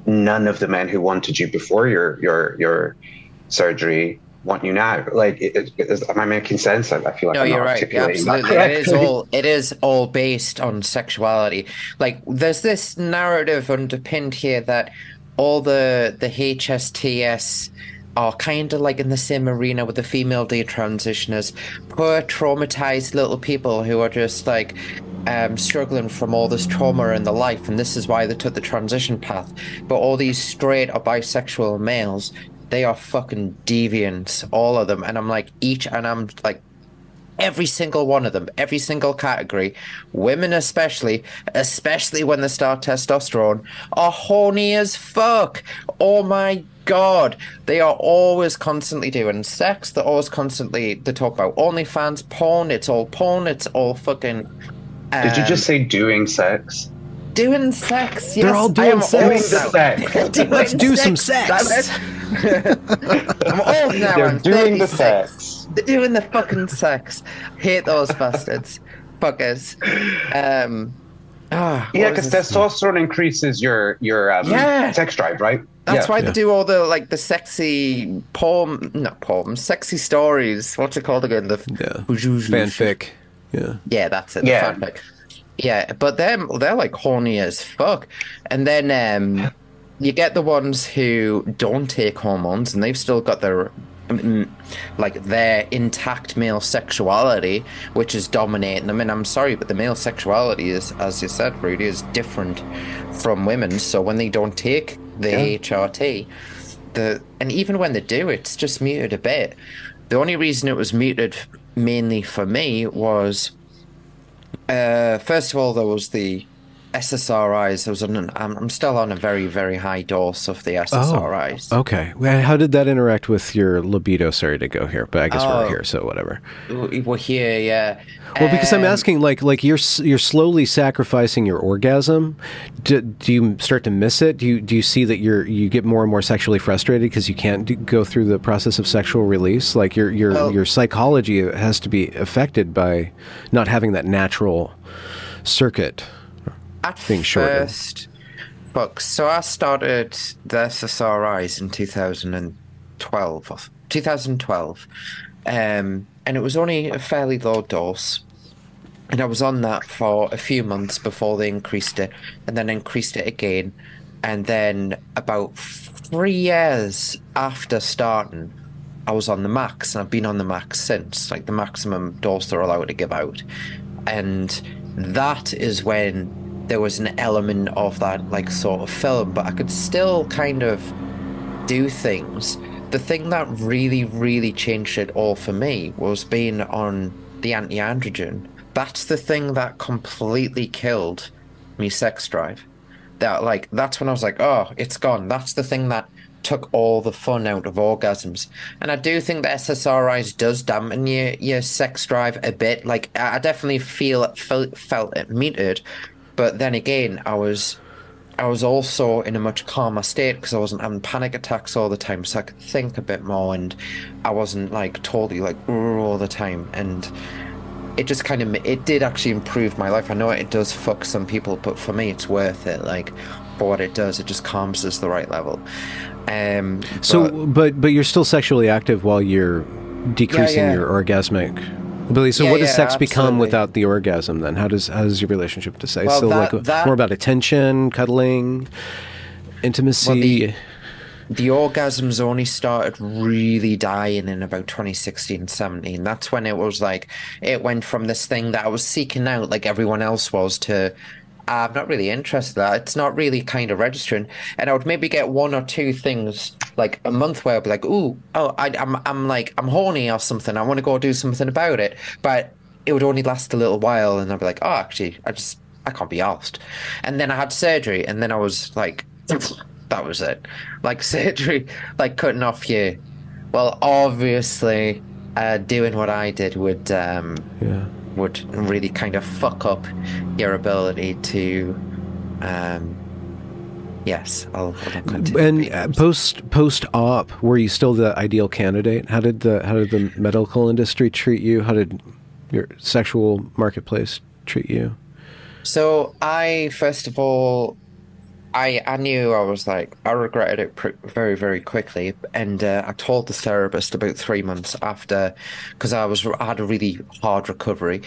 D: none of the men who wanted you before your your your surgery want you now? Like, it, it, is, am I making sense? I, I feel like
B: no,
D: I'm
B: you're
D: not
B: right. Yeah, absolutely, it is all it is all based on sexuality. Like, there's this narrative underpinned here that all the the HSTS are kind of like in the same arena with the female detransitioners, poor traumatized little people who are just like um, struggling from all this trauma in their life, and this is why they took the transition path. But all these straight or bisexual males, they are fucking deviants, all of them. And I'm like each, and I'm like every single one of them, every single category, women especially, especially when they start testosterone, are horny as fuck. Oh my god. They are always constantly doing sex. They're always constantly, they talk about OnlyFans, porn. It's all porn. It's all fucking.
D: Did you
B: um,
D: just say doing sex?
B: Doing sex? Yes, They're
A: all
B: I
A: doing
B: am
A: sex.
D: Doing the sex. *laughs*
B: Doing
A: Let's do some sex. *laughs*
B: I'm old now.
D: They're
B: I'm
D: doing the sex.
B: They're doing the fucking sex. Hate those bastards. *laughs* Fuckers. Um. ah,
D: Yeah, because
B: this?
D: testosterone increases your your um,
B: Yeah.
D: sex drive, right?
B: That's
D: yeah.
B: why
A: Yeah.
B: they do all the like the sexy poem, not poems, sexy stories. What's it called again? The
A: Yeah.
B: Fanfic.
A: Fanfic. Yeah.
B: Yeah, that's it. The
D: Yeah.
B: Yeah, but them they're like horny as fuck. And then um you get the ones who don't take hormones and they've still got their mm, like their intact male sexuality, which is dominating them. And I'm sorry, but the male sexuality is, as you said, Rudy, is different from women. So when they don't take the
D: Yeah.
B: HRT, the and even when they do, it's just muted a bit. The only reason it was muted mainly for me was uh, first of all, there was the SSRIs. There was an, I'm, I'm still on a very, very high dose of the SSRIs.
A: Oh, Okay. Well, how did that interact with your libido? Sorry to go here, but I guess we're
B: Oh.
A: here, so whatever.
B: We- We're here, yeah.
A: Well, because I'm
B: Um,
A: asking, like, like you're you're slowly sacrificing your orgasm. Do, do you start to miss it? Do you do you see that you're you get more and more sexually frustrated because you can't do, go through the process of sexual release? Like your your
B: Well-
A: your psychology has to be affected by not having that natural circuit.
B: At
A: shorted.
B: first, fuck. So I started the SSRIs in 2012, or 2012, um, and it was only a fairly low dose. And I was on that for a few months before they increased it, and then increased it again. And then about three years after starting, I was on the max, and I've been on the max since, like the maximum dose they're allowed to give out. And that is when there was an element of that, like, sort of film, but I could still kind of do things. The thing that really, really changed it all for me was being on the anti androgen. That's the thing that completely killed me sex drive. That like that's when I was like, oh, it's gone. That's the thing that took all the fun out of orgasms. And I do think the SSRIs does dampen your your sex drive a bit. Like I definitely feel felt, felt it metered, but then again, I was I was also in a much calmer state because I wasn't having panic attacks all the time, so I could think a bit more, and I wasn't like totally like all the time, and it just kind of it did actually improve my life. I know it does fuck some people, but for me, it's worth it. Like for what it does, it just calms us the right level. Um,
A: So,
B: but-
A: but but you're still sexually active while you're decreasing
B: yeah.
A: your orgasmic ability. So,
B: Yeah,
A: what does
B: yeah,
A: sex become without the orgasm? Then, how does how does your relationship to sex
B: Well,
A: still
B: that-
A: like
B: that-
A: more about attention, cuddling, intimacy?
B: the- the orgasms only started really dying in about 2016 17 that's when it was like it went from this thing that i was seeking out like everyone else was to i'm not really interested in that it's not really kind of registering and i would maybe get one or two things like a month where i'd be like ooh oh I, i'm i'm like i'm horny or something i want to go do something about it but it would only last a little while and i'd be like oh actually i just i can't be asked and then i had surgery and then i was like *sniffs* that was it. Like *laughs* surgery, like cutting off your. Well, obviously, uh, doing what I did would um,
A: yeah.
B: Would really kind of fuck up your ability to um, Yes, I'll, I'll continue.
A: And uh, post post op, were you still the ideal candidate? How did the how did the medical industry treat you? How did your sexual marketplace treat you?
B: So I first of all, I I knew I was like I regretted it pr- very very quickly, and uh, I told the therapist about three months after, because I was I had a really hard recovery.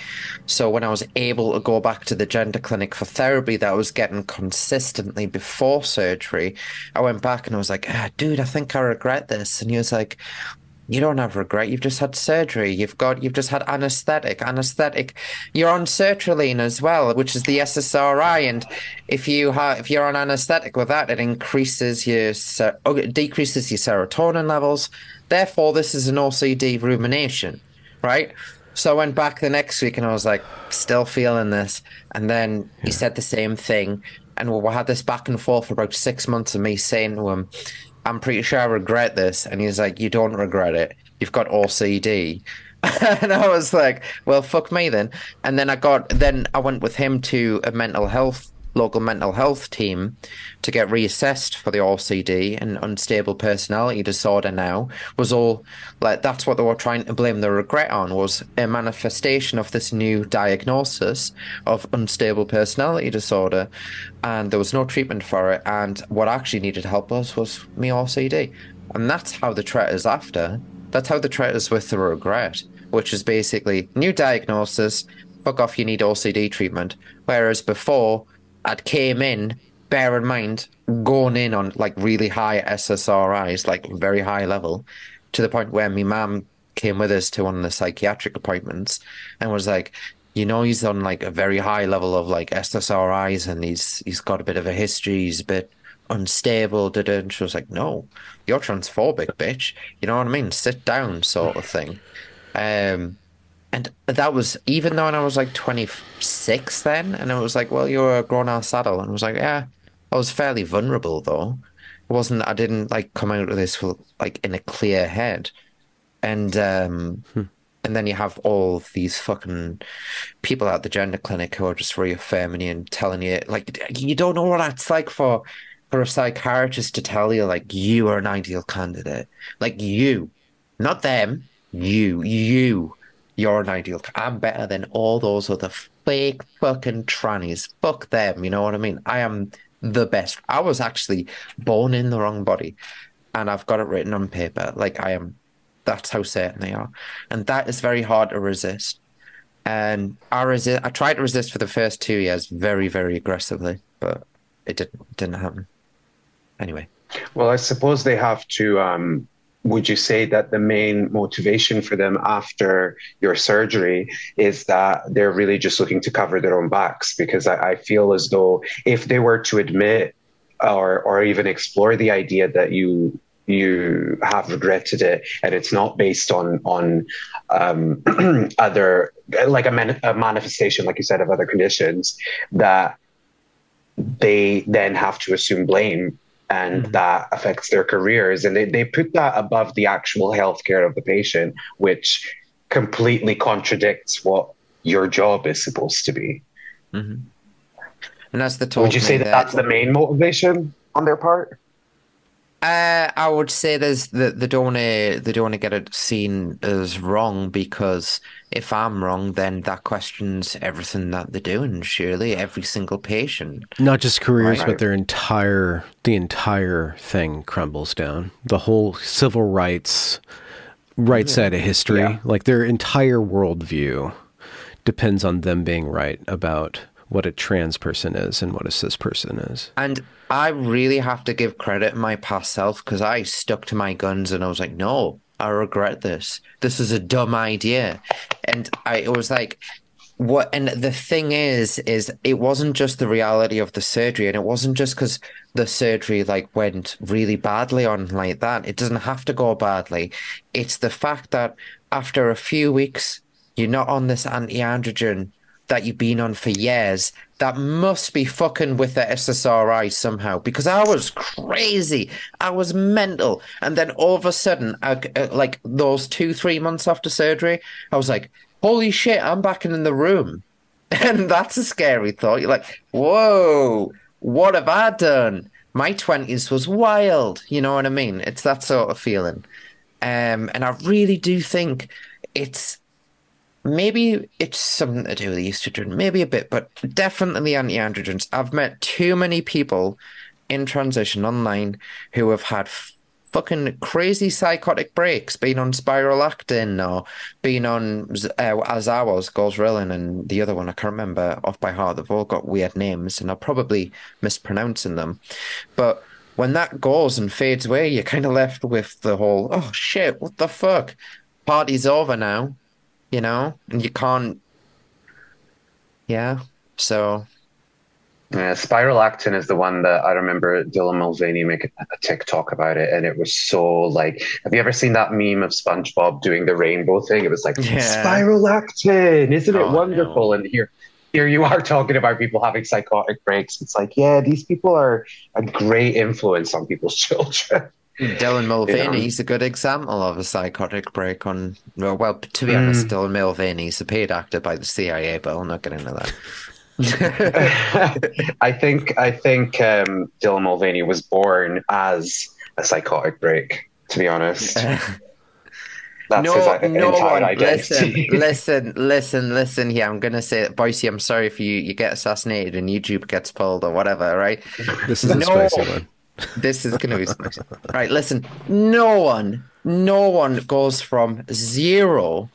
B: So when I was able to go back to the gender clinic for therapy that I was getting consistently before surgery, I went back and I was like, ah, dude, I think I regret this, and he was like, you don't have regret. You've just had surgery. You've got. You've just had anesthetic. Anesthetic. You're on sertraline as well, which is the SSRI. And if you have, if you're on anesthetic with that, it increases your, oh, it decreases your serotonin levels. Therefore, this is an OCD rumination, right? So I went back the next week and I was like, still feeling this. And then he said the same thing. And we had this back and forth for about six months of me saying to him, I'm pretty sure I regret this. And he's like, You don't regret it. You've got OCD. *laughs* and I was like, Well, fuck me then. And then I got, then I went with him to a mental health, local mental health team to get reassessed for the OCD and unstable personality disorder now was all like, that's what they were trying to blame the regret on was a manifestation of this new diagnosis of unstable personality disorder and there was no treatment for it. And what actually needed help us was me OCD. And that's how the threat is after. That's how the threat is with the regret, which is basically new diagnosis, fuck off, you need OCD treatment. Whereas before, I'd came in, bear in mind, going in on like really high SSRIs, like very high level, to the point where my mum came with us to one of the psychiatric appointments and was like, you know he's on like a very high level of like SSRIs and he's he's got a bit of a history, he's a bit unstable, da and she was like, No, you're transphobic, bitch. You know what I mean? Sit down, sort of thing. Um and that was even though I was like 26 then, and it was like, well, you're a grown ass adult, and I was like, yeah, I was fairly vulnerable though. It wasn't. I didn't like come out of this with, like in a clear head, and um, hmm. and then you have all these fucking people at the gender clinic who are just reaffirming you and telling you like you don't know what that's like for for a psychiatrist to tell you like you are an ideal candidate. Like you. Not them. You. You you're an ideal i'm better than all those other fake fucking trannies fuck them you know what i mean i am the best i was actually born in the wrong body and i've got it written on paper like i am that's how certain they are, and that is very hard to resist. And I resist. I tried to resist for the first two years very, very aggressively, but it didn't didn't happen. Anyway.
D: Well, I suppose they have to. Um, would you say that the main motivation for them after your surgery is that they're really just looking to cover their own backs? Because I, I feel as though if they were to admit or or even explore the idea that you you have regretted it and it's not based on on um, *clears throat* other like a, man, a manifestation like you said of other conditions that they then have to assume blame and mm-hmm. that affects their careers and they, they put that above the actual healthcare of the patient which completely contradicts what your job is supposed to be
B: mm-hmm. and that's the
D: would you say that, that that's the main motivation on their part
B: uh, I would say there's the they don't want to they don't want to get it seen as wrong because if I'm wrong, then that questions everything that they're doing. Surely every single patient,
A: not just careers, right. but their entire the entire thing crumbles down. The whole civil rights right yeah. side of history, yeah. like their entire worldview, depends on them being right about what a trans person is and what a cis person is.
B: And I really have to give credit to my past self because I stuck to my guns and I was like, no, I regret this. This is a dumb idea. And I was like, what and the thing is is it wasn't just the reality of the surgery and it wasn't just because the surgery like went really badly on like that it doesn't have to go badly it's the fact that after a few weeks you're not on this anti-androgen that you've been on for years that must be fucking with the SSRI somehow because I was crazy. I was mental. And then all of a sudden, I, uh, like those two, three months after surgery, I was like, holy shit, I'm back in the room. *laughs* And that's a scary thought. You're like, whoa, what have I done? my twenties was wild. You know what I mean? It's that sort of feeling. Um, and I really do think it's maybe it's something to do with the estrogen, maybe a bit, but definitely anti-androgens. I've met too many people in transition online who have had fucking crazy psychotic breaks, being on spiralactin or being on uh, as I was, Goserelin, and the other one I can't remember off by heart. They've all got weird names, and I'm probably mispronouncing them. But when that goes and fades away, you're kind of left with the whole, oh shit, what the fuck? Party's over now, you know, and you can't. Yeah, so
D: yeah, spiralactin is the one that I remember Dylan Mulvaney making a TikTok about it, and it was so like. Have you ever seen that meme of SpongeBob doing the rainbow thing? It was like yeah. spiralactin, isn't it oh, wonderful? No. And here, here you are *laughs* talking about people having psychotic breaks. It's like, yeah, these people are a great influence on people's *laughs* children.
B: Dylan Mulvaney, he's a good example of a psychotic break on. Well, well to be mm. honest, Dylan Mulvaney is a paid actor by the CIA, but I'll not get into that. *laughs*
D: I think I think um, Dylan Mulvaney was born as a psychotic break. To be honest, *laughs* that's
B: no, his no one. Identity. Listen, *laughs* listen, listen, listen. Here, I'm gonna say, Boyce. I'm sorry if you you get assassinated and YouTube gets pulled or whatever. Right?
A: This is no, a spicy one.
B: This is gonna be spicy. right. Listen. No one, no one goes from zero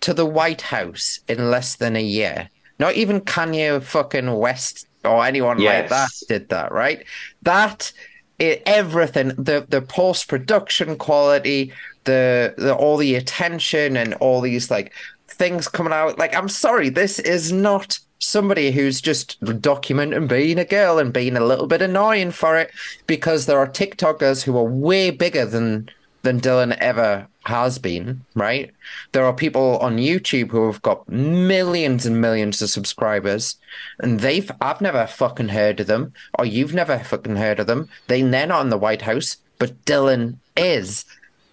B: to the White House in less than a year. Not even Kanye fucking West or anyone yes. like that did that, right? That it, everything the the post production quality, the the all the attention and all these like things coming out. Like, I'm sorry, this is not somebody who's just documenting being a girl and being a little bit annoying for it because there are TikTokers who are way bigger than than Dylan ever has been, right? There are people on YouTube who have got millions and millions of subscribers, and they've I've never fucking heard of them, or you've never fucking heard of them. They they're not in the White House, but Dylan is.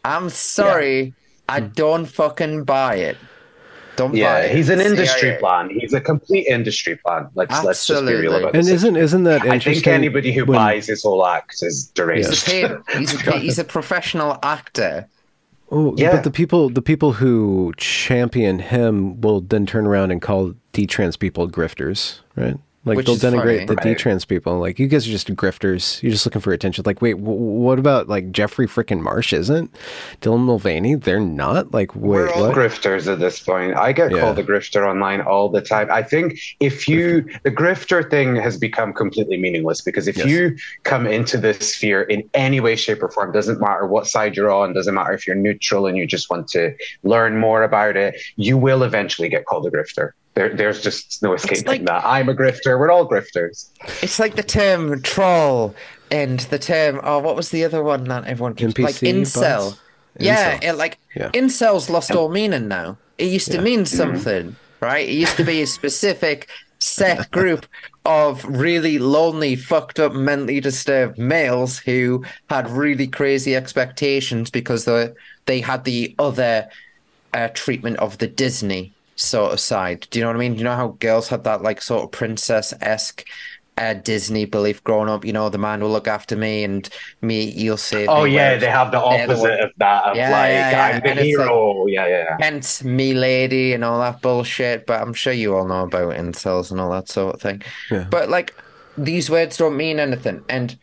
B: I'm sorry, yeah. I hmm. don't fucking buy it. Don't
D: yeah,
B: buy it.
D: he's an industry CIA. plan. He's a complete industry plan. Let's let's just be real about
A: and
D: this.
A: isn't isn't that interesting? I think
D: anybody who when... buys his whole act is deranged.
B: He's a, he's, a, he's a *laughs* professional actor
A: Oh, yeah. But the people, the people who champion him will then turn around and call detrans people grifters, right? Like Which they'll denigrate funny, the right? detrans people. Like you guys are just grifters. You're just looking for attention. Like wait, w- what about like Jeffrey freaking Marsh? Isn't Dylan Mulvaney? They're not. Like wait,
D: we're all
A: what?
D: grifters at this point. I get yeah. called a grifter online all the time. I think if you the grifter thing has become completely meaningless because if yes. you come into this sphere in any way, shape, or form, doesn't matter what side you're on, doesn't matter if you're neutral and you just want to learn more about it, you will eventually get called a grifter. There, there's just no escaping like, that. I'm a grifter. We're all grifters.
B: It's like the term troll and the term. Oh, what was the other one that everyone keeps NPC, like incel? Yeah, incel. It, like yeah. incel's lost all meaning now. It used to yeah. mean mm-hmm. something, mm-hmm. right? It used to be a specific set *laughs* group of really lonely, fucked up, mentally disturbed males who had really crazy expectations because they they had the other uh, treatment of the Disney sort of side. Do you know what I mean? Do you know how girls had that like sort of princess esque uh, Disney belief growing up? You know, the man will look after me and me, you'll see.
D: Oh yeah, they have the opposite of that. Of yeah, like yeah, yeah. I'm the and hero. Like, yeah, yeah.
B: Hence, me lady and all that bullshit. But I'm sure you all know about incels and all that sort of thing. Yeah. But like, these words don't mean anything, and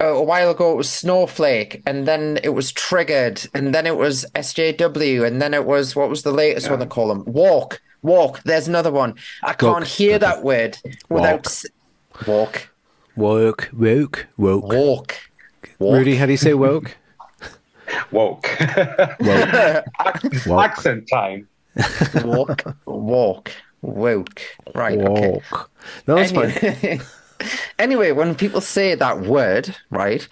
B: a while ago it was Snowflake, and then it was Triggered, and then it was SJW, and then it was what was the latest yeah. one they call them? Walk, walk. There's another one. I can't hear that word without walk.
A: Walk, woke, woke,
B: walk.
A: walk. Rudy, how do you say woke?
D: woke. woke. *laughs* Accent time.
B: walk, walk, woke. Right. Walk. Okay.
A: No, that's fine. *laughs*
B: anyway, when people say that word, right,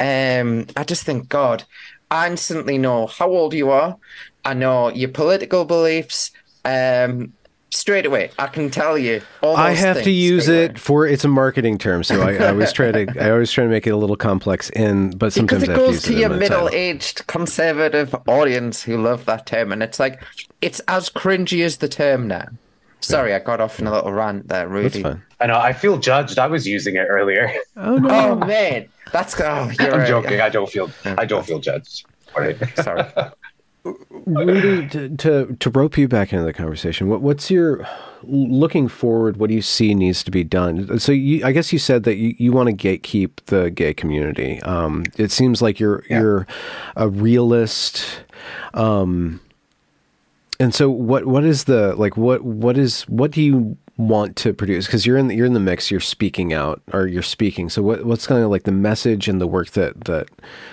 B: um, I just think, God, I instantly know how old you are. I know your political beliefs. Um, straight away, I can tell you.
A: I have to use it for it's a marketing term, so I, I, always try to *laughs* I always try to make it a little complex. In but sometimes
B: because it goes to, to your middle-aged conservative audience who love that term, and it's like it's as cringy as the term now. Sorry, I got off in a little rant there, Rudy.
A: That's.
D: I know. I feel judged. I was using it earlier. *laughs*
A: Oh no.
B: Oh man, that's oh, you're
D: I'm
B: right.
D: joking. I don't feel. I don't feel judged. All right. *laughs*
B: Sorry.
A: Rudy, to, to to rope you back into the conversation, what what's your looking forward? What do you see needs to be done? So, you, I guess you said that you, you want to gatekeep the gay community. Um, it seems like you're
D: Yeah.
A: you're a realist. Um, and so, what what is the like? What what is what do you want to produce? Because you're in the, you're in the mix. You're speaking out, or you're speaking. So, what what's kind of like the message and the work that that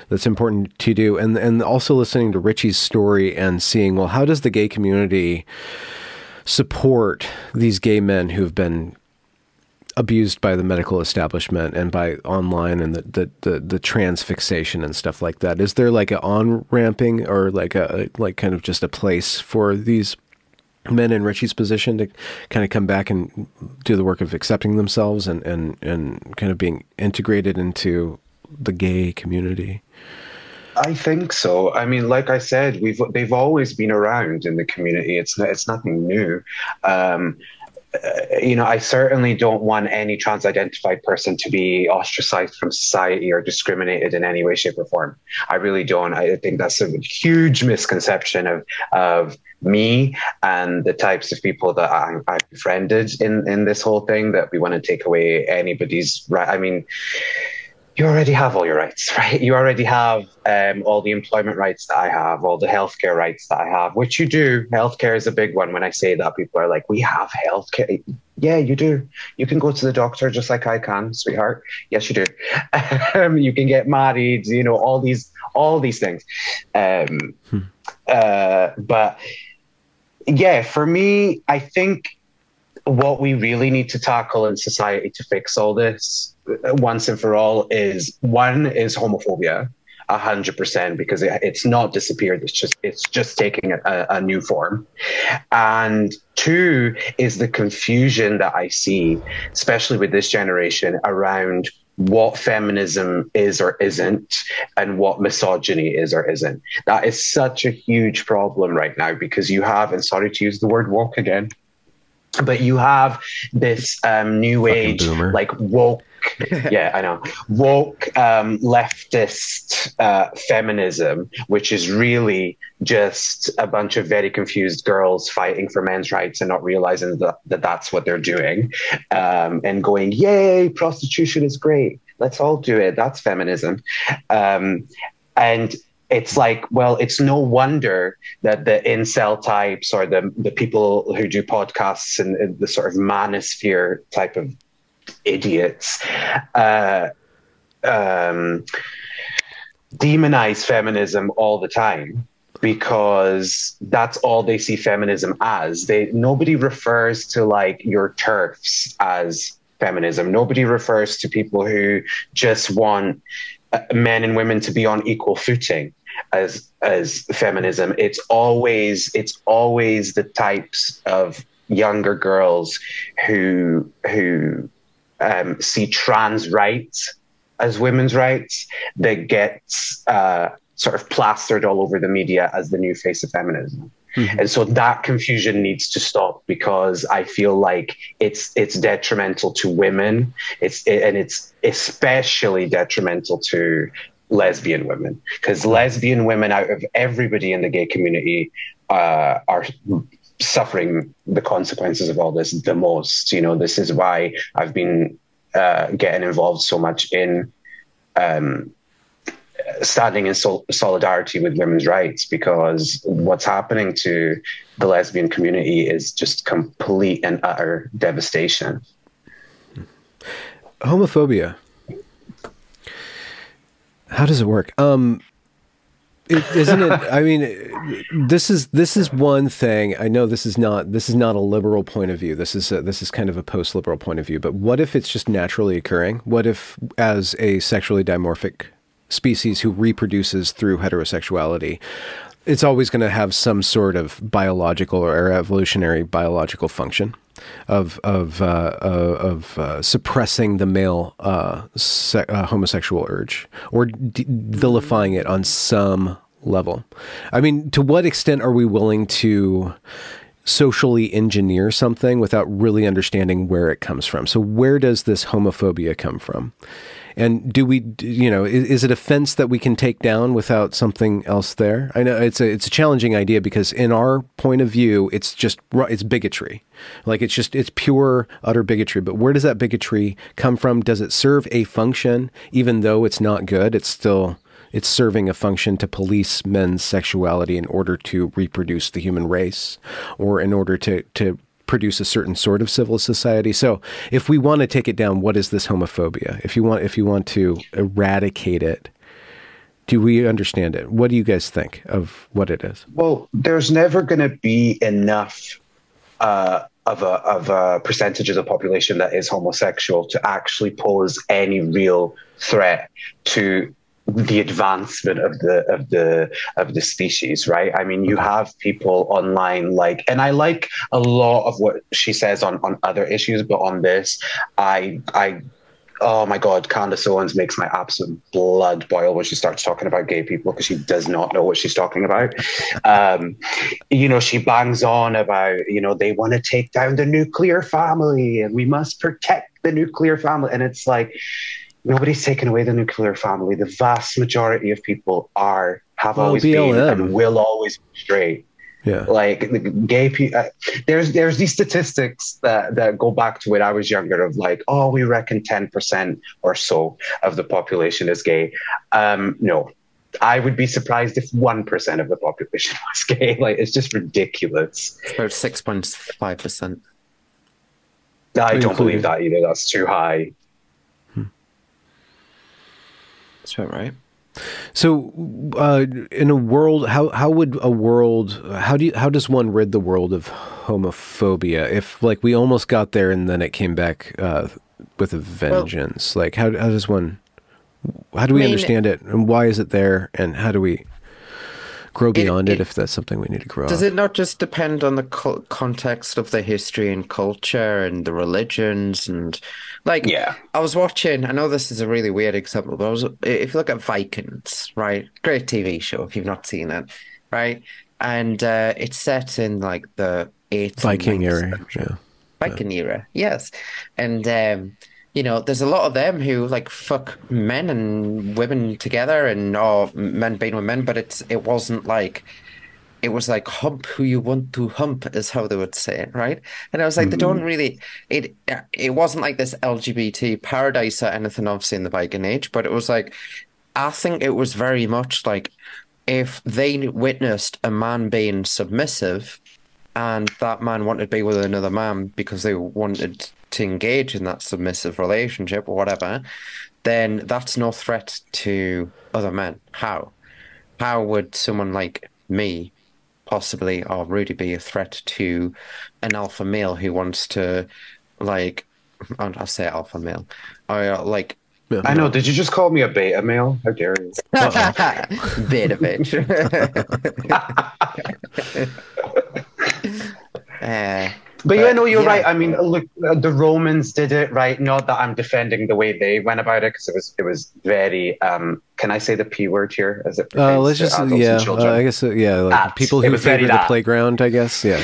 A: that's important to do? And and also listening to Ritchie's story and seeing well, how does the gay community support these gay men who've been abused by the medical establishment and by online and the, the, the, the trans fixation and stuff like that. Is there like an on ramping or like a like kind of just a place for these men in Ritchie's position to kind of come back and do the work of accepting themselves and, and, and kind of being integrated into the gay community?
D: I think so. I mean, like I said, we've they've always been around in the community. It's it's nothing new. Um, you know, I certainly don't want any trans-identified person to be ostracized from society or discriminated in any way, shape, or form. I really don't. I think that's a huge misconception of of me and the types of people that I, befriended in in this whole thing. That we want to take away anybody's right. I mean you already have all your rights, *laughs* right? You already have um, all the employment rights that I have, all the healthcare rights that I have, which you do. Healthcare is a big one. When I say that, people are like, "We have healthcare." Yeah, you do. You can go to the doctor just like I can, sweetheart. Yes, you do. *laughs* um, you can get married. You know all these, all these things. Um, uh, but yeah, for me, I think what we really need to tackle in society to fix all this once and for all is one is homophobia a hundred percent because it, it's not disappeared. It's just it's just taking a, a new form. And two is the confusion that i see especially with this generation around what feminism is or isn't and what misogyny is or isn't. That is such a huge problem right now because you have and sorry to use the word woke again but you have this um, new
A: Fucking
D: age
A: boomer.
D: like woke. Yeah i know. Woke um, leftist uh, feminism which is really just a bunch of very confused girls fighting for men's rights and not realizing that, that that's what they're doing um, and going yay prostitution is great. Let's all do it. That's feminism. Um, and it's like, well, it's no wonder that the incel types or the the people who do podcasts and, and the sort of manosphere type of idiots uh, um, demonize feminism all the time because that's all they see feminism as. They nobody refers to like your TERFs as feminism. Nobody refers to people who just want uh, men and women to be on equal footing as as feminism it's always it's always the types of younger girls who who um, see trans rights as women's rights that gets uh, sort of plastered all over the media as the new face of feminism and so that confusion needs to stop because I feel like it's it's detrimental to women. It's and it's especially detrimental to lesbian women because lesbian women out of everybody in the gay community uh, are suffering the consequences of all this the most. You know, this is why I've been uh, getting involved so much in um, standing in sol- solidarity with women's rights because what's happening to the lesbian community is just complete and utter devastation.
A: Homophobia. How does it work? Um, it, isn't it? I mean, this is this is one thing. I know this is not this is not a liberal point of view. This is a, this is kind of a post-liberal point of view. But what if it's just naturally occurring? What if, as a sexually dimorphic species who reproduces through heterosexuality, it's always going to have some sort of biological or evolutionary biological function of of uh, uh, of uh, suppressing the male uh, se- uh, homosexual urge or vilifying it on some level. I mean, to what extent are we willing to socially engineer something without really understanding where it comes from. So, where does this homophobia come from? And do we, you know, is, is, it a fence that we can take down without something else there? I know it's a it's a challenging idea because in our point of view, it's just it's bigotry, like it's just it's pure utter bigotry. But where does that bigotry come from? Does it serve a function, even though it's not good? It's still it's serving a function to police men's sexuality in order to reproduce the human race, or in order to to produce a certain sort of civil society. So if we want to take it down, what is this homophobia? If you want if you want to eradicate it, do we understand it? What do you guys think of what it is?
D: Well, there's never going to be enough uh, of a of a percentage of the population that is homosexual to actually pose any real threat to the advancement of the of the of the species right? I mean you have people online like and i like a lot of what she says on on other issues but on this i i oh my god candace owens makes my absolute blood boil when she starts talking about gay people because she does not know what she's talking about. Um, you know she bangs on about you know they want to take down the nuclear family and we must protect the nuclear family. And it's like nobody's taken away the nuclear family. The vast majority of people are have well, always BLM. been and will always be straight.
A: Yeah,
D: like the gay people. Uh, there's there's these statistics that that go back to when I was younger of like, oh, we reckon ten percent or so of the population is gay. Um, no, I would be surprised if one percent of the population *laughs* was gay. Like it's just ridiculous.
B: It's about six point five percent.
D: I don't believe that either. That's too high.
B: That's about right.
A: So, uh, in a world, how how would a world how do you, how does one rid the world of homophobia? If like we almost got there and then it came back uh, with a vengeance, well, like how how does one how do we I mean, understand it and why is it there and how do we grow beyond it, it, it, if that's something we need to grow.
B: Does it not just depend on the co- context of the history and culture and the religions and like?
D: Yeah,
B: I was watching. I know this is a really weird example, but I was if you look at Vikings, right? Great TV show if you've not seen it, right? And uh, it's set in like the eighth
A: Viking era, yeah.
B: Viking yeah. era, yes, and. um you know, there's a lot of them who like fuck men and women together, and or men being with men, but it's it wasn't like it was like hump who you want to hump is how they would say it, right? And I was like, mm-hmm. they don't mm-hmm. really it it wasn't like this LGBT paradise or anything, obviously in the Viking Age, but it was like I think it was very much like if they witnessed a man being submissive and that man wanted to be with another man because they wanted to engage in that submissive relationship or whatever, then that's no threat to other men. How? How would someone like me possibly or Rudy be a threat to an alpha male who wants to like I'll say alpha male. Or like
D: I know. Did you just call me a beta male? How dare you? *laughs* *laughs*
B: beta bitch. *laughs*
D: uh, but, yeah, no, you're yeah. right. I mean, look, the Romans did it right. Not that I'm defending the way they went about it, because it was it was very. Um, can I say the p word here? As it
A: uh, let's just yeah. Uh, I guess uh, yeah, like people who favor the playground. I guess yeah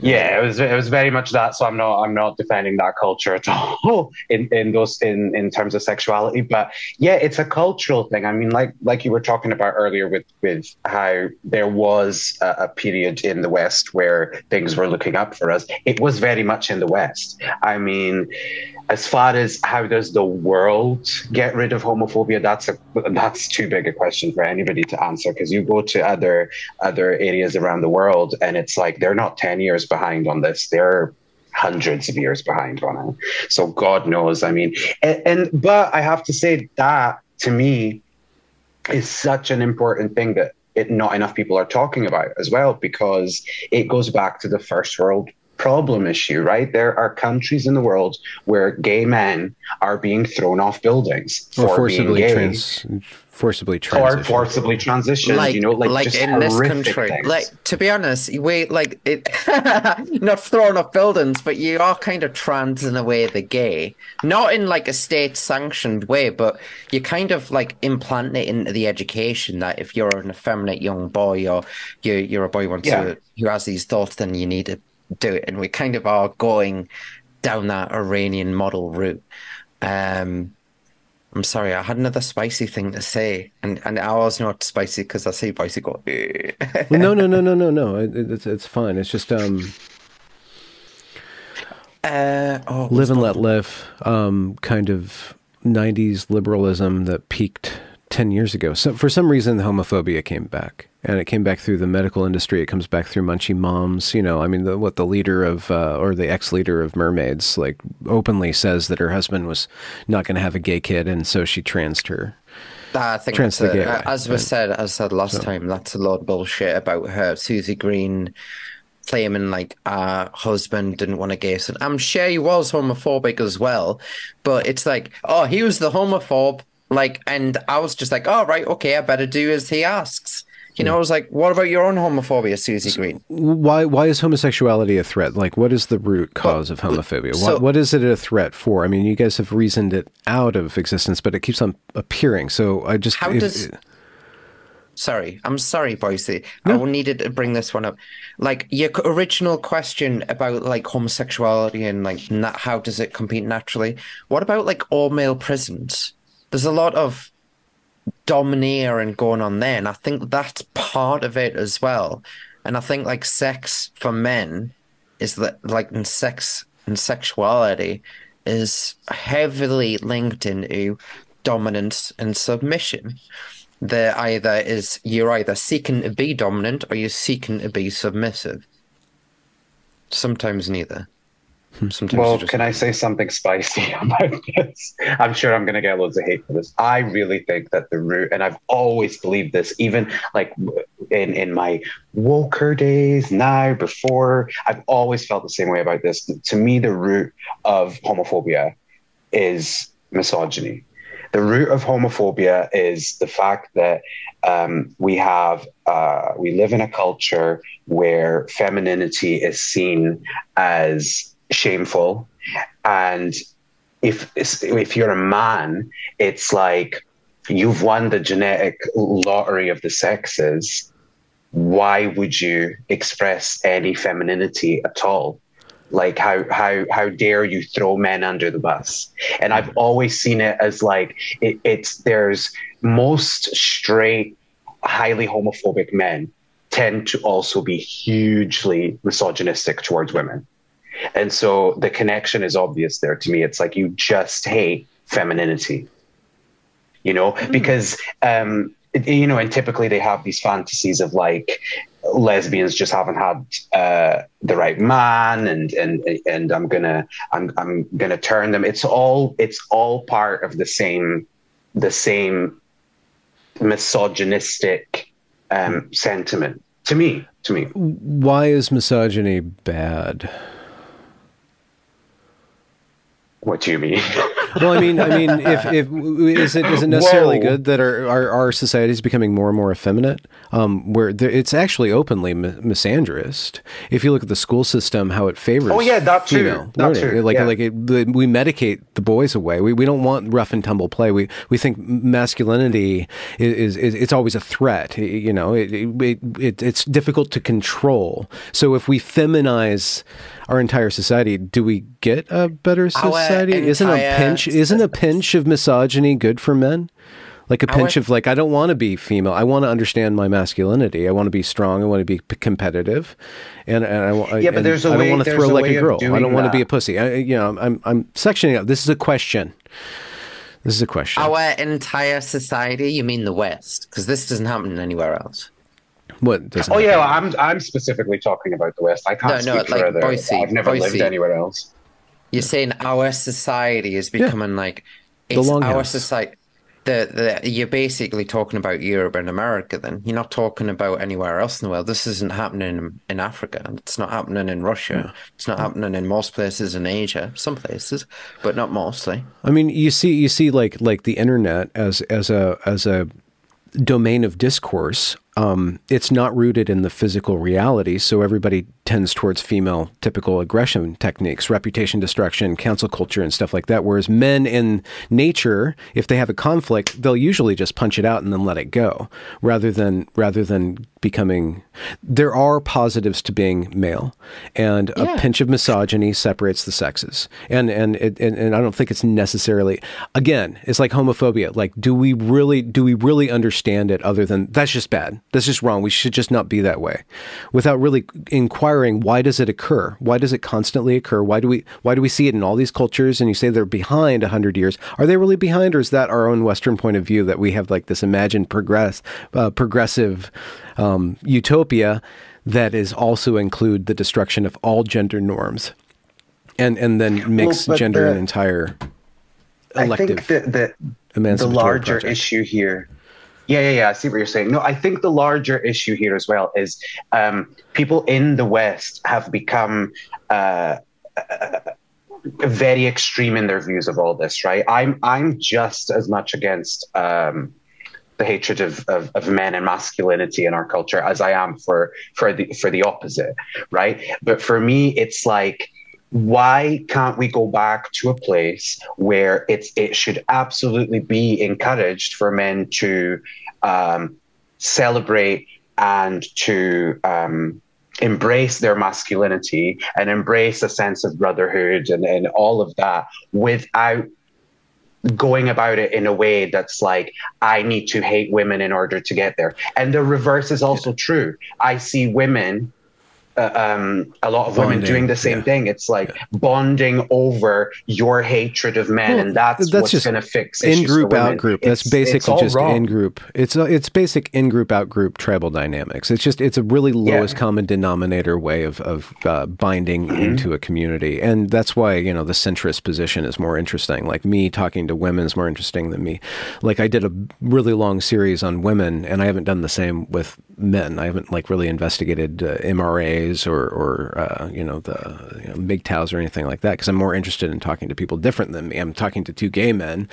D: yeah, it was it was very much that. So I'm not I'm not defending that culture at *laughs* all in in those in in terms of sexuality. But yeah, it's a cultural thing. I mean, like like you were talking about earlier with with how there was a, a period in the West where things were looking up for us. It was very much in the West. I mean, as far as how does the world get rid of homophobia that's a that's too big a question for anybody to answer because you go to other other areas around the world and it's like they're not 10 years behind on this they're hundreds of years behind on it. So god knows i mean and, and but i have to say that to me is such an important thing that it, not enough people are talking about as well because it goes back to the first world problem issue, right? There are countries in the world where gay men are being thrown off buildings
A: or
D: for
A: forcibly
D: being gay.
A: trans, forcibly
D: or forcibly transitioned,
B: like,
D: you know, like,
B: like
D: just
B: in this country.
D: things.
B: Like to be honest, we like it *laughs* not throwing off buildings, but you are kind of trans in a way the gay. Not in like a state sanctioned way, but you kind of like implant it into the education that if you're an effeminate young boy or you you're a boy wants
D: Yeah.
B: to who has these thoughts, then you need to do it. And we kind of are going down that Iranian model route. Um I'm sorry, I had another spicy thing to say, and and I was not spicy because I say spicy go. "Eh."
A: No, no, no, no, no, no. It, it- it's it's fine. It's just um,
B: uh, oh,
A: live and let live. Um, kind of '90s liberalism that peaked ten years ago. So for some reason, the homophobia came back, and it came back through the medical industry. It comes back through Munchie Moms. You know, I mean, the, what the leader of uh, or the ex-leader of Mermaids like openly says that her husband was not going to have a gay kid, and so she transed her.
B: I think
A: Trans the gay way,
B: as
A: right.
B: said, as said last time, that's a lot of bullshit about her. Susie Green claiming like her husband didn't want a gay son. I'm sure he was homophobic as well, but it's like, oh, he was the homophobe. Like, and I was just like, oh, right, okay, I better do as he asks. You know, hmm. I was like, what about your own homophobia, Susie Green?
A: Why why is homosexuality a threat? Like what is the root cause of homophobia?
B: so-
A: what what is it a threat for? I mean, you guys have reasoned it out of existence, but it keeps on appearing. So I just
B: How
A: if-
B: does- Sorry, I'm sorry, Boyce. I needed to bring this one up. Like your original question about like homosexuality and like na- how does it compete naturally? What about like all male prisons? There's a lot of domineering going on there, and I think that's part of it as well. And I think like sex for men is that like in sex and sexuality is heavily linked into dominance and submission there either is you're either seeking to be dominant or you're seeking to be submissive. Sometimes neither. Sometimes
D: Well, can I say something spicy *laughs* about this? I'm sure I'm going to get loads of hate for this. I really think that the root, and I've always believed this, even like in in my woker days, now before, I've always felt the same way about this. To me, the root of homophobia is misogyny. The root of homophobia is the fact that um, we have uh, we live in a culture where femininity is seen as shameful, and if if you're a man, it's like you've won the genetic lottery of the sexes. Why would you express any femininity at all? like how how how dare you throw men under the bus and i've always seen it as like it, it's there's most straight highly homophobic men tend to also be hugely misogynistic towards women and so the connection is obvious there to me. It's like you just hate femininity you know? Because um you know and typically they have these fantasies of like lesbians just haven't had uh, the right man and and and I'm gonna I'm I'm gonna turn them. It's all it's all part of the same the same misogynistic um, sentiment to me to me.
A: Why is misogyny bad?
D: What do you mean *laughs*
A: Well, I mean, I mean, if, if is it is it necessarily
D: Whoa.
A: good that our, our our society is becoming more and more effeminate, um, where there, it's actually openly mi- misandrist. If you look at the school system, how it favors
D: Oh, yeah, that too.
A: female
D: That too,
A: like
D: yeah.
A: like it, we medicate the boys away. We we don't want rough and tumble play. We we think masculinity is, is, is it's always a threat. You know, it, it, it it's difficult to control. So if we feminize our entire society, do we get a better society? Isn't a pinch isn't a pinch of misogyny good for men? Like a pinch
B: Our-
A: of like I don't want to be female. I want to understand my masculinity. I want to be strong. I want to be p- competitive, and, and I, wa-
D: Yeah, but there's a
A: I don't want to throw
D: a
A: like a girl. I don't want to be a pussy. I, you know, I'm I'm sectioning up. This is a question. This is a question.
B: our entire society. You mean the West? Because this doesn't happen anywhere else.
A: What doesn't?
D: oh yeah well, I'm I'm specifically talking about the West I can't
B: No, no,
D: speak
B: like
D: further
B: Boyce,
D: I've never lived anywhere else
B: You're saying our society is becoming like it's
A: longhouse.
B: our society. the, the, you're basically talking about Europe and America. Then you're not talking about anywhere else in the world. This isn't happening in, in Africa. It's not happening in Russia. Yeah. It's not happening in most places in Asia. Some places, but not mostly.
A: I mean, you see, you see, like like the internet as as a as a domain of discourse um, it's not rooted in the physical reality. So everybody tends towards female typical aggression techniques, reputation destruction, cancel culture, and stuff like that. Whereas men in nature, if they have a conflict, they'll usually just punch it out and then let it go, rather than rather than becoming. There are positives to being male, and yeah. a pinch of misogyny separates the sexes. And and, it, and and I don't think it's necessarily. Again, it's like homophobia. Like, do we really do we really understand it? Other than that's just bad that's just wrong. We should just not be that way. Without really inquiring why does it occur? Why does it constantly occur? Why do we why do we see it in all these cultures and you say they're behind 100 years? Are they really behind or is that our own western point of view that we have like this imagined progress uh, progressive um, utopia that is also include the destruction of all gender norms? And and then makes well, gender the, an entire elective
D: I think that the, the larger project. issue here yeah, yeah, yeah. I see what you're saying. No, I think the larger issue here as well is um, people in the West have become uh, uh, very extreme in their views of all this. Right? I'm I'm just as much against. Um, the hatred of, of, of, men and masculinity in our culture as I am for for the for the opposite, right? But for me, it's like why can't we go back to a place where it's it should absolutely be encouraged for men to um, celebrate and to um, embrace their masculinity and embrace a sense of brotherhood and, and all of that without going about it in a way that's like i need to hate women in order to get there. And the reverse is also true. I see women uh, um, a lot of bonding, women doing the same yeah. thing. It's like yeah. bonding over your hatred of men, well, and that's, that's what's going to fix it.
A: in group out group. That's it's, basically it's just in group. It's it's basic in group out group tribal dynamics. It's just it's a really lowest yeah. common denominator way of of uh, binding mm-hmm. into a community, and that's why you know the centrist position is more interesting. Like me talking to women is more interesting than me. Like I did a really long series on women, and I haven't done the same with men. I haven't like really investigated uh, MRAs or or uh, you know the you know, MGTOWs or anything like that because I'm more interested in talking to people different than me. I'm talking to two gay men.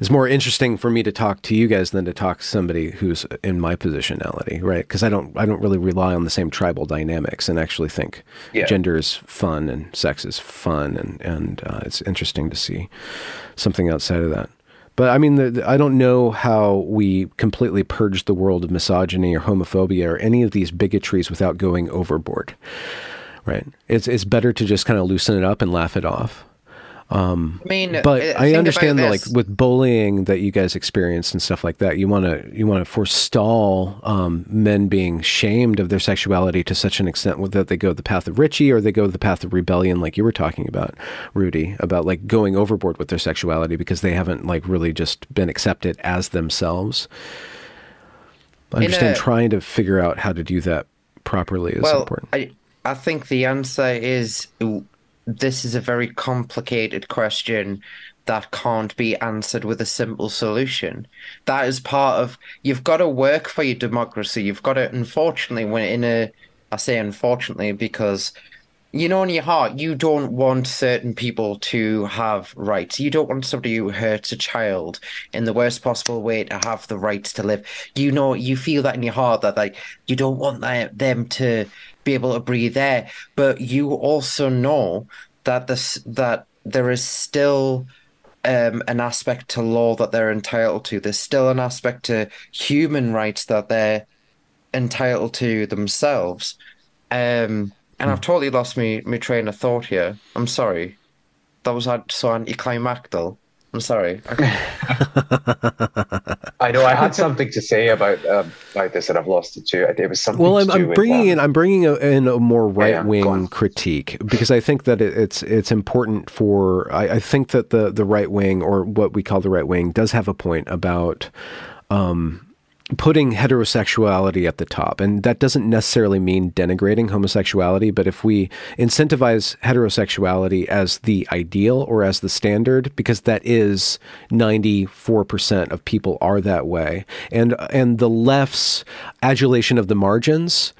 A: It's more interesting for me to talk to you guys than to talk to somebody who's in my positionality, right? Because I don't I don't really rely on the same tribal dynamics and actually think yeah. gender is fun and sex is fun and and uh, it's interesting to see something outside of that. But I mean, the, the, I don't know how we completely purge the world of misogyny or homophobia or any of these bigotries without going overboard. Right? It's it's better to just kind of loosen it up and laugh it off. Um, I mean, but I understand that, like with bullying that you guys experience and stuff like that, you want to you want to forestall um, men being shamed of their sexuality to such an extent that they go the path of Ritchie or they go the path of rebellion, like you were talking about, Rudy, about like going overboard with their sexuality because they haven't like really just been accepted as themselves. I understand a, trying to figure out how to do that properly is well, important.
B: I I think the answer is this is a very complicated question that can't be answered with a simple solution. That is part of you've got to work for your democracy. You've got to unfortunately when in a I say unfortunately because you know in your heart you don't want certain people to have rights. You don't want somebody who hurts a child in the worst possible way to have the rights to live. You know you feel that in your heart that like you don't want them to be able to breathe air. But you also know that this that there is still um, an aspect to law that they're entitled to. There's still an aspect to human rights that they're entitled to themselves. Um, and I've totally lost me my train of thought here. I'm sorry. That was so anticlimactic. I'm sorry. *laughs*
D: I know I had something to say about um, about this, and I've lost it too. It was something.
A: Well, I'm, I'm bringing in I'm bringing in a more right wing yeah, critique because I think that it, it's it's important for I, I, think that the the right wing or what we call the right wing does have a point about. Um, putting heterosexuality at the top. And that doesn't necessarily mean denigrating homosexuality, but if we incentivize heterosexuality as the ideal or as the standard, because that is 94% of people are that way, and and the left's adulation of the margins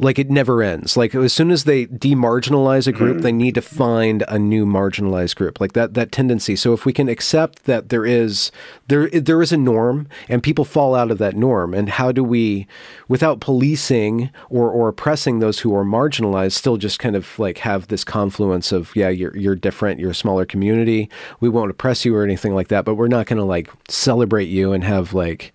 A: like it never ends. Like as soon as they demarginalize a group, mm. they need to find a new marginalized group. Like that that tendency. So if we can accept that there is there there is a norm and people fall out of that norm, and how do we, without policing or or oppressing those who are marginalized, still just kind of like have this confluence of yeah, you're you're different, you're a smaller community. We won't oppress you or anything like that, but we're not going to like celebrate you and have like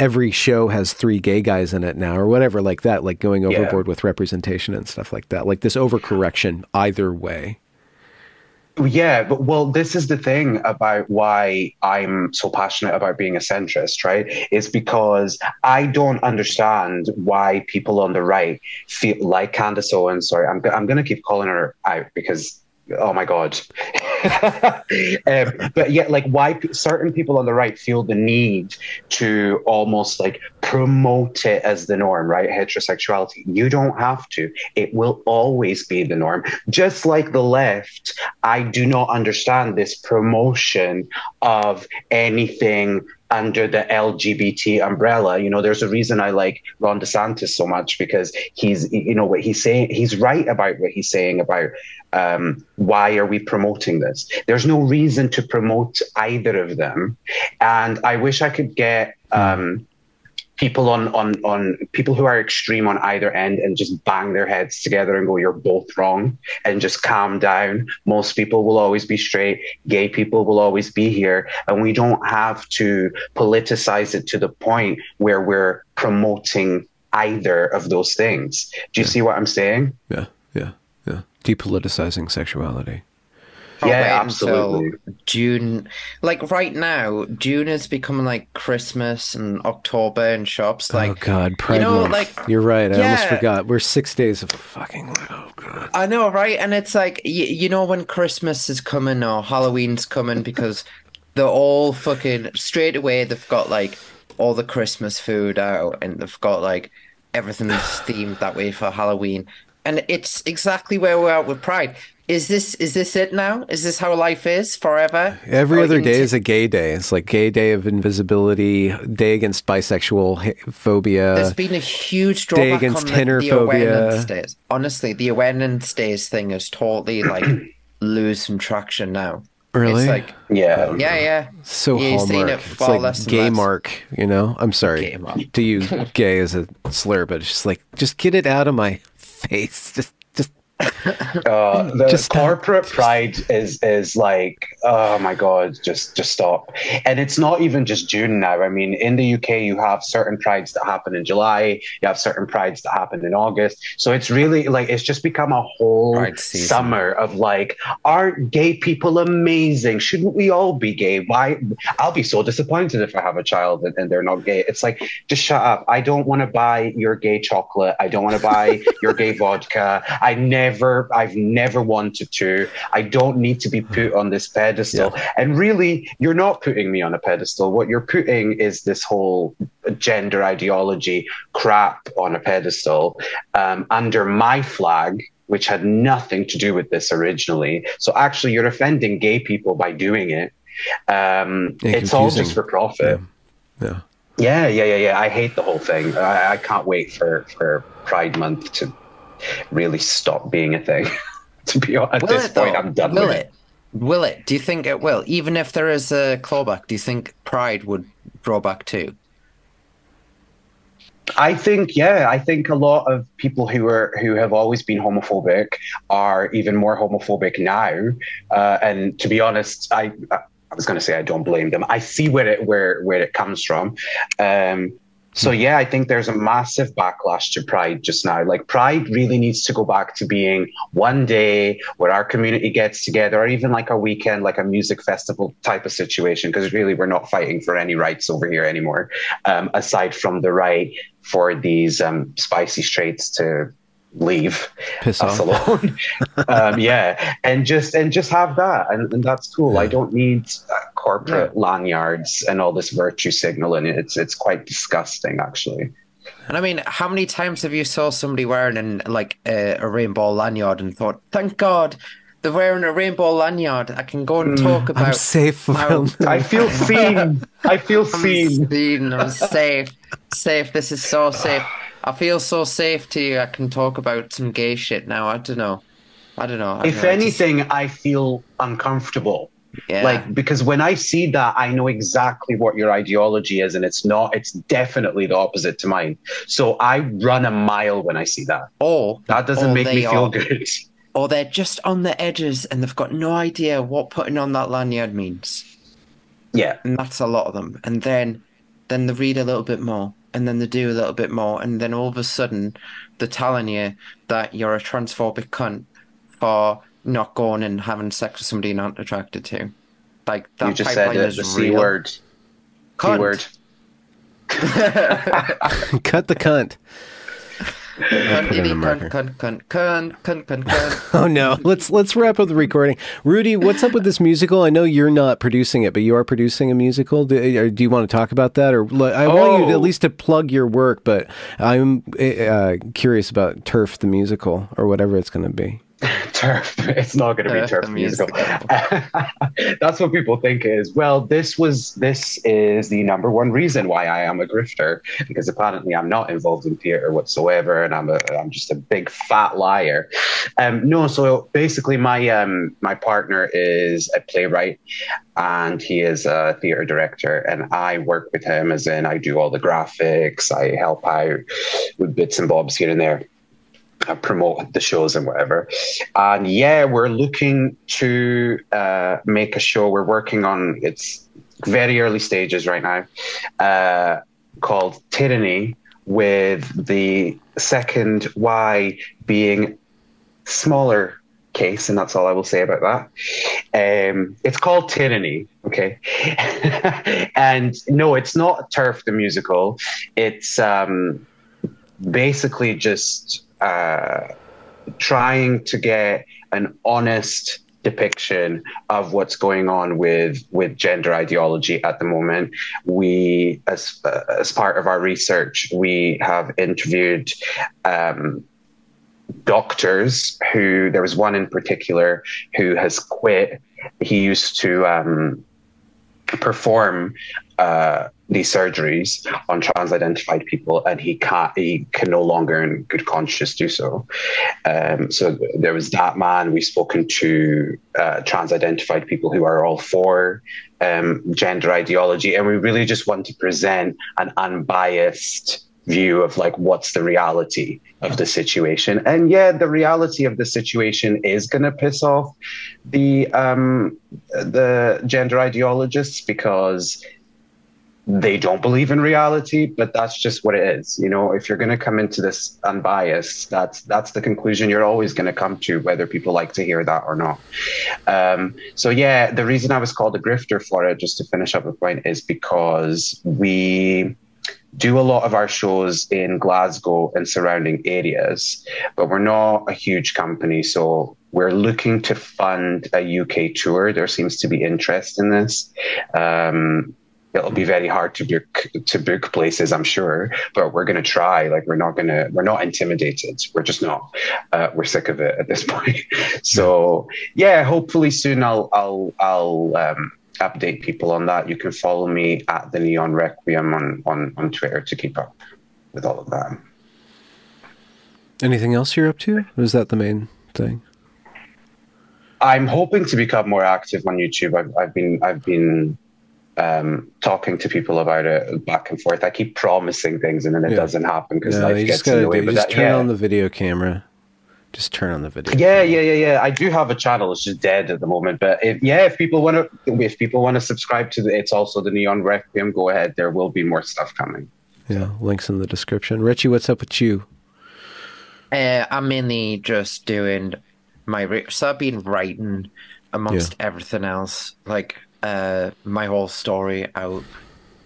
A: every show has three gay guys in it now or whatever like that like going overboard yeah. with representation and stuff like that like this overcorrection either way.
D: Yeah but well this is the thing about why i'm so passionate about being a centrist right? It's because i don't understand why people on the right feel like candace owens. Sorry i'm, I'm going to keep calling her out because oh my god. *laughs* Um, but yet like why certain people on the right feel the need to almost like promote it as the norm right? Heterosexuality. You don't have to. It will always be the norm. Just like the left i do not understand this promotion of anything under the LGBT umbrella. You know, there's a reason I like Ron DeSantis so much because he's, you know, what he's saying, he's right about what he's saying about um, why are we promoting this? There's no reason to promote either of them. And I wish I could get, um, people on on on people who are extreme on either end and just bang their heads together and go you're both wrong and just calm down most people will always be straight gay people will always be here and we don't have to politicize it to the point where we're promoting either of those things do you yeah. see what i'm saying
A: yeah depoliticizing sexuality oh,
D: yeah, absolutely.
B: June, like right now, June is becoming like Christmas and October in shops. Oh, like,
A: oh god, Pride you know, month. like you're right. I yeah, almost forgot. We're six days of fucking. Oh god.
B: I know, right? And it's like you, you know when Christmas is coming or Halloween's coming because they're all fucking straight away. They've got like all the Christmas food out and they've got like everything's *sighs* themed that way for Halloween. And it's exactly where we're at with Pride is this is this it now? Is this how life is forever?
A: Every other day is a gay day. It's like gay day of invisibility, day against bisexual phobia.
B: There's been a huge drawback day against on the, the awareness days. Honestly, the awareness days thing is totally like *clears throat* losing traction now.
A: Really?
B: It's like
D: yeah,
B: yeah, yeah.
A: So yeah, hallmark. It it's like gay mark. You know, I'm sorry to you, gay as a slur, but it's just like just get it out of my face. Just
D: uh, *laughs* the just corporate stop. pride is is like oh my god just just stop. And it's not even just june now. I mean in the uk you have certain prides that happen in july. You have certain prides that happen in august. So it's really like it's just become a whole summer of like aren't gay people amazing? Shouldn't we all be gay? Why i'll be so disappointed if i have a child and, and they're not gay. It's like just shut up. I don't want to buy your gay chocolate. I don't want to buy your gay vodka. I never never, I've never wanted to. I don't need to be put on this pedestal. Yeah. And really, you're not putting me on a pedestal. What you're putting is this whole gender ideology crap on a pedestal um, under my flag which had nothing to do with this originally. So actually, you're offending gay people by doing it. Um, it's all just for profit.
A: Yeah. yeah.
D: Yeah, yeah, yeah, yeah. I hate the whole thing. I, I can't wait for, for Pride Month to really stop being a thing. *laughs* to be honest, at will this point, I'm done
B: will
D: with
B: it. it. Will it? Do you think it will? Even if there is a clawback, do you think Pride would draw back too?
D: I think, yeah, I think a lot of people who are who have always been homophobic are even more homophobic now. Uh, and to be honest, I I was going to say I don't blame them. I see where it where where it comes from. Um, so yeah, I think there's a massive backlash to Pride just now. Like Pride really needs to go back to being one day where our community gets together, or even like a weekend, like a music festival type of situation. Because really, we're not fighting for any rights over here anymore, um, aside from the right for these um, spicy straights to leave
A: Piss
D: us
A: off.
D: alone. *laughs* um, yeah, and just and just have that, and, and that's cool. Yeah. I don't need corporate lanyards and all this virtue signaling. It's it's quite disgusting, actually.
B: And I mean, how many times have you saw somebody wearing an, like a, a rainbow lanyard and thought, "Thank God, they're wearing a rainbow lanyard. I can go and talk about."
A: I'm safe.
B: how-
A: from- *laughs*
D: I feel seen. I feel *laughs*
B: I'm
D: seen.
B: seen, I'm safe. Safe. This is so *sighs* safe. I feel so safe to you. I can talk about some gay shit now. I don't know. I don't know. I
D: If
B: don't know, I just-
D: anything, I feel uncomfortable.
B: Yeah.
D: Like because when I see that, I know exactly what your ideology is, and it's not. It's definitely the opposite to mine. So I run a mile when I see that.
B: or
D: That doesn't
B: or
D: make me feel
B: are-
D: good.
B: or they're just on the edges and they've got no idea what putting on that lanyard means.
D: Yeah.
B: and that's a lot of them. And then, then they read a little bit more, and then they do a little bit more, and then all of a sudden, they're telling you that you're a transphobic cunt for not going and having sex with somebody you're not attracted to. Like that
D: you just said
B: pipeline
D: it,
B: is
D: the c
B: real.
D: word.
B: Cunt.
D: Keyword. *laughs*
A: Cut the cunt. *laughs* Oh no. Let's let's wrap up the recording. Rudy, what's up with this musical? I know you're not producing it, but you are producing a musical. Do, or do you want to talk about that, or like, I want you to,
D: Oh.
A: at least to plug your work? But I'm uh, curious about TERF the musical or whatever it's going to be. *laughs*
D: turf. It's not going to be
B: TERF,
D: musical.
B: musical. *laughs*
D: That's what people think is. Well, this was this is the number one reason why I am a grifter because apparently I'm not involved in theater whatsoever, and I'm a I'm just a big fat liar. Um, no, so basically my um my partner is a playwright and he is a theater director and I work with him as in I do all the graphics, I help out with bits and bobs here and there promote the shows and whatever. And yeah, we're looking to uh, make a show. We're working on it's very early stages right now, uh, called Tyranny, with the second Y being smaller case, and that's all I will say about that. Um, it's called Tyranny, okay? *laughs* and no, it's not TERF the musical. It's um, basically just uh, trying to get an honest depiction of what's going on with with gender ideology at the moment. We as uh, as part of our research we have interviewed um, doctors who there was one in particular who has quit. He used to um, perform uh, these surgeries on trans-identified people, and he can't. He can no longer, in good conscience, do so. Um, so there was that man. We've spoken to uh, trans-identified people who are all for um, gender ideology, and we really just want to present an unbiased view of like what's the reality of the situation. And yeah, the reality of the situation is going to piss off the um, the gender ideologists because they don't believe in reality, but that's just what it is. You know, if you're going to come into this unbiased, that's that's the conclusion you're always going to come to, whether people like to hear that or not. Um, so yeah, the reason I was called a grifter for it, just to finish up the point, is because we do a lot of our shows in Glasgow and surrounding areas, but we're not a huge company, so we're looking to fund a UK tour. There seems to be interest in this. Um, it'll be very hard to book to book places, I'm sure, but we're going to try. Like we're not going to, we're not intimidated. We're just not. Uh, we're sick of it at this *laughs* point. so yeah, hopefully soon I'll I'll I'll um, update people on that. You can follow me at the Neon Requiem on on on Twitter to keep up with all of that.
A: Anything else you're up to? Or is that the main thing?
D: I'm hoping to become more active on YouTube. I've, I've been I've been um, talking to people about it back and forth. I keep promising things and then it
A: Yeah.
D: doesn't happen because
A: No,
D: life gets
A: just
D: in the way. But
A: just
D: that-
A: turn
D: yeah.
A: on the video camera. Just turn on the video.
D: Yeah, yeah, yeah, yeah. I do have a channel. It's just dead at the moment. But if, yeah, if people want to, if people want to subscribe to the, it's also the Neon Requiem. Go ahead. There will be more stuff coming.
A: Yeah, links in the description. Ritchie, what's up with you?
B: Uh, I'm mainly just doing my re- so I've been writing amongst everything else, like uh, my whole story out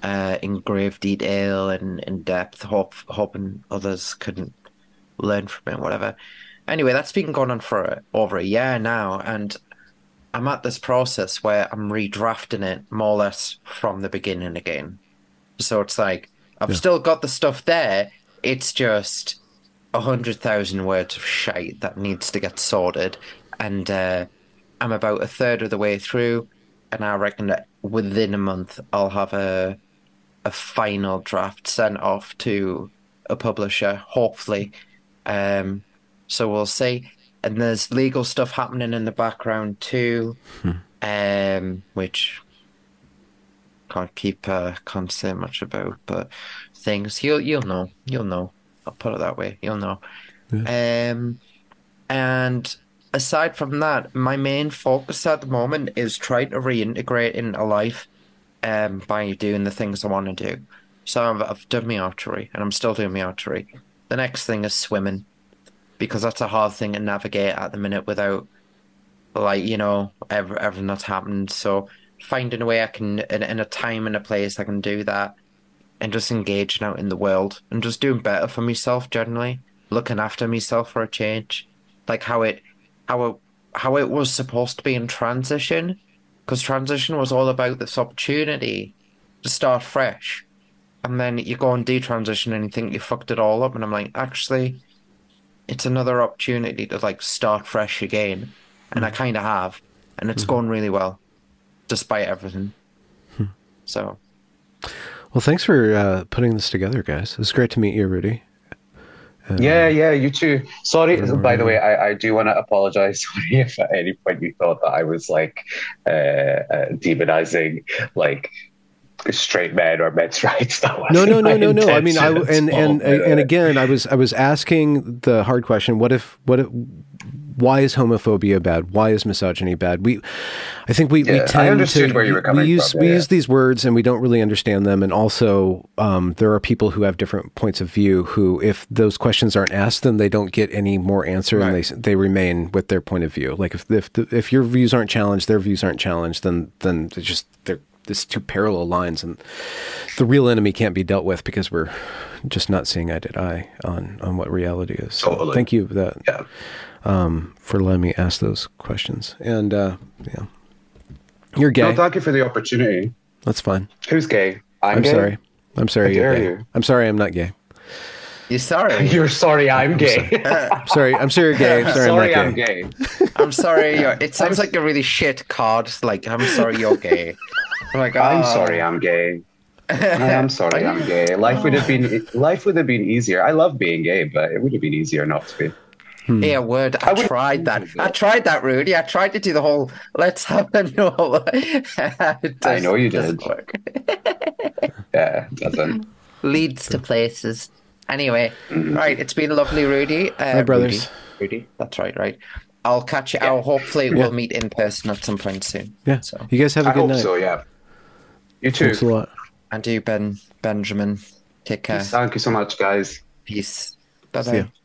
B: uh, in grave detail and in depth, hope hoping others couldn't learn from it, whatever. Anyway, that's been going on for over a year now, and I'm at this process where I'm redrafting it more or less from the beginning again. So it's like I've
A: Yeah.
B: still got the stuff there. It's just a hundred thousand words of shite that needs to get sorted, and uh, I'm about a third of the way through, and I reckon that within a month I'll have a a final draft sent off to a publisher, hopefully. Um, so we'll see. And there's legal stuff happening in the background too, um, which can't keep uh, can't say much about, but things you'll you'll know, you'll know. I'll put it that way. You'll know. Um, and aside from that, my main focus at the moment is trying to reintegrate into life um, by doing the things I want to do. So I've, I've done my archery, and I'm still doing my archery. The next thing is swimming, because that's a hard thing to navigate at the minute without, like you know, ever everything that's happened. So finding a way I can, in, in a time and a place, I can do that, and just engaging out in the world and just doing better for myself generally, looking after myself for a change, like how it, how it, how it was supposed to be in transition, because transition was all about this opportunity to start fresh. And then you go and do transition and you think you fucked it all up. And I'm like, actually, it's another opportunity to like start fresh again. And I hmm. kind of have. And it's hmm. going really well, despite everything. Hmm. So,
A: Well, thanks for uh, putting this together, guys. It's great to meet you, Rudy.
D: Yeah, yeah, you too. Sorry, by the way, I, I do want to apologize. *laughs* Sorry if at any point you thought that I was like uh, uh, demonizing like straight men or men's *laughs* rights. That
A: No, no, no, no, no. I mean, I and and
D: all,
A: and again, I was I was asking the hard question. What if what if why is homophobia bad? Why is misogyny bad? We, I think we, we
D: Yeah, I
A: tend to
D: where you were coming
A: we use
D: from,
A: we
D: yeah,
A: use these words and we don't really understand them. And also, um, there are people who have different points of view who, if those questions aren't asked, then they don't get any more answer, and they they remain with their point of view. Like if if if your views aren't challenged, their views aren't challenged, then then it's just they're this two parallel lines and the real enemy can't be dealt with because we're just not seeing eye to eye on on what reality is. So
D: Totally.
A: thank you for that
D: yeah.
A: um, for letting me ask those questions. And uh, yeah, you're gay.
D: No, thank you for the opportunity.
A: That's fine.
D: Who's gay? I'm,
A: I'm
D: gay?
A: sorry. I'm sorry. You're gay.
D: you.
A: I'm sorry. I'm not gay.
B: You're sorry? *laughs*
D: You're sorry, I'm gay.
A: I'm sorry. I'm sorry. You're gay. I'm sorry.
D: sorry,
A: I'm
D: I'm
A: gay.
D: gay.
B: I'm sorry. You're, it sounds like a really shit card. Like, I'm sorry you're gay. *laughs* I'm like,
D: I'm
B: oh.
D: sorry, I'm gay. I am sorry, I'm gay. Life would have been life would have been easier. I love being gay, but it would have been easier not to be. Hmm.
B: Yeah, word. I,
D: I
B: tried that. I tried that, Rudy. I tried to do the whole let's have a no. *laughs* It
D: I know you did.
B: Work. *laughs*
D: Yeah, doesn't.
B: Leads to places. Anyway, mm-hmm. right. It's been lovely, Rudy. Uh,
A: Hi, brothers.
B: Rudy. Rudy. That's right, right. I'll catch you out. Hopefully, we'll meet in person at some point soon.
A: Yeah.
B: So,
A: You guys have a good
D: hope
A: night.
D: so, yeah. You too.
A: Thanks a lot.
B: and you, Ben Benjamin. Take care.
D: Thank you so much, guys.
B: Peace. Bye bye.